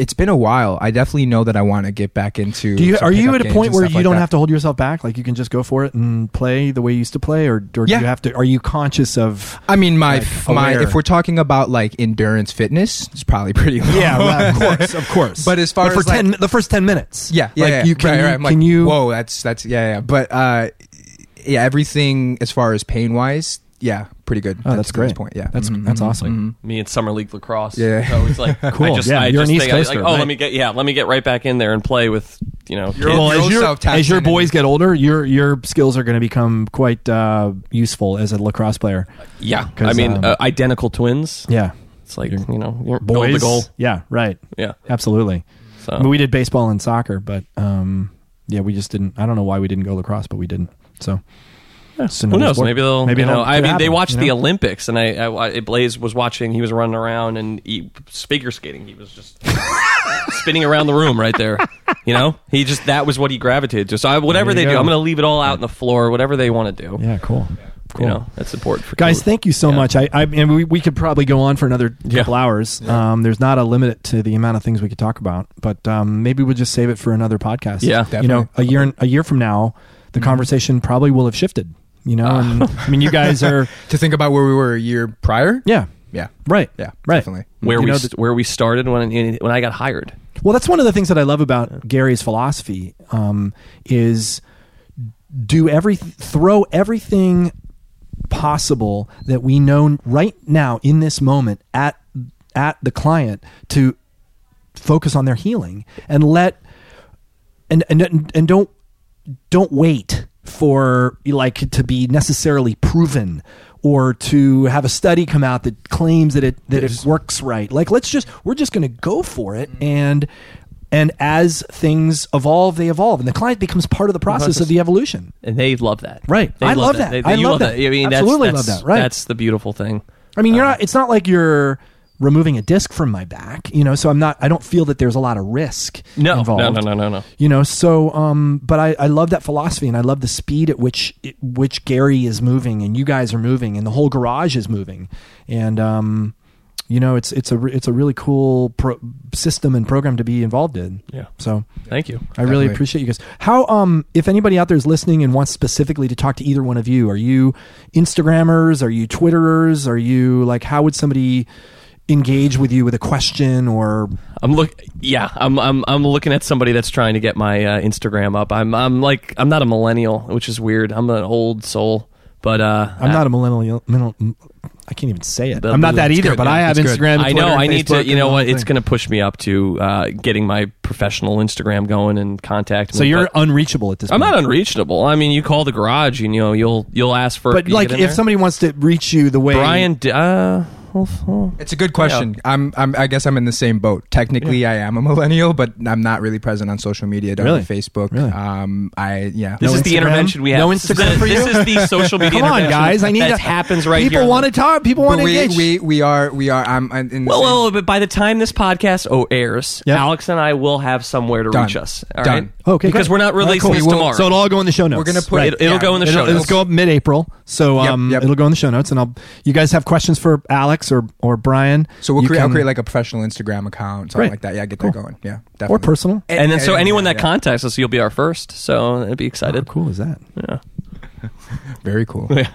it's been a while. I definitely know that I want to get back into. Do you are you at a point where you like don't that. have to hold yourself back? Like you can just go for it and play the way you used to play, or, or do Yeah. you have to? Are you conscious of? I mean, my like, my aware? if we're talking about like endurance fitness, it's probably pretty low. Yeah, well, of course, of course. But as far for as, like- ten, the first ten minutes, Yeah, yeah, like yeah. you can, right, right. I'm can like, you? Whoa, that's that's yeah, yeah. But uh, yeah, everything as far as pain wise, yeah, pretty good. Oh, that's great. This point, yeah, That's Mhm, that's mhm, awesome. mhm. me and summer league lacrosse. Yeah. so it's like Cool. I just, Yeah, I you're an East think, I- Coaster, like, oh, right? let me get yeah, let me get right back in there and play with you know. You're- kids. well, You're as your, also as your boys get older, your your skills are going to become quite uh, useful as a lacrosse player. yeah, 'Cause, I mean, um, uh, identical twins. Yeah, It's like You're- you know, you're boys. goal goal. Yeah, right. Yeah, Absolutely. so I mean, we did baseball and soccer, but um, yeah, we just didn't. I don't know why we didn't go lacrosse, but we didn't. So it's Who knows? Maybe they'll. Maybe you know, I mean, they watched you the? Olympics, and I, I, I Blaze was watching. He was running around and he figure skating. He was just spinning around the room right there. You know, he just that was what he gravitated to. So I, whatever they you do. I'm going to leave it all out on the floor. Whatever they want to do. Yeah, cool. Cool. You know, that's important for Guys, kids. thank you so Yeah. much. I, I and we, we could probably go on for another Yeah. couple hours. Um, there's not a limit to the amount of things we could talk about, but um, maybe we'll just save it for another podcast. Yeah. you know, a year a year from now, the conversation probably will have shifted. You know, and I mean, you guys are To think about where we were a year prior. yeah, Yeah, right, yeah, right. definitely. where You we know, st- where we started when when I got hired. Well, that's one of the things that I love about Garry's philosophy um, is do every throw everything possible that we know right now in this moment at at the client to focus on their healing and let and and and don't don't wait for like to be necessarily proven or to have a study come out that claims that it that it works right like let's just we're just going to go for it mm-hmm. and and as things evolve they evolve and the client becomes part of the process of the evolution And they love that, Right. They I love that. They, I you love that. I mean, Absolutely that's, love that. Right. That's the beautiful thing. i mean you're uh, not it's not like you're removing a disc from my back you know so i'm not i don't feel that there's a lot of risk No, involved no, no, no, no, no. you know so um but i i love that philosophy and i love the speed at which it, which garry is moving and you guys are moving and the whole garage is moving and um you know, it's it's a it's a really cool pro- system and program to be involved in. Yeah. So Thank you. I really Definitely. appreciate you guys. How um if anybody out there is listening and wants specifically to talk to either one of you, are you Instagrammers? Are you Twitterers? Are you like how would somebody engage with you with a question or I'm look. Yeah, I'm. I'm. I'm looking at somebody that's trying to get my uh, Instagram up. I'm. I'm like. I'm not a millennial, which is weird. I'm an old soul. But uh, I'm not a millennial. I can't even say it. The- I'm not that either, good, but yeah, I have. Instagram. I know. I need Facebook to. You know what? It's going to push me up to uh, getting my professional Instagram going and contact. So you're unreachable at this. Point. I'm point. not unreachable. I mean, you call the garage, and you know, you'll you'll ask for. But like, if there? somebody wants to reach you the way Brian, uh, It's a good question. I'm, I'm. I guess I'm in the same boat. Technically, I am a millennial, but I'm not really present on social media. Don't Really? have Facebook. Really? Um, I yeah. This No is the intervention we have. No This Instagram for you? This is the social media. Come on, guys! I need that to, happens right people here. want to talk. People want to we, engage. we we are we are. I'm in Well, well, but by the time this podcast oh, airs, Yep. Alex and I will have somewhere to Done. reach us. All Done. right? Okay, because great. we're not All right, releasing cool. this tomorrow. So it'll all go in the show notes. We're gonna put Right. It- it'll go in the It'll, show it'll notes. go up mid-April, so Yep, um, it'll go in the show notes, and I'll. You guys have questions for Alex or or Brian? so we'll you create. I'll create like a professional Instagram account, something Great. like that. Yeah, get Cool. that going. Yeah, definitely. or personal. and then so anyone yeah, that yeah. contacts us, you'll be our first. So I'd be How excited. cool is that? Yeah. Very cool. Yeah.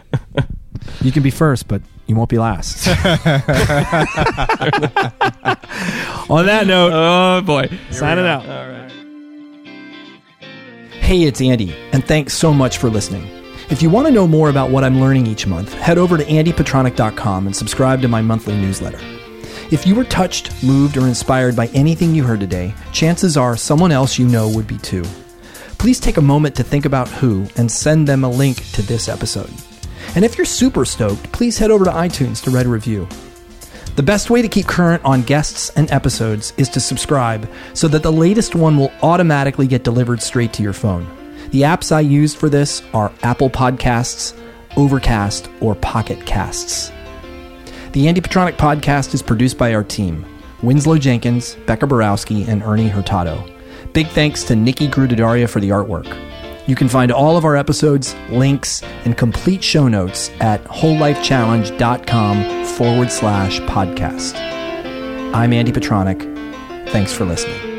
You can be first, but you won't be last. On that note, Oh boy. signing out. All right. Hey, it's Andy, and thanks so much for listening. If you want to know more about what I'm learning each month, head over to andypetranek.com and subscribe to my monthly newsletter. If you were touched, moved, or inspired by anything you heard today, chances are someone else you know would be too. Please take a moment to think about who and send them a link to this episode. And if you're super stoked, please head over to iTunes to write a review. The best way to keep current on guests and episodes is to subscribe so that the latest one will automatically get delivered straight to your phone. The apps I used for this are Apple Podcasts, Overcast, or Pocket Casts. The Andy Petranek podcast is produced by our team Winslow Jenkins, Becca Borowski, and Ernie Hurtado. Big thanks to Nikki Grudidaria for the artwork. You can find all of our episodes, links, and complete show notes at wholelifechallenge.com forward slash podcast. I'm Andy Petranek. Thanks for listening.